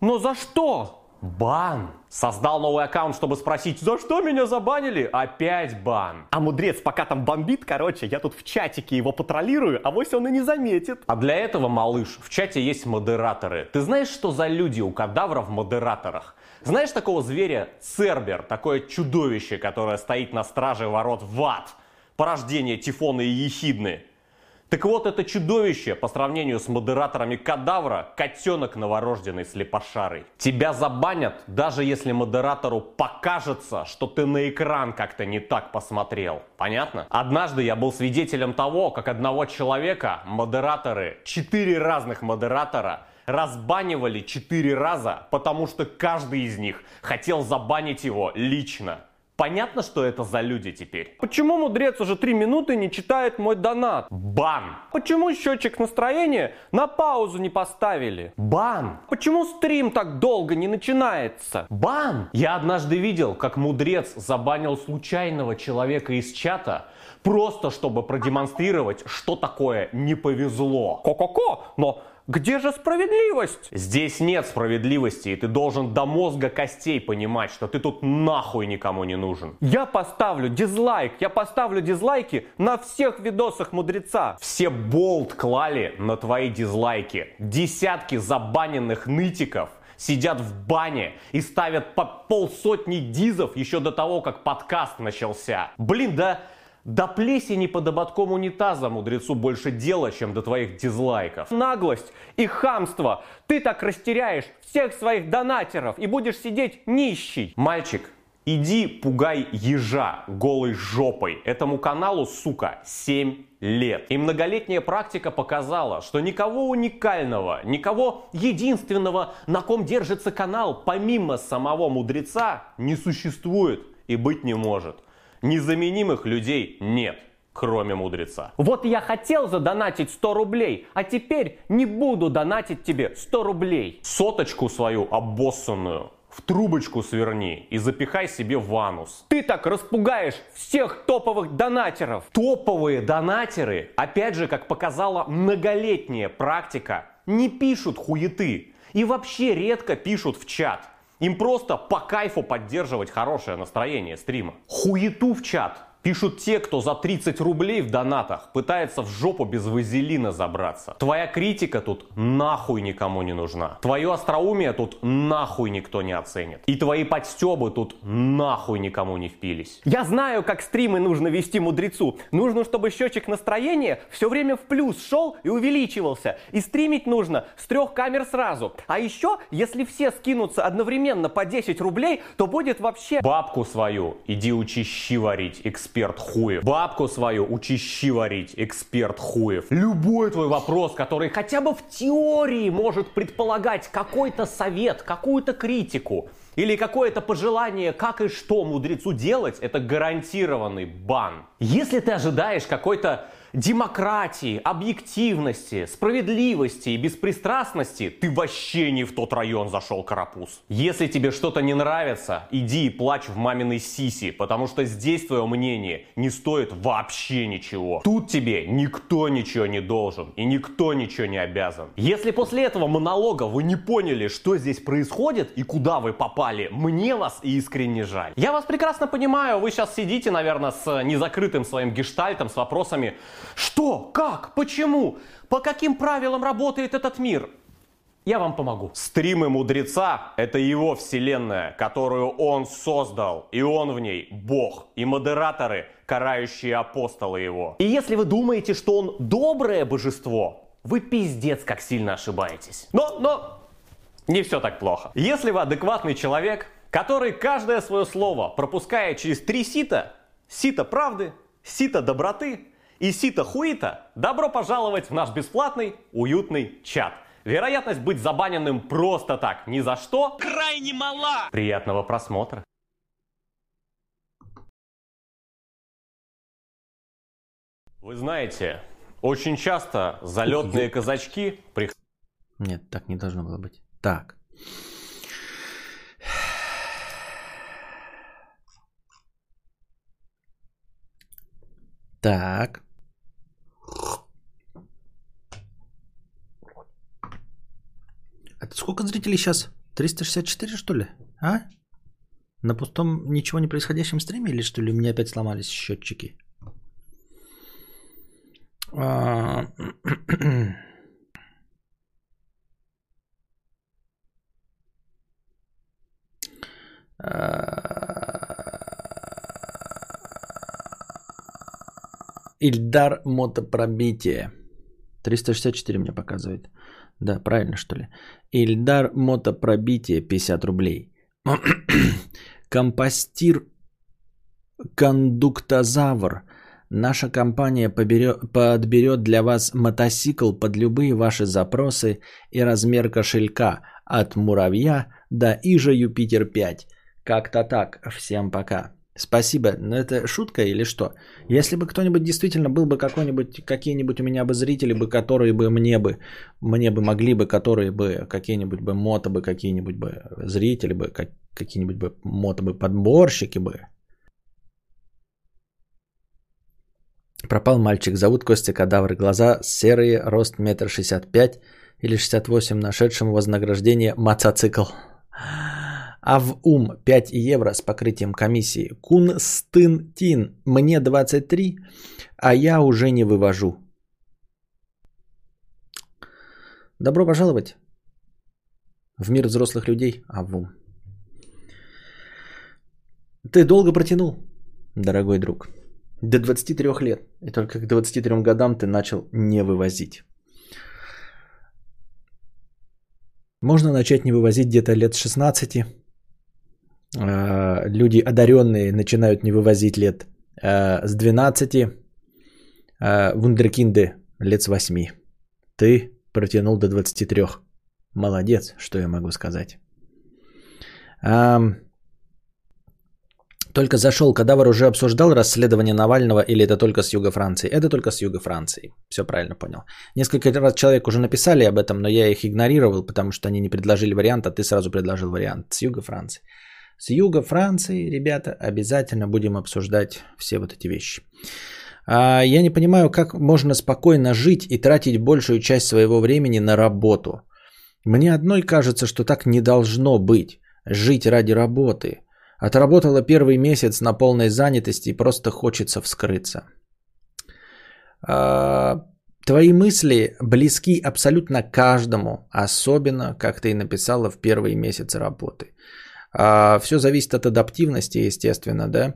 но за что? Бан. Создал новый аккаунт, чтобы спросить, за что меня забанили? Опять бан. А мудрец пока там бомбит, короче, я тут в чатике его патрулирую, а вось он и не заметит. А для этого, малыш, в чате есть модераторы. Ты знаешь, что за люди у кадавра в модераторах? Знаешь такого зверя Цербер, такое чудовище, которое стоит на страже ворот в ад? Порождение Тифона и Ехидны. Так вот, это чудовище по сравнению с модераторами кадавра, котенок новорожденный слепошарый. Тебя забанят, даже если модератору покажется, что ты на экран как-то не так посмотрел. Понятно? Однажды я был свидетелем того, как одного человека модераторы, четыре разных модератора, разбанивали четыре раза, потому что каждый из них хотел забанить его лично. Понятно, что это за люди теперь? Почему мудрец уже три минуты не читает мой донат? Бан! Почему счетчик настроения на паузу не поставили? Бан! Почему стрим так долго не начинается? Бан! Я однажды видел, как мудрец забанил случайного человека из чата, просто чтобы продемонстрировать, что такое не повезло. Ко-ко-ко! Но где же справедливость? Здесь нет справедливости, и ты должен до мозга костей понимать, что ты тут нахуй никому не нужен. Я поставлю дизлайк, я поставлю дизлайки на всех видосах мудреца. Все болт клали на твои дизлайки. Десятки забаненных нытиков сидят в бане и ставят по полсотни дизов еще до того, как подкаст начался. Блин, да до плесени под ободком унитаза мудрецу больше дела, чем до твоих дизлайков. Наглость и хамство. Ты так растеряешь всех своих донатеров и будешь сидеть нищий. Мальчик, Иди пугай ежа голой жопой. Этому каналу, сука, 7 лет. И многолетняя практика показала, что никого уникального, никого единственного, на ком держится канал, помимо самого мудреца, не существует и быть не может. Незаменимых людей нет кроме мудреца. Вот я хотел задонатить 100 рублей, а теперь не буду донатить тебе 100 рублей. Соточку свою обоссанную в трубочку сверни и запихай себе в анус. Ты так распугаешь всех топовых донатеров. Топовые донатеры, опять же, как показала многолетняя практика, не пишут хуеты и вообще редко пишут в чат. Им просто по кайфу поддерживать хорошее настроение стрима. Хуету в чат Пишут те, кто за 30 рублей в донатах пытается в жопу без вазелина забраться. Твоя критика тут нахуй никому не нужна. Твое остроумие тут нахуй никто не оценит. И твои подстебы тут нахуй никому не впились. Я знаю, как стримы нужно вести мудрецу. Нужно, чтобы счетчик настроения все время в плюс шел и увеличивался. И стримить нужно с трех камер сразу. А еще, если все скинутся одновременно по 10 рублей, то будет вообще... Бабку свою иди учи щи варить, эксперт эксперт хуев. Бабку свою учи щи варить, эксперт хуев. Любой твой вопрос, который хотя бы в теории может предполагать какой-то совет, какую-то критику, или какое-то пожелание, как и что мудрецу делать, это гарантированный бан. Если ты ожидаешь какой-то демократии, объективности, справедливости и беспристрастности, ты вообще не в тот район зашел, карапуз. Если тебе что-то не нравится, иди и плачь в маминой сиси, потому что здесь твое мнение не стоит вообще ничего. Тут тебе никто ничего не должен и никто ничего не обязан. Если после этого монолога вы не поняли, что здесь происходит и куда вы попали, мне вас искренне жаль. Я вас прекрасно понимаю, вы сейчас сидите, наверное, с незакрытым своим гештальтом, с вопросами, что? Как? Почему? По каким правилам работает этот мир? Я вам помогу. Стримы мудреца – это его вселенная, которую он создал, и он в ней Бог, и модераторы – карающие апостолы его. И если вы думаете, что он доброе божество, вы пиздец как сильно ошибаетесь. Но, но, не все так плохо. Если вы адекватный человек, который каждое свое слово пропускает через три сита, сито правды, сито доброты и сито хуита, добро пожаловать в наш бесплатный, уютный чат. Вероятность быть забаненным просто так, ни за что, крайне мала. Приятного просмотра. Вы знаете, очень часто залетные казачки приходят... Нет, так не должно было быть. Так. Так. Это сколько зрителей сейчас? 364 что ли? А? На пустом ничего не происходящем стриме или что ли у меня опять сломались счетчики? А, [clears throat] Ильдар мотопробитие. 364 мне показывает. Да, правильно что ли? Ильдар мотопробитие 50 рублей. [clears throat] Компостир кондуктозавр. Наша компания поберет, подберет для вас мотоцикл под любые ваши запросы и размер кошелька от муравья до Ижа Юпитер 5. Как-то так. Всем пока. Спасибо. Но это шутка или что? Если бы кто-нибудь действительно был бы какой-нибудь, какие-нибудь у меня бы зрители бы, которые бы мне бы, мне бы могли бы, которые бы, какие-нибудь бы мото бы, какие-нибудь бы зрители бы, как, какие-нибудь бы мото бы подборщики бы. Пропал мальчик, зовут Костя Кадавр, глаза серые, рост метр шестьдесят пять или шестьдесят восемь, нашедшему вознаграждение мотоцикл. А в ум 5 евро с покрытием комиссии. Кунстынтин, мне 23, а я уже не вывожу. Добро пожаловать в мир взрослых людей, а. Ты долго протянул, дорогой друг. До 23 лет. И только к 23 годам ты начал не вывозить. Можно начать не вывозить где-то лет 16 э, люди одаренные начинают не вывозить лет э, с 12, э, вундеркинды лет с 8. Ты протянул до 23. Молодец, что я могу сказать. Только зашел, кадавр уже обсуждал расследование Навального или это только с юга Франции? Это только с юга Франции. Все правильно понял. Несколько раз человек уже написали об этом, но я их игнорировал, потому что они не предложили вариант, а ты сразу предложил вариант с юга Франции. С юга Франции, ребята, обязательно будем обсуждать все вот эти вещи. А, я не понимаю, как можно спокойно жить и тратить большую часть своего времени на работу. Мне одной кажется, что так не должно быть. Жить ради работы. Отработала первый месяц на полной занятости и просто хочется вскрыться. А, твои мысли близки абсолютно каждому, особенно, как ты и написала, в первые месяцы работы. А, все зависит от адаптивности, естественно, да.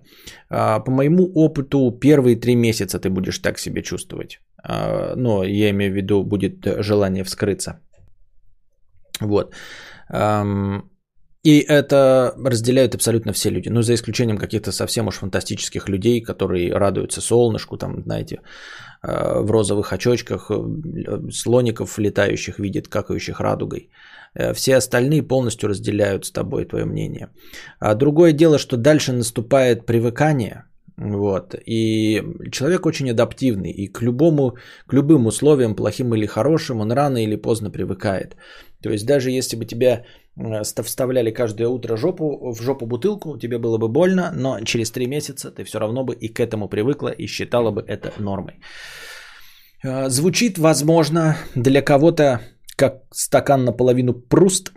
А, по моему опыту, первые три месяца ты будешь так себя чувствовать. А, но я имею в виду, будет желание вскрыться. Вот. И это разделяют абсолютно все люди. Ну, за исключением каких-то совсем уж фантастических людей, которые радуются солнышку, там, знаете, в розовых очочках, э, слоников летающих видят, какающих радугой. Э, все остальные полностью разделяют с тобой твое мнение. А другое дело, что дальше наступает привыкание, вот, и человек очень адаптивный, и к любому, к любым условиям, плохим или хорошим, он рано или поздно привыкает. То есть даже если бы тебя вставляли каждое утро жопу, в жопу бутылку, тебе было бы больно, но через три месяца ты все равно бы и к этому привыкла и считала бы это нормой. Э, звучит, возможно, для кого-то как стакан наполовину пруст,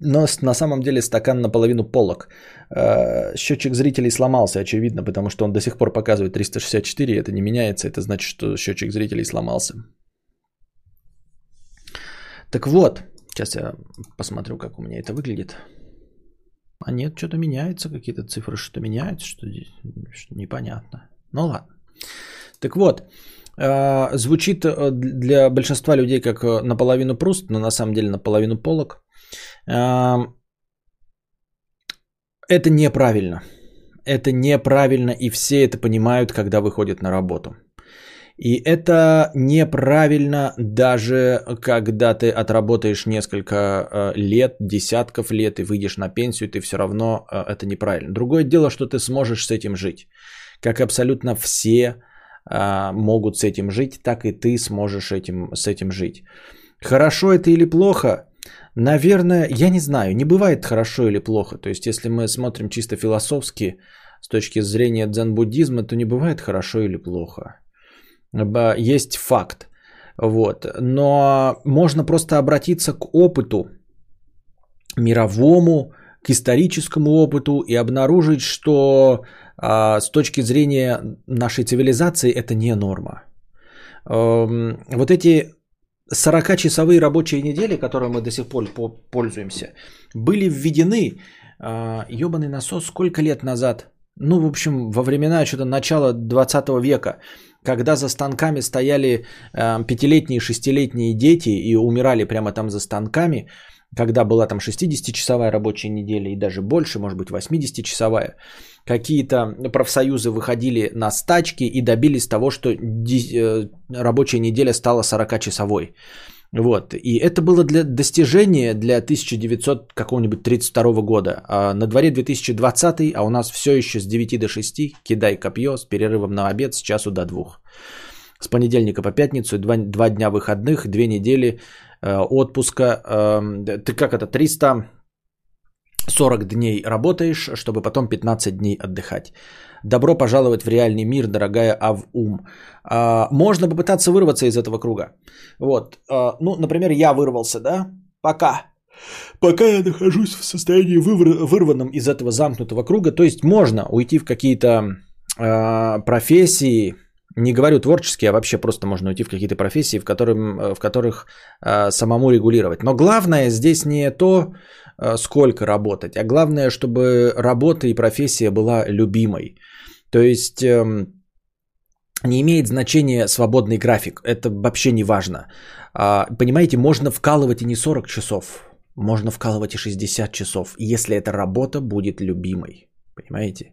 но на самом деле стакан наполовину полок. Э, счетчик зрителей сломался, очевидно, потому что он до сих пор показывает 364, это не меняется, это значит, что счетчик зрителей сломался. Так вот, сейчас я посмотрю, как у меня это выглядит. А нет, что-то меняется, какие-то цифры что-то меняются, что здесь что непонятно. Ну ладно. Так вот, а, звучит э, для большинства людей как э, наполовину пруст, но на самом деле наполовину полок. Это неправильно. Это неправильно, и все это понимают, когда выходят на работу. И это неправильно даже когда ты отработаешь несколько э, лет, десятков лет и выйдешь на пенсию, ты все равно это неправильно. Другое дело, что ты сможешь с этим жить. Как абсолютно все а, могут с этим жить, так и ты сможешь этим, с этим жить. Хорошо это или плохо? Наверное, я не знаю, не бывает хорошо или плохо. То есть, если мы смотрим чисто философски, с точки зрения дзен-буддизма, то не бывает хорошо или плохо. Есть факт. Вот. Но можно просто обратиться к опыту мировому, к историческому опыту и обнаружить, что а, с точки зрения нашей цивилизации это не норма. Эм, вот эти 40-часовые рабочие недели, которые мы до сих пор пользуемся, были введены, ебаный а, насос, сколько лет назад? Ну, в общем, во времена что-то начала 20 века, когда за станками стояли э, пятилетние, шестилетние дети и умирали прямо там за станками, когда была там 60-часовая рабочая неделя и даже больше, может быть 80-часовая, какие-то профсоюзы выходили на стачки и добились того, что э, рабочая неделя стала 40-часовой. Вот. И это было для достижения для 1932 года. А на дворе 2020, а у нас все еще с 9 до 6, кидай копье с перерывом на обед с часу до 2. С понедельника по пятницу, два, два дня выходных, две недели э, отпуска. Э, ты как это, 300 40 дней работаешь, чтобы потом 15 дней отдыхать. Добро пожаловать в реальный мир, дорогая Авум. А, можно попытаться вырваться из этого круга. Вот. А, ну, например, я вырвался, да? Пока. Пока я нахожусь в состоянии вывр- вырванном из этого замкнутого круга. То есть можно уйти в какие-то а, профессии, не говорю творческие, а вообще просто можно уйти в какие-то профессии, в, которым, в которых э, самому регулировать. Но главное здесь не то, э, сколько работать, а главное, чтобы работа и профессия была любимой. То есть э, не имеет значения свободный график, это вообще не важно. А, понимаете, можно вкалывать и не 40 часов, можно вкалывать и 60 часов, если эта работа будет любимой. Понимаете?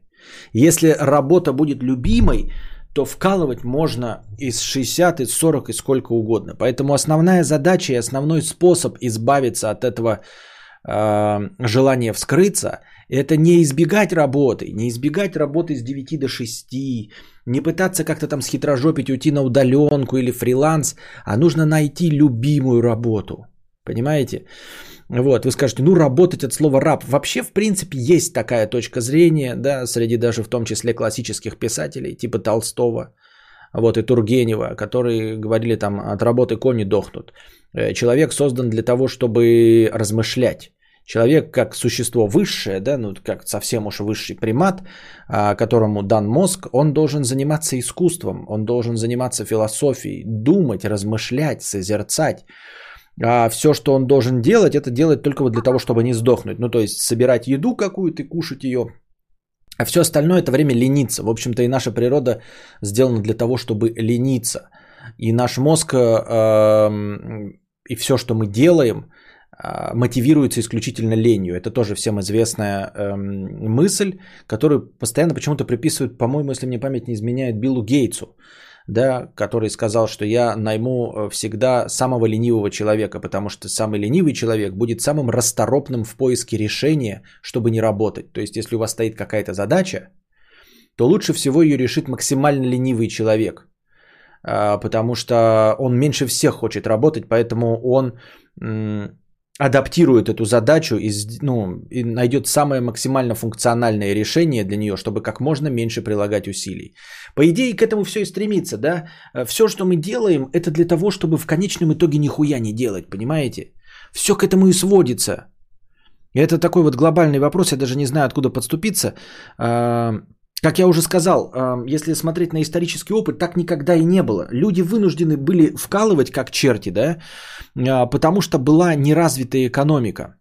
Если работа будет любимой, то вкалывать можно из 60, из 40, и сколько угодно. Поэтому основная задача и основной способ избавиться от этого э, желания вскрыться, это не избегать работы, не избегать работы с 9 до 6, не пытаться как-то там схитрожопить, уйти на удаленку или фриланс, а нужно найти любимую работу. Понимаете? Вот, вы скажете, ну работать от слова раб. Вообще, в принципе, есть такая точка зрения, да, среди даже в том числе классических писателей, типа Толстого, вот, и Тургенева, которые говорили там, от работы кони дохнут. Э, человек создан для того, чтобы размышлять. Человек как существо высшее, да, ну как совсем уж высший примат, а, которому дан мозг, он должен заниматься искусством, он должен заниматься философией, думать, размышлять, созерцать. А все, что он должен делать, это делать только вот для того, чтобы не сдохнуть. Ну, то есть собирать еду какую-то и кушать ее. А все остальное это время лениться. В общем-то, и наша природа сделана для того, чтобы лениться. И наш мозг э, и все, что мы делаем, мотивируется исключительно ленью. Это тоже всем известная э, мысль, которую постоянно почему-то приписывают, по-моему, если мне память не изменяет, Биллу Гейтсу да, который сказал, что я найму э, всегда самого ленивого человека, потому что самый ленивый человек будет самым расторопным в поиске решения, чтобы не работать. То есть, если у вас стоит какая-то задача, то лучше всего ее решит максимально ленивый человек, а, потому что он меньше всех хочет работать, поэтому он адаптирует эту задачу и, ну, и найдет самое максимально функциональное решение для нее, чтобы как можно меньше прилагать усилий. По идее, к этому все и стремится, да? Все, что мы делаем, это для того, чтобы в конечном итоге нихуя не делать, понимаете? Все к этому и сводится. И это такой вот глобальный вопрос, я даже не знаю, откуда подступиться. Как я уже сказал, если смотреть на исторический опыт, так никогда и не было. Люди вынуждены были вкалывать как черти, да, а, потому что была неразвитая экономика.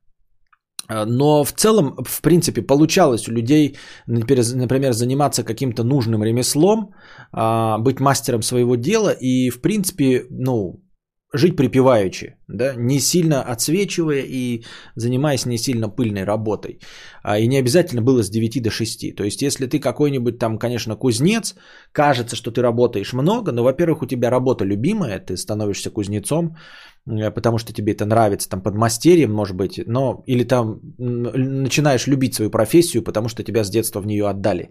А, но в целом, в принципе, получалось у людей, например, заниматься каким-то нужным ремеслом, а, быть мастером своего дела и, в принципе, ну, жить припеваючи, да, не сильно отсвечивая и занимаясь не сильно пыльной работой. А, и не обязательно было с 9 до 6. То есть, если ты какой-нибудь там, конечно, кузнец, кажется, что ты работаешь много, но, во-первых, у тебя работа любимая, ты становишься кузнецом, э, потому что тебе это нравится, там, подмастерьем, может быть, но, или там начинаешь любить свою профессию, потому что тебя с детства в нее отдали.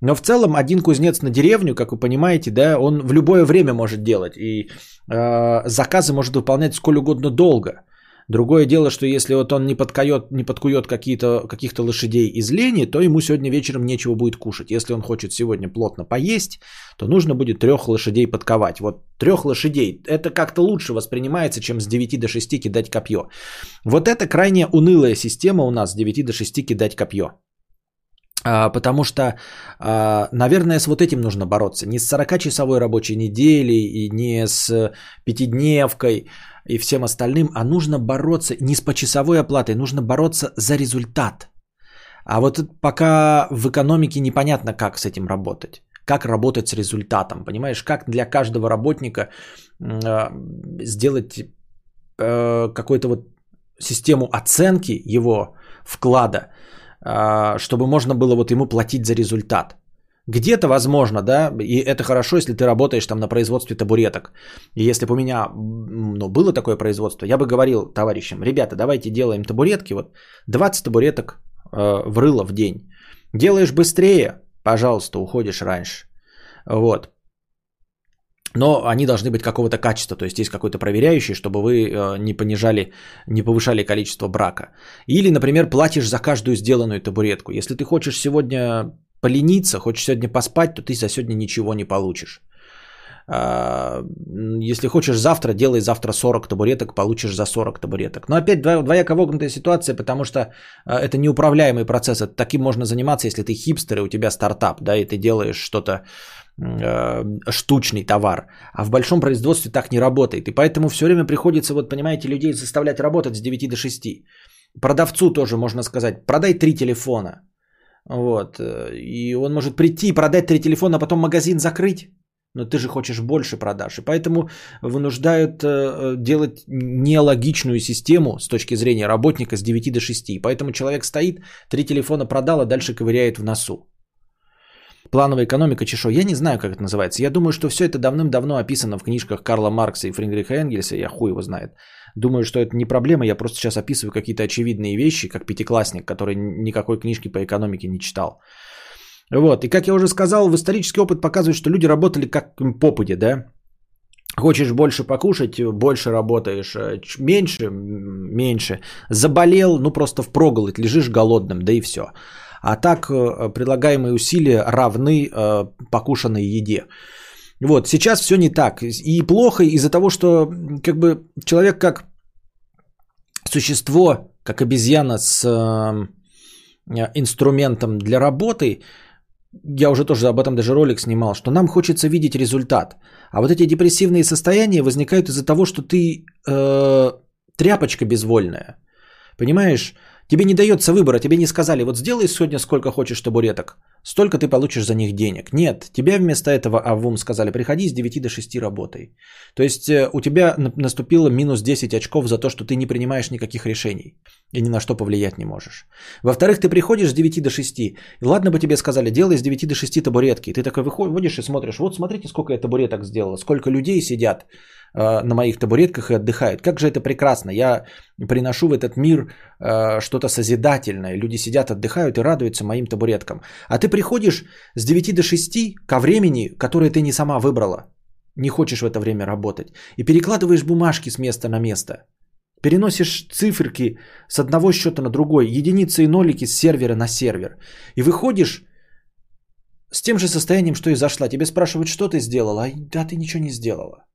Но в целом один кузнец на деревню, как вы понимаете, да, он в любое время может делать. И э, заказы может выполнять сколь угодно долго. Другое дело, что если вот он не, подкует, не подкует какие-то, каких-то лошадей из лени, то ему сегодня вечером нечего будет кушать. Если он хочет сегодня плотно поесть, то нужно будет трех лошадей подковать. Вот трех лошадей. Это как-то лучше воспринимается, чем с 9 до 6 кидать копье. Вот это крайне унылая система у нас с 9 до 6 кидать копье. А, потому что, а, наверное, с вот этим нужно бороться. Не с 40-часовой рабочей неделей и не с пятидневкой и всем остальным, а нужно бороться не с почасовой оплатой, нужно бороться за результат. А вот пока в экономике непонятно, как с этим работать. Как работать с результатом, понимаешь? Как для каждого работника а, сделать э, какую-то вот систему оценки его вклада – чтобы можно было вот ему платить за результат. Где-то возможно, да, и это хорошо, если ты работаешь там на производстве табуреток. И если бы у меня ну, было такое производство, я бы говорил товарищам, ребята, давайте делаем табуретки, вот 20 табуреток э, в рыло в день. Делаешь быстрее, пожалуйста, уходишь раньше. Вот но они должны быть какого-то качества, то есть есть какой-то проверяющий, чтобы вы э, не понижали, не повышали количество брака. Или, например, платишь за каждую сделанную табуретку. Если ты хочешь сегодня полениться, хочешь сегодня поспать, то ты за сегодня ничего не получишь. А, если хочешь завтра, делай завтра 40 табуреток, получишь за 40 табуреток. Но опять двояко вогнутая ситуация, потому что э, это неуправляемый процесс. Таким можно заниматься, если ты хипстер и у тебя стартап, да, и ты делаешь что-то штучный товар. А в большом производстве так не работает. И поэтому все время приходится, вот понимаете, людей заставлять работать с 9 до 6. Продавцу тоже можно сказать, продай три телефона. Вот. И он может прийти, продать три телефона, а потом магазин закрыть. но ты же хочешь больше продаж. И поэтому вынуждают э, делать нелогичную систему с точки зрения работника с 9 до 6. И поэтому человек стоит, три телефона продал, а дальше ковыряет в носу. Плановая экономика чешо. Я не знаю, как это называется. Я думаю, что все это давным-давно описано в книжках Карла Маркса и Фриндриха Энгельса. Я хуй его знает. Думаю, что это не проблема. Я просто сейчас описываю какие-то очевидные вещи, как пятиклассник, который никакой книжки по экономике не читал. Вот. И как я уже сказал, в исторический опыт показывает, что люди работали как попади, да? Хочешь больше покушать, больше работаешь, э, меньше, меньше. Заболел, ну просто впроголодь, лежишь голодным, да и все. А так э, предлагаемые усилия равны э, покушенной еде. Вот, сейчас все не так. И плохо из-за того, что как бы человек как существо, как обезьяна с э, инструментом для работы, я уже тоже об этом даже ролик снимал, что нам хочется видеть результат. А вот эти депрессивные состояния возникают из-за того, что ты э, тряпочка безвольная. Понимаешь? Тебе не дается выбора, тебе не сказали, вот сделай сегодня сколько хочешь табуреток, столько ты получишь за них денег. Нет, тебе вместо этого АВУМ сказали, приходи с 9 до 6 работай. То есть э, у тебя наступило минус 10 очков за то, что ты не принимаешь никаких решений и ни на что повлиять не можешь. Во-вторых, ты приходишь с 9 до 6, и ладно бы тебе сказали, делай с 9 до 6 табуретки. Ты такой выходишь и смотришь, вот смотрите, сколько я табуреток сделала, сколько людей сидят на моих табуретках и отдыхают. Как же это прекрасно. Я приношу в этот мир э, что-то созидательное. Люди сидят, отдыхают и радуются моим табуреткам. А ты приходишь с 9 до 6 ко времени, которое ты не сама выбрала. Не хочешь в это время работать. И перекладываешь бумажки с места на место. Переносишь циферки с одного счета на другой, единицы и нолики с сервера на сервер. И выходишь с тем же состоянием, что и зашла. Тебе спрашивают, что ты сделала, а да ты ничего не сделала.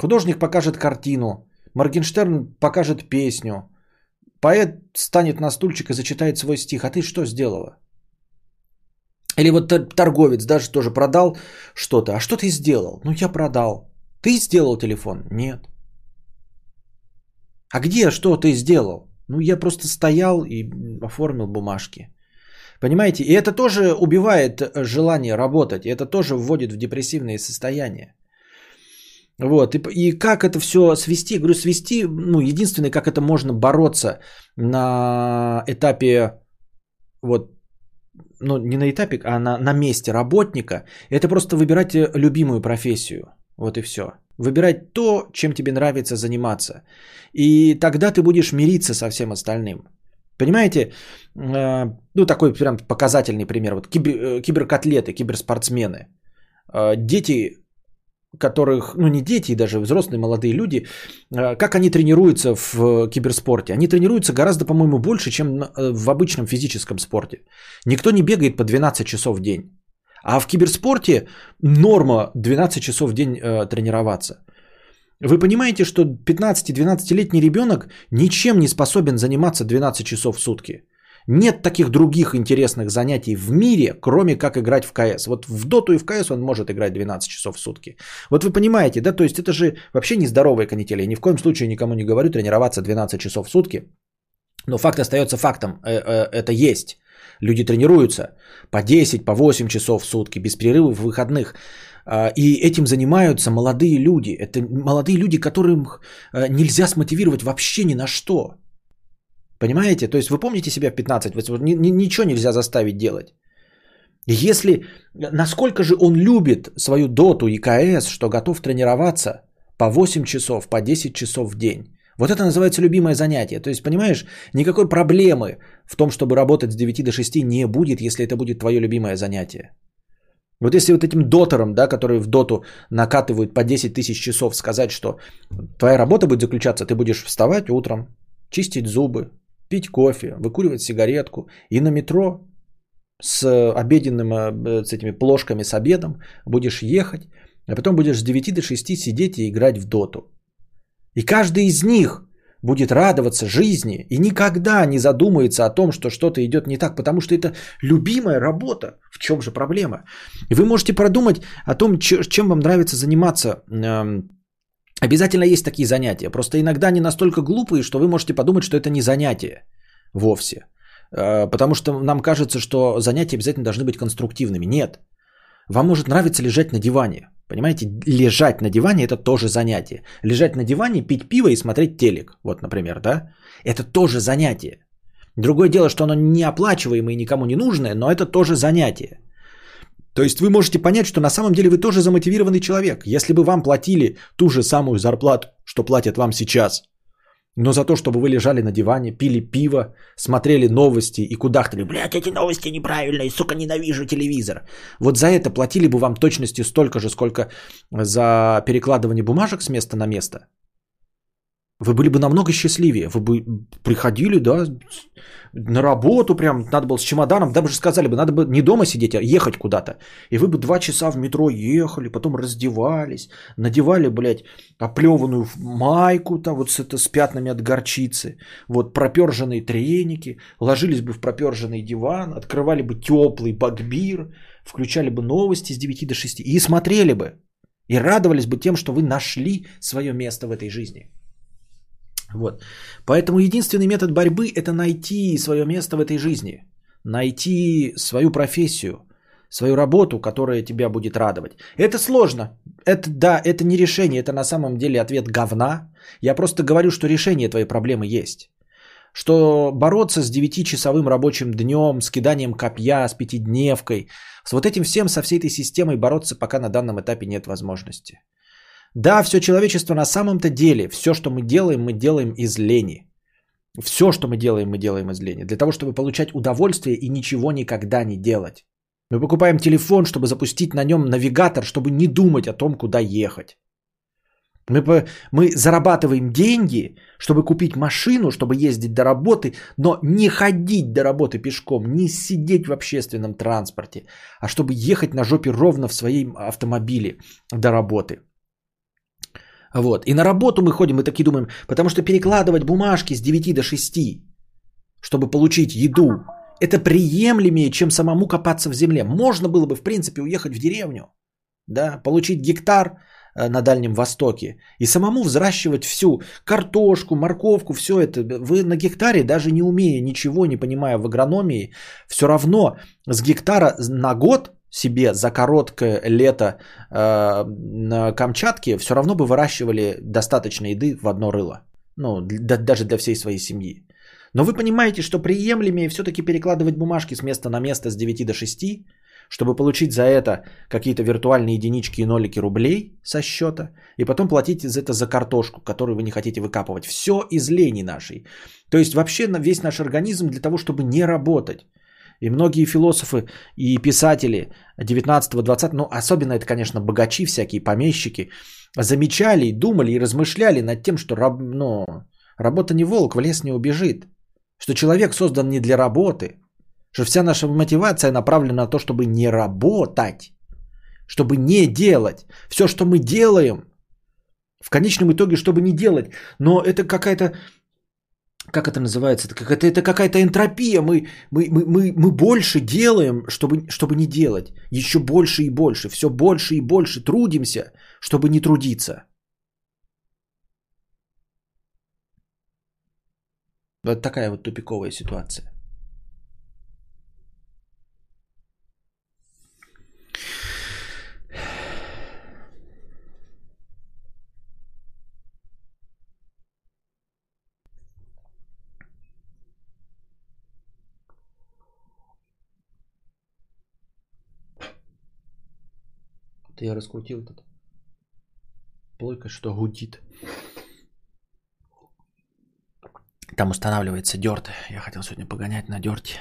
Художник покажет картину, Моргенштерн покажет песню, поэт станет на стульчик и зачитает свой стих. А ты что сделала? Или вот торговец даже тоже продал что-то. А что ты сделал? Ну, я продал. Ты сделал телефон? Нет. А где, что ты сделал? Ну, я просто стоял и оформил бумажки. Понимаете? И это тоже убивает желание работать. И это тоже вводит в депрессивные состояния. Вот, и, и как это все свести? Говорю, свести, ну, единственное, как это можно бороться на этапе, вот, ну, не на этапе, а на, на месте работника, это просто выбирать э, любимую профессию. Вот и все. Выбирать то, чем тебе нравится заниматься. И тогда ты будешь мириться со всем остальным. Понимаете, э, ну такой прям показательный пример. Вот кибер, э, киберкотлеты, киберспортсмены. Дети которых, ну не дети, даже взрослые молодые люди, э, как они тренируются в э, киберспорте. Они тренируются гораздо, по-моему, больше, чем э, в обычном физическом спорте. Никто не бегает по 12 часов в день. А в киберспорте норма 12 часов в день тренироваться. Вы понимаете, что 15-12-летний ребенок ничем не способен заниматься 12 часов в сутки. Нет таких других интересных занятий в мире, кроме как играть в КС. Вот в Доту и в КС он может играть 12 часов в сутки. Вот вы понимаете, да, то есть это же вообще нездоровые канители. Я ни в коем случае никому не говорю тренироваться 12 часов в сутки. Но факт остается фактом, э, э, это есть. Люди тренируются по 10, по 8 часов в сутки, без перерывов в выходных. А, и этим занимаются молодые люди. Это молодые люди, которым э, нельзя смотивировать вообще ни на что. Понимаете? То есть вы помните себя в 15, вы, ничего нельзя заставить делать. Если, насколько же он любит свою доту и КС, что готов тренироваться по 8 часов, по 10 часов в день. Вот это называется любимое занятие. То есть, понимаешь, никакой проблемы в том, чтобы работать с 9 до 6 не будет, если это будет твое любимое занятие. Вот если вот этим дотерам, да, которые в доту накатывают по 10 тысяч часов, сказать, что твоя работа будет заключаться, ты будешь вставать утром, чистить зубы, пить кофе, выкуривать сигаретку и на метро с обеденным, э, с этими плошками с обедом будешь ехать, а потом будешь с 9 до 6 сидеть и играть в доту. И каждый из них будет радоваться жизни и никогда не задумается о том, что что-то идет не так, потому что это любимая работа. В чем же проблема? И вы можете продумать о том, чем вам нравится заниматься эм, Обязательно есть такие занятия. Просто иногда они настолько глупые, что вы можете подумать, что это не занятие вовсе. Э, потому что нам кажется, что занятия обязательно должны быть конструктивными. Нет. Вам может нравиться лежать на диване. Понимаете, лежать на диване это тоже занятие. Лежать на диване, пить пиво и смотреть телек. Вот, например, да? Это тоже занятие. Другое дело, что оно неоплачиваемое и никому не нужное, но это тоже занятие. То есть вы можете понять, что на самом деле вы тоже замотивированный человек. Если бы вам платили ту же самую зарплату, что платят вам сейчас, но за то, чтобы вы лежали на диване, пили пиво, смотрели новости и кудахтали, блядь, эти новости неправильные, сука, ненавижу телевизор. Вот за это платили бы вам точности столько же, сколько за перекладывание бумажек с места на место. Вы были бы намного счастливее. Вы бы приходили, да, на работу прям, надо было с чемоданом, даже сказали бы, надо бы не дома сидеть, а ехать куда-то. И вы бы два часа в метро ехали, потом раздевались, надевали, блядь, оплеванную майку, там вот с, это, с пятнами от горчицы, вот проперженные треники, ложились бы в проперженный диван, открывали бы теплый багбир, включали бы новости с 9 до 6 и смотрели бы. И радовались бы тем, что вы нашли свое место в этой жизни. Вот. Поэтому единственный метод борьбы – это найти свое место в этой жизни, найти свою профессию, свою работу, которая тебя будет радовать. Это сложно. Это, да, это не решение, это на самом деле ответ говна. Я просто говорю, что решение твоей проблемы есть. Что бороться с 9-часовым рабочим днем, с киданием копья, с пятидневкой, с вот этим всем, со всей этой системой бороться пока на данном этапе нет возможности. Да, все человечество на самом-то деле, все, что мы делаем, мы делаем из лени. Все, что мы делаем, мы делаем из лени. Для того, чтобы получать удовольствие и ничего никогда не делать. Мы покупаем телефон, чтобы запустить на нем навигатор, чтобы не думать о том, куда ехать. Мы, мы зарабатываем деньги, чтобы купить машину, чтобы ездить до работы, но не ходить до работы пешком, не сидеть в общественном транспорте, а чтобы ехать на жопе ровно в своем автомобиле до работы. Вот. И на работу мы ходим и такие думаем, потому что перекладывать бумажки с 9 до 6, чтобы получить еду, это приемлемее, чем самому копаться в земле. Можно было бы, в принципе, уехать в деревню, да, получить гектар э, на Дальнем Востоке и самому взращивать всю картошку, морковку, все это. Вы на гектаре, даже не умея ничего, не понимая в агрономии, все равно с гектара на год себе за короткое лето э, на Камчатке, все равно бы выращивали достаточно еды в одно рыло. Ну, да, даже для всей своей семьи. Но вы понимаете, что приемлемее все-таки перекладывать бумажки с места на место с 9 до 6, чтобы получить за это какие-то виртуальные единички и нолики рублей со счета, и потом платить за это за картошку, которую вы не хотите выкапывать. Все из лени нашей. То есть вообще весь наш организм для того, чтобы не работать. И многие философы и писатели 19-20, ну особенно это, конечно, богачи всякие, помещики, замечали, думали и размышляли над тем, что ну, работа не волк, в лес не убежит. Что человек создан не для работы, что вся наша мотивация направлена на то, чтобы не работать, чтобы не делать. Все, что мы делаем, в конечном итоге, чтобы не делать. Но это какая-то как это называется, это, какая-то, это какая-то энтропия, мы, мы, мы, мы, мы больше делаем, чтобы, чтобы не делать, еще больше и больше, все больше и больше трудимся, чтобы не трудиться. Вот такая вот тупиковая ситуация. Это я раскрутил этот. Плойка что гудит. Там устанавливается дерт. Я хотел сегодня погонять на дерте.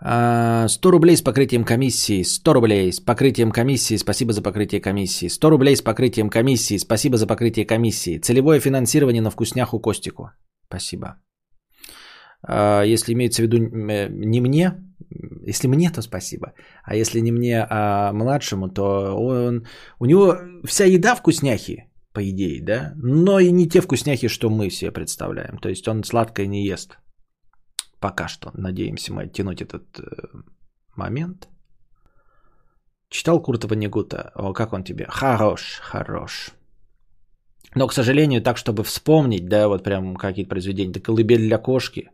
100 а, рублей с покрытием комиссии. 100 рублей с покрытием комиссии. Спасибо за покрытие комиссии. 100 рублей с покрытием комиссии. Спасибо за покрытие комиссии. Целевое финансирование на вкусняху Костику. Спасибо. А, если имеется в виду э, не мне, если мне, то спасибо. А если не мне, а младшему, то он, у него вся еда вкусняхи, по идее, да, но и не те вкусняхи, что мы себе представляем. То есть он сладкое не ест. Пока что. Надеемся мы оттянуть этот э, момент. Читал Куртова Негута? О, как он тебе? Хорош, хорош. Но, к сожалению, так, чтобы вспомнить, да, вот прям какие-то произведения, так «Колыбель для кошки»,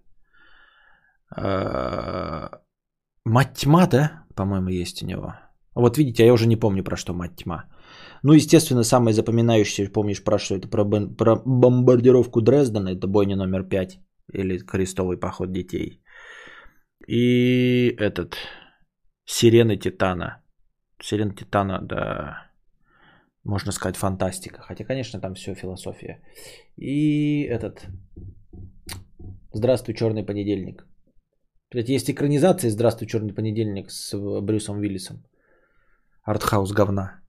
Мать тьма, да? По-моему, есть у него. Вот видите, я уже не помню, про что мать тьма. Ну, естественно, самое запоминающееся, помнишь, про что это? Про, про бомбардировку Дрездена, это бойня номер 5. Или крестовый поход детей. И этот, Сирены Титана. Сирена Титана, да, можно сказать, фантастика. Хотя, конечно, там все философия. И этот, Здравствуй, черный понедельник. Кстати, есть экранизация «Здравствуй, черный понедельник» с Брюсом Уиллисом. Артхаус говна.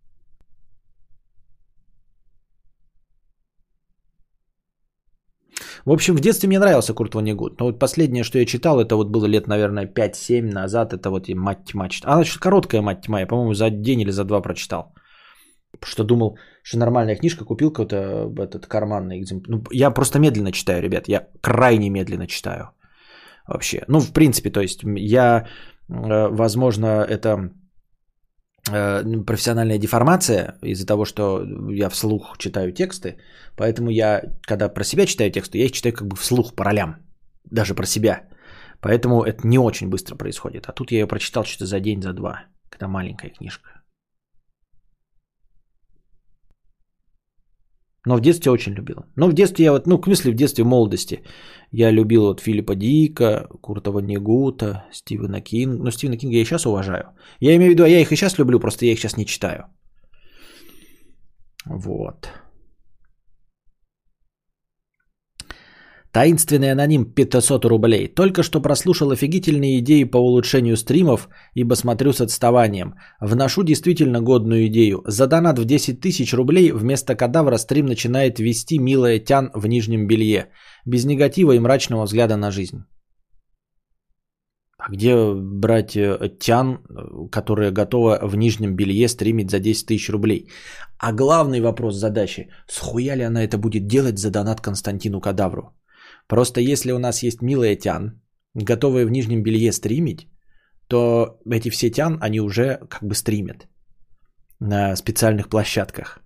В общем, в детстве мне нравился Курт Ванигут. Но вот последнее, что я читал, это вот было лет, наверное, 5-7 назад. Это вот и «Мать тьма». Она чуть короткая «Мать тьма». Я, по-моему, за день или за два прочитал. Что думал, что нормальная книжка, купил какой-то этот карманный экземпляр. Ну, я просто медленно читаю, ребят. Я крайне медленно читаю. Вообще. Ну, в принципе, то есть я, э, возможно, это э, профессиональная деформация из-за того, что я вслух читаю тексты. Поэтому я, когда про себя читаю тексты, я их читаю как бы вслух по ролям. Даже про себя. Поэтому это не очень быстро происходит. А тут я ее прочитал что-то за день, за два. Когда маленькая книжка. Но в детстве очень любил. Но в детстве я вот, ну, в смысле, в детстве, в молодости, я любил вот Филиппа Дика, Курта Ваннегута, Стивена Кинга. Ну, Стивена Кинга я и сейчас уважаю. Я имею в виду, я их и сейчас люблю, просто я их сейчас не читаю. Вот. Таинственный аноним 500 рублей. Только что прослушал офигительные идеи по улучшению стримов, ибо смотрю с отставанием. Вношу действительно годную идею. За донат в 10 тысяч рублей вместо кадавра стрим начинает вести милая тян в нижнем белье. Без негатива и мрачного взгляда на жизнь. А где брать э, тян, которая готова в нижнем белье стримить за 10 тысяч рублей? А главный вопрос задачи, схуя ли она это будет делать за донат Константину Кадавру? Просто если у нас есть милая тян, готовая в нижнем белье стримить, то эти все тян, они уже как бы стримят на специальных площадках.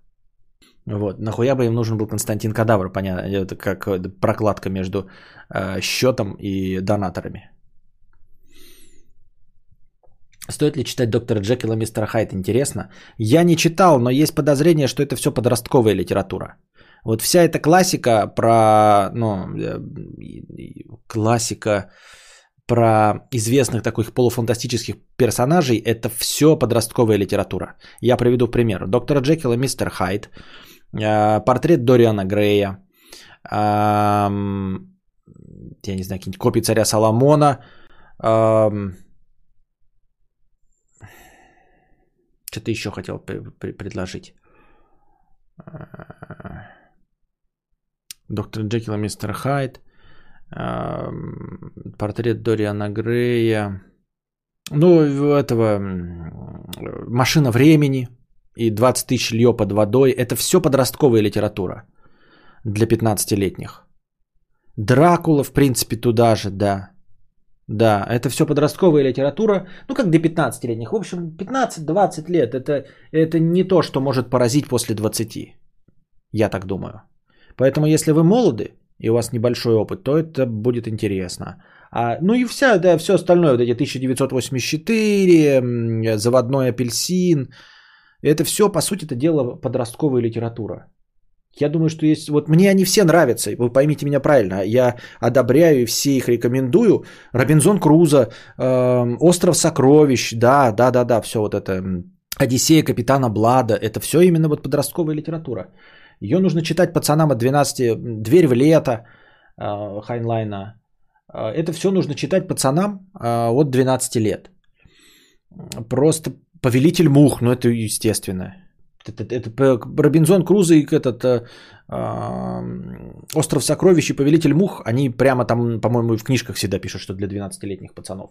Вот. Нахуя бы им нужен был Константин Кадавр, понятно, это как прокладка между э, счетом и донаторами. Стоит ли читать доктора Джекила и мистера Хайт? Интересно. Я не читал, но есть подозрение, что это все подростковая литература. Вот вся эта классика про, ну, э, классика про известных таких полуфантастических персонажей, это все подростковая литература. Я приведу пример. Доктор Джекил и мистер Хайд, э, портрет Дориана Грея, я не знаю, какие-нибудь копии царя Соломона, что-то еще хотел предложить. Доктор Джекил и мистер Хайд. Портрет Дориана Грея. Ну, этого машина времени и 20 тысяч лье под водой. Это все подростковая литература для 15-летних. Дракула, в принципе, туда же, да. Да, это все подростковая литература, ну как для 15-летних. В общем, 15-20 лет это, это не то, что может поразить после 20. Я так думаю. Поэтому, если вы молоды и у вас небольшой опыт, то это будет интересно. А, ну и вся, да, все остальное, вот эти 1984, заводной апельсин, это все, по сути, это дело подростковая литература. Я думаю, что есть... Вот мне они все нравятся, вы поймите меня правильно. Я одобряю и все их рекомендую. Робинзон Крузо, э, Остров сокровищ, да, да, да, да, все вот это. Одиссея капитана Блада, это все именно вот подростковая литература. Ее нужно читать пацанам от 12, Дверь в лето э, Хайнлайна. Э, это все нужно читать пацанам э, от 12 лет. Просто Повелитель мух, ну это естественно. Это, это, это Робинзон Крузо и этот э, Остров сокровищ и Повелитель мух, они прямо там, по-моему, в книжках всегда пишут, что для 12-летних пацанов.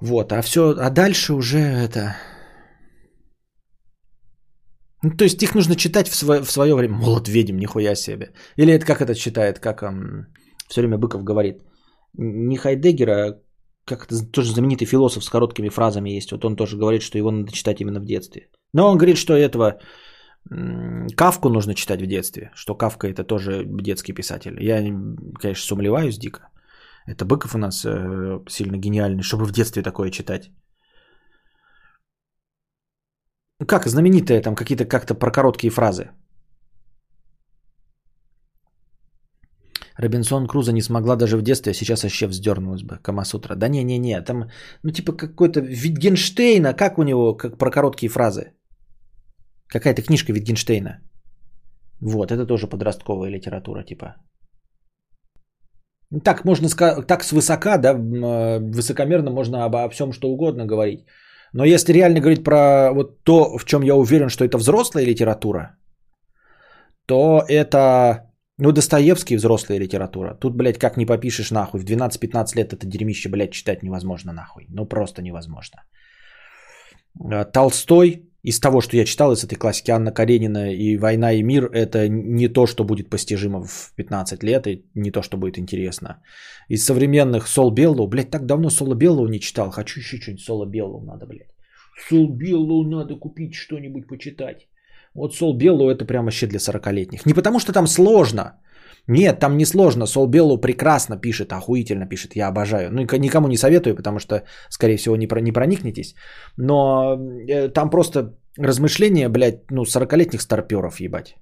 Вот, а все, а дальше уже это... Ну, то есть их нужно читать в свое, в свое время. Молот ведьм, нихуя себе. Или это как это читает, как эм, все время Быков говорит. Не Хайдеггера, как это тоже знаменитый философ с короткими фразами есть. Вот он тоже говорит, что его надо читать именно в детстве. Но он говорит, что этого Кавку нужно читать в детстве, что Кавка это тоже детский писатель. Я, конечно, сумлеваюсь дико. Это Быков у нас э, сильно гениальный, чтобы в детстве такое читать. Как знаменитые там какие-то как-то про короткие фразы. Робинсон Круза не смогла даже в детстве, а сейчас вообще вздернулась бы. Камасутра. Да не-не-не, там, ну типа какой-то Витгенштейна, как у него, как про короткие фразы. Какая-то книжка Витгенштейна. Вот, это тоже подростковая литература, типа. Так можно так свысока, да, э, высокомерно можно обо всем что угодно говорить. Но если реально говорить про вот то, в чем я уверен, что это взрослая литература, то это, ну, Достоевский взрослая литература. Тут, блядь, как не попишешь нахуй. В 12-15 лет это дерьмище, блядь, читать невозможно нахуй. Ну, просто невозможно. Э, Толстой из того, что я читал из этой классики Анна Каренина и «Война и мир» это не то, что будет постижимо в 15 лет и не то, что будет интересно. Из современных Сол Беллоу, блядь, так давно Сола Беллоу не читал, хочу еще что-нибудь Сола Беллоу надо, блядь. Сол Беллоу надо купить что-нибудь почитать. Вот Сол Беллоу это прямо вообще для 40-летних. Не потому, что там сложно, нет, там не сложно. Сол Беллу прекрасно пишет, охуительно пишет. Я обожаю. Ну, никому не советую, потому что, скорее всего, не, про, не проникнетесь. Но э, там просто размышления, блядь, ну, 40-летних старперов, ебать.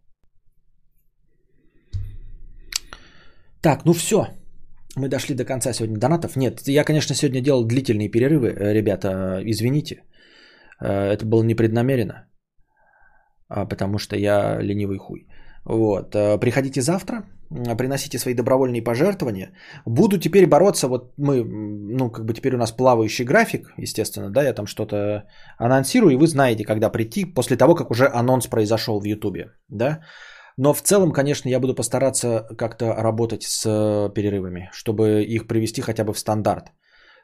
Так, ну все. Мы дошли до конца сегодня донатов. Нет, я, конечно, сегодня делал длительные перерывы, э, ребята, извините. Э, это было непреднамеренно, а, потому что я ленивый хуй. Вот. Э, приходите завтра, приносите свои добровольные пожертвования. Буду теперь бороться, вот мы, ну, как бы теперь у нас плавающий график, естественно, да, я там что-то анонсирую, и вы знаете, когда прийти, после того, как уже анонс произошел в Ютубе, да. Но в целом, конечно, я буду постараться как-то работать с перерывами, чтобы их привести хотя бы в стандарт.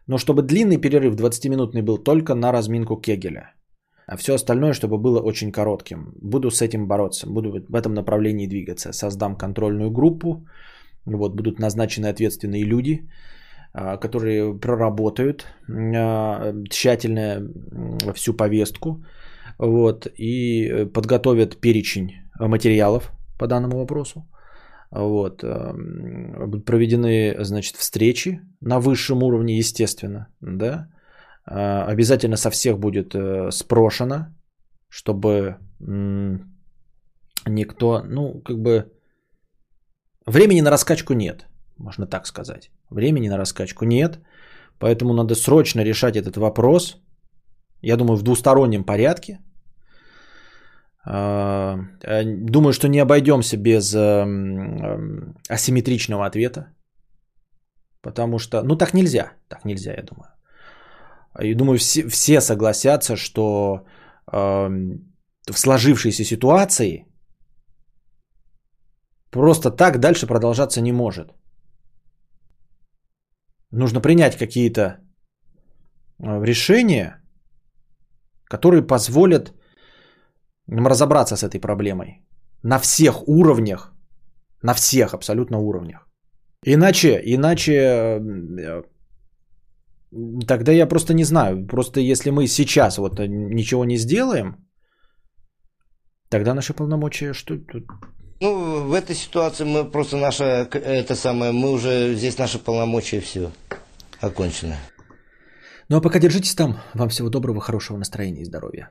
Но чтобы длинный перерыв 20-минутный был только на разминку Кегеля – а все остальное, чтобы было очень коротким. Буду с этим бороться, буду в этом направлении двигаться. Создам контрольную группу, вот, будут назначены ответственные люди, а, которые проработают а, тщательно всю повестку вот, и подготовят перечень материалов по данному вопросу. Вот. Будут проведены значит, встречи на высшем уровне, естественно, да, а, обязательно со всех будет э, спрошено, чтобы никто, ну, как бы, времени на раскачку нет, можно так сказать. Времени на раскачку нет, поэтому надо срочно решать этот вопрос. Я думаю, в двустороннем порядке. А, а, думаю, что не обойдемся без асимметричного ответа. Потому что, ну так нельзя, так нельзя, я думаю. И думаю, все, все согласятся, что э, в сложившейся ситуации просто так дальше продолжаться не может. Нужно принять какие-то э, решения, которые позволят нам разобраться с этой проблемой на всех уровнях, на всех абсолютно уровнях. Иначе, иначе э, Тогда я просто не знаю. Просто если мы сейчас вот ничего не сделаем, тогда наши полномочия что тут? Ну, в этой ситуации мы просто наша, это самое, мы уже, здесь наши полномочия все окончено. Ну а пока держитесь там. Вам всего доброго, хорошего настроения и здоровья.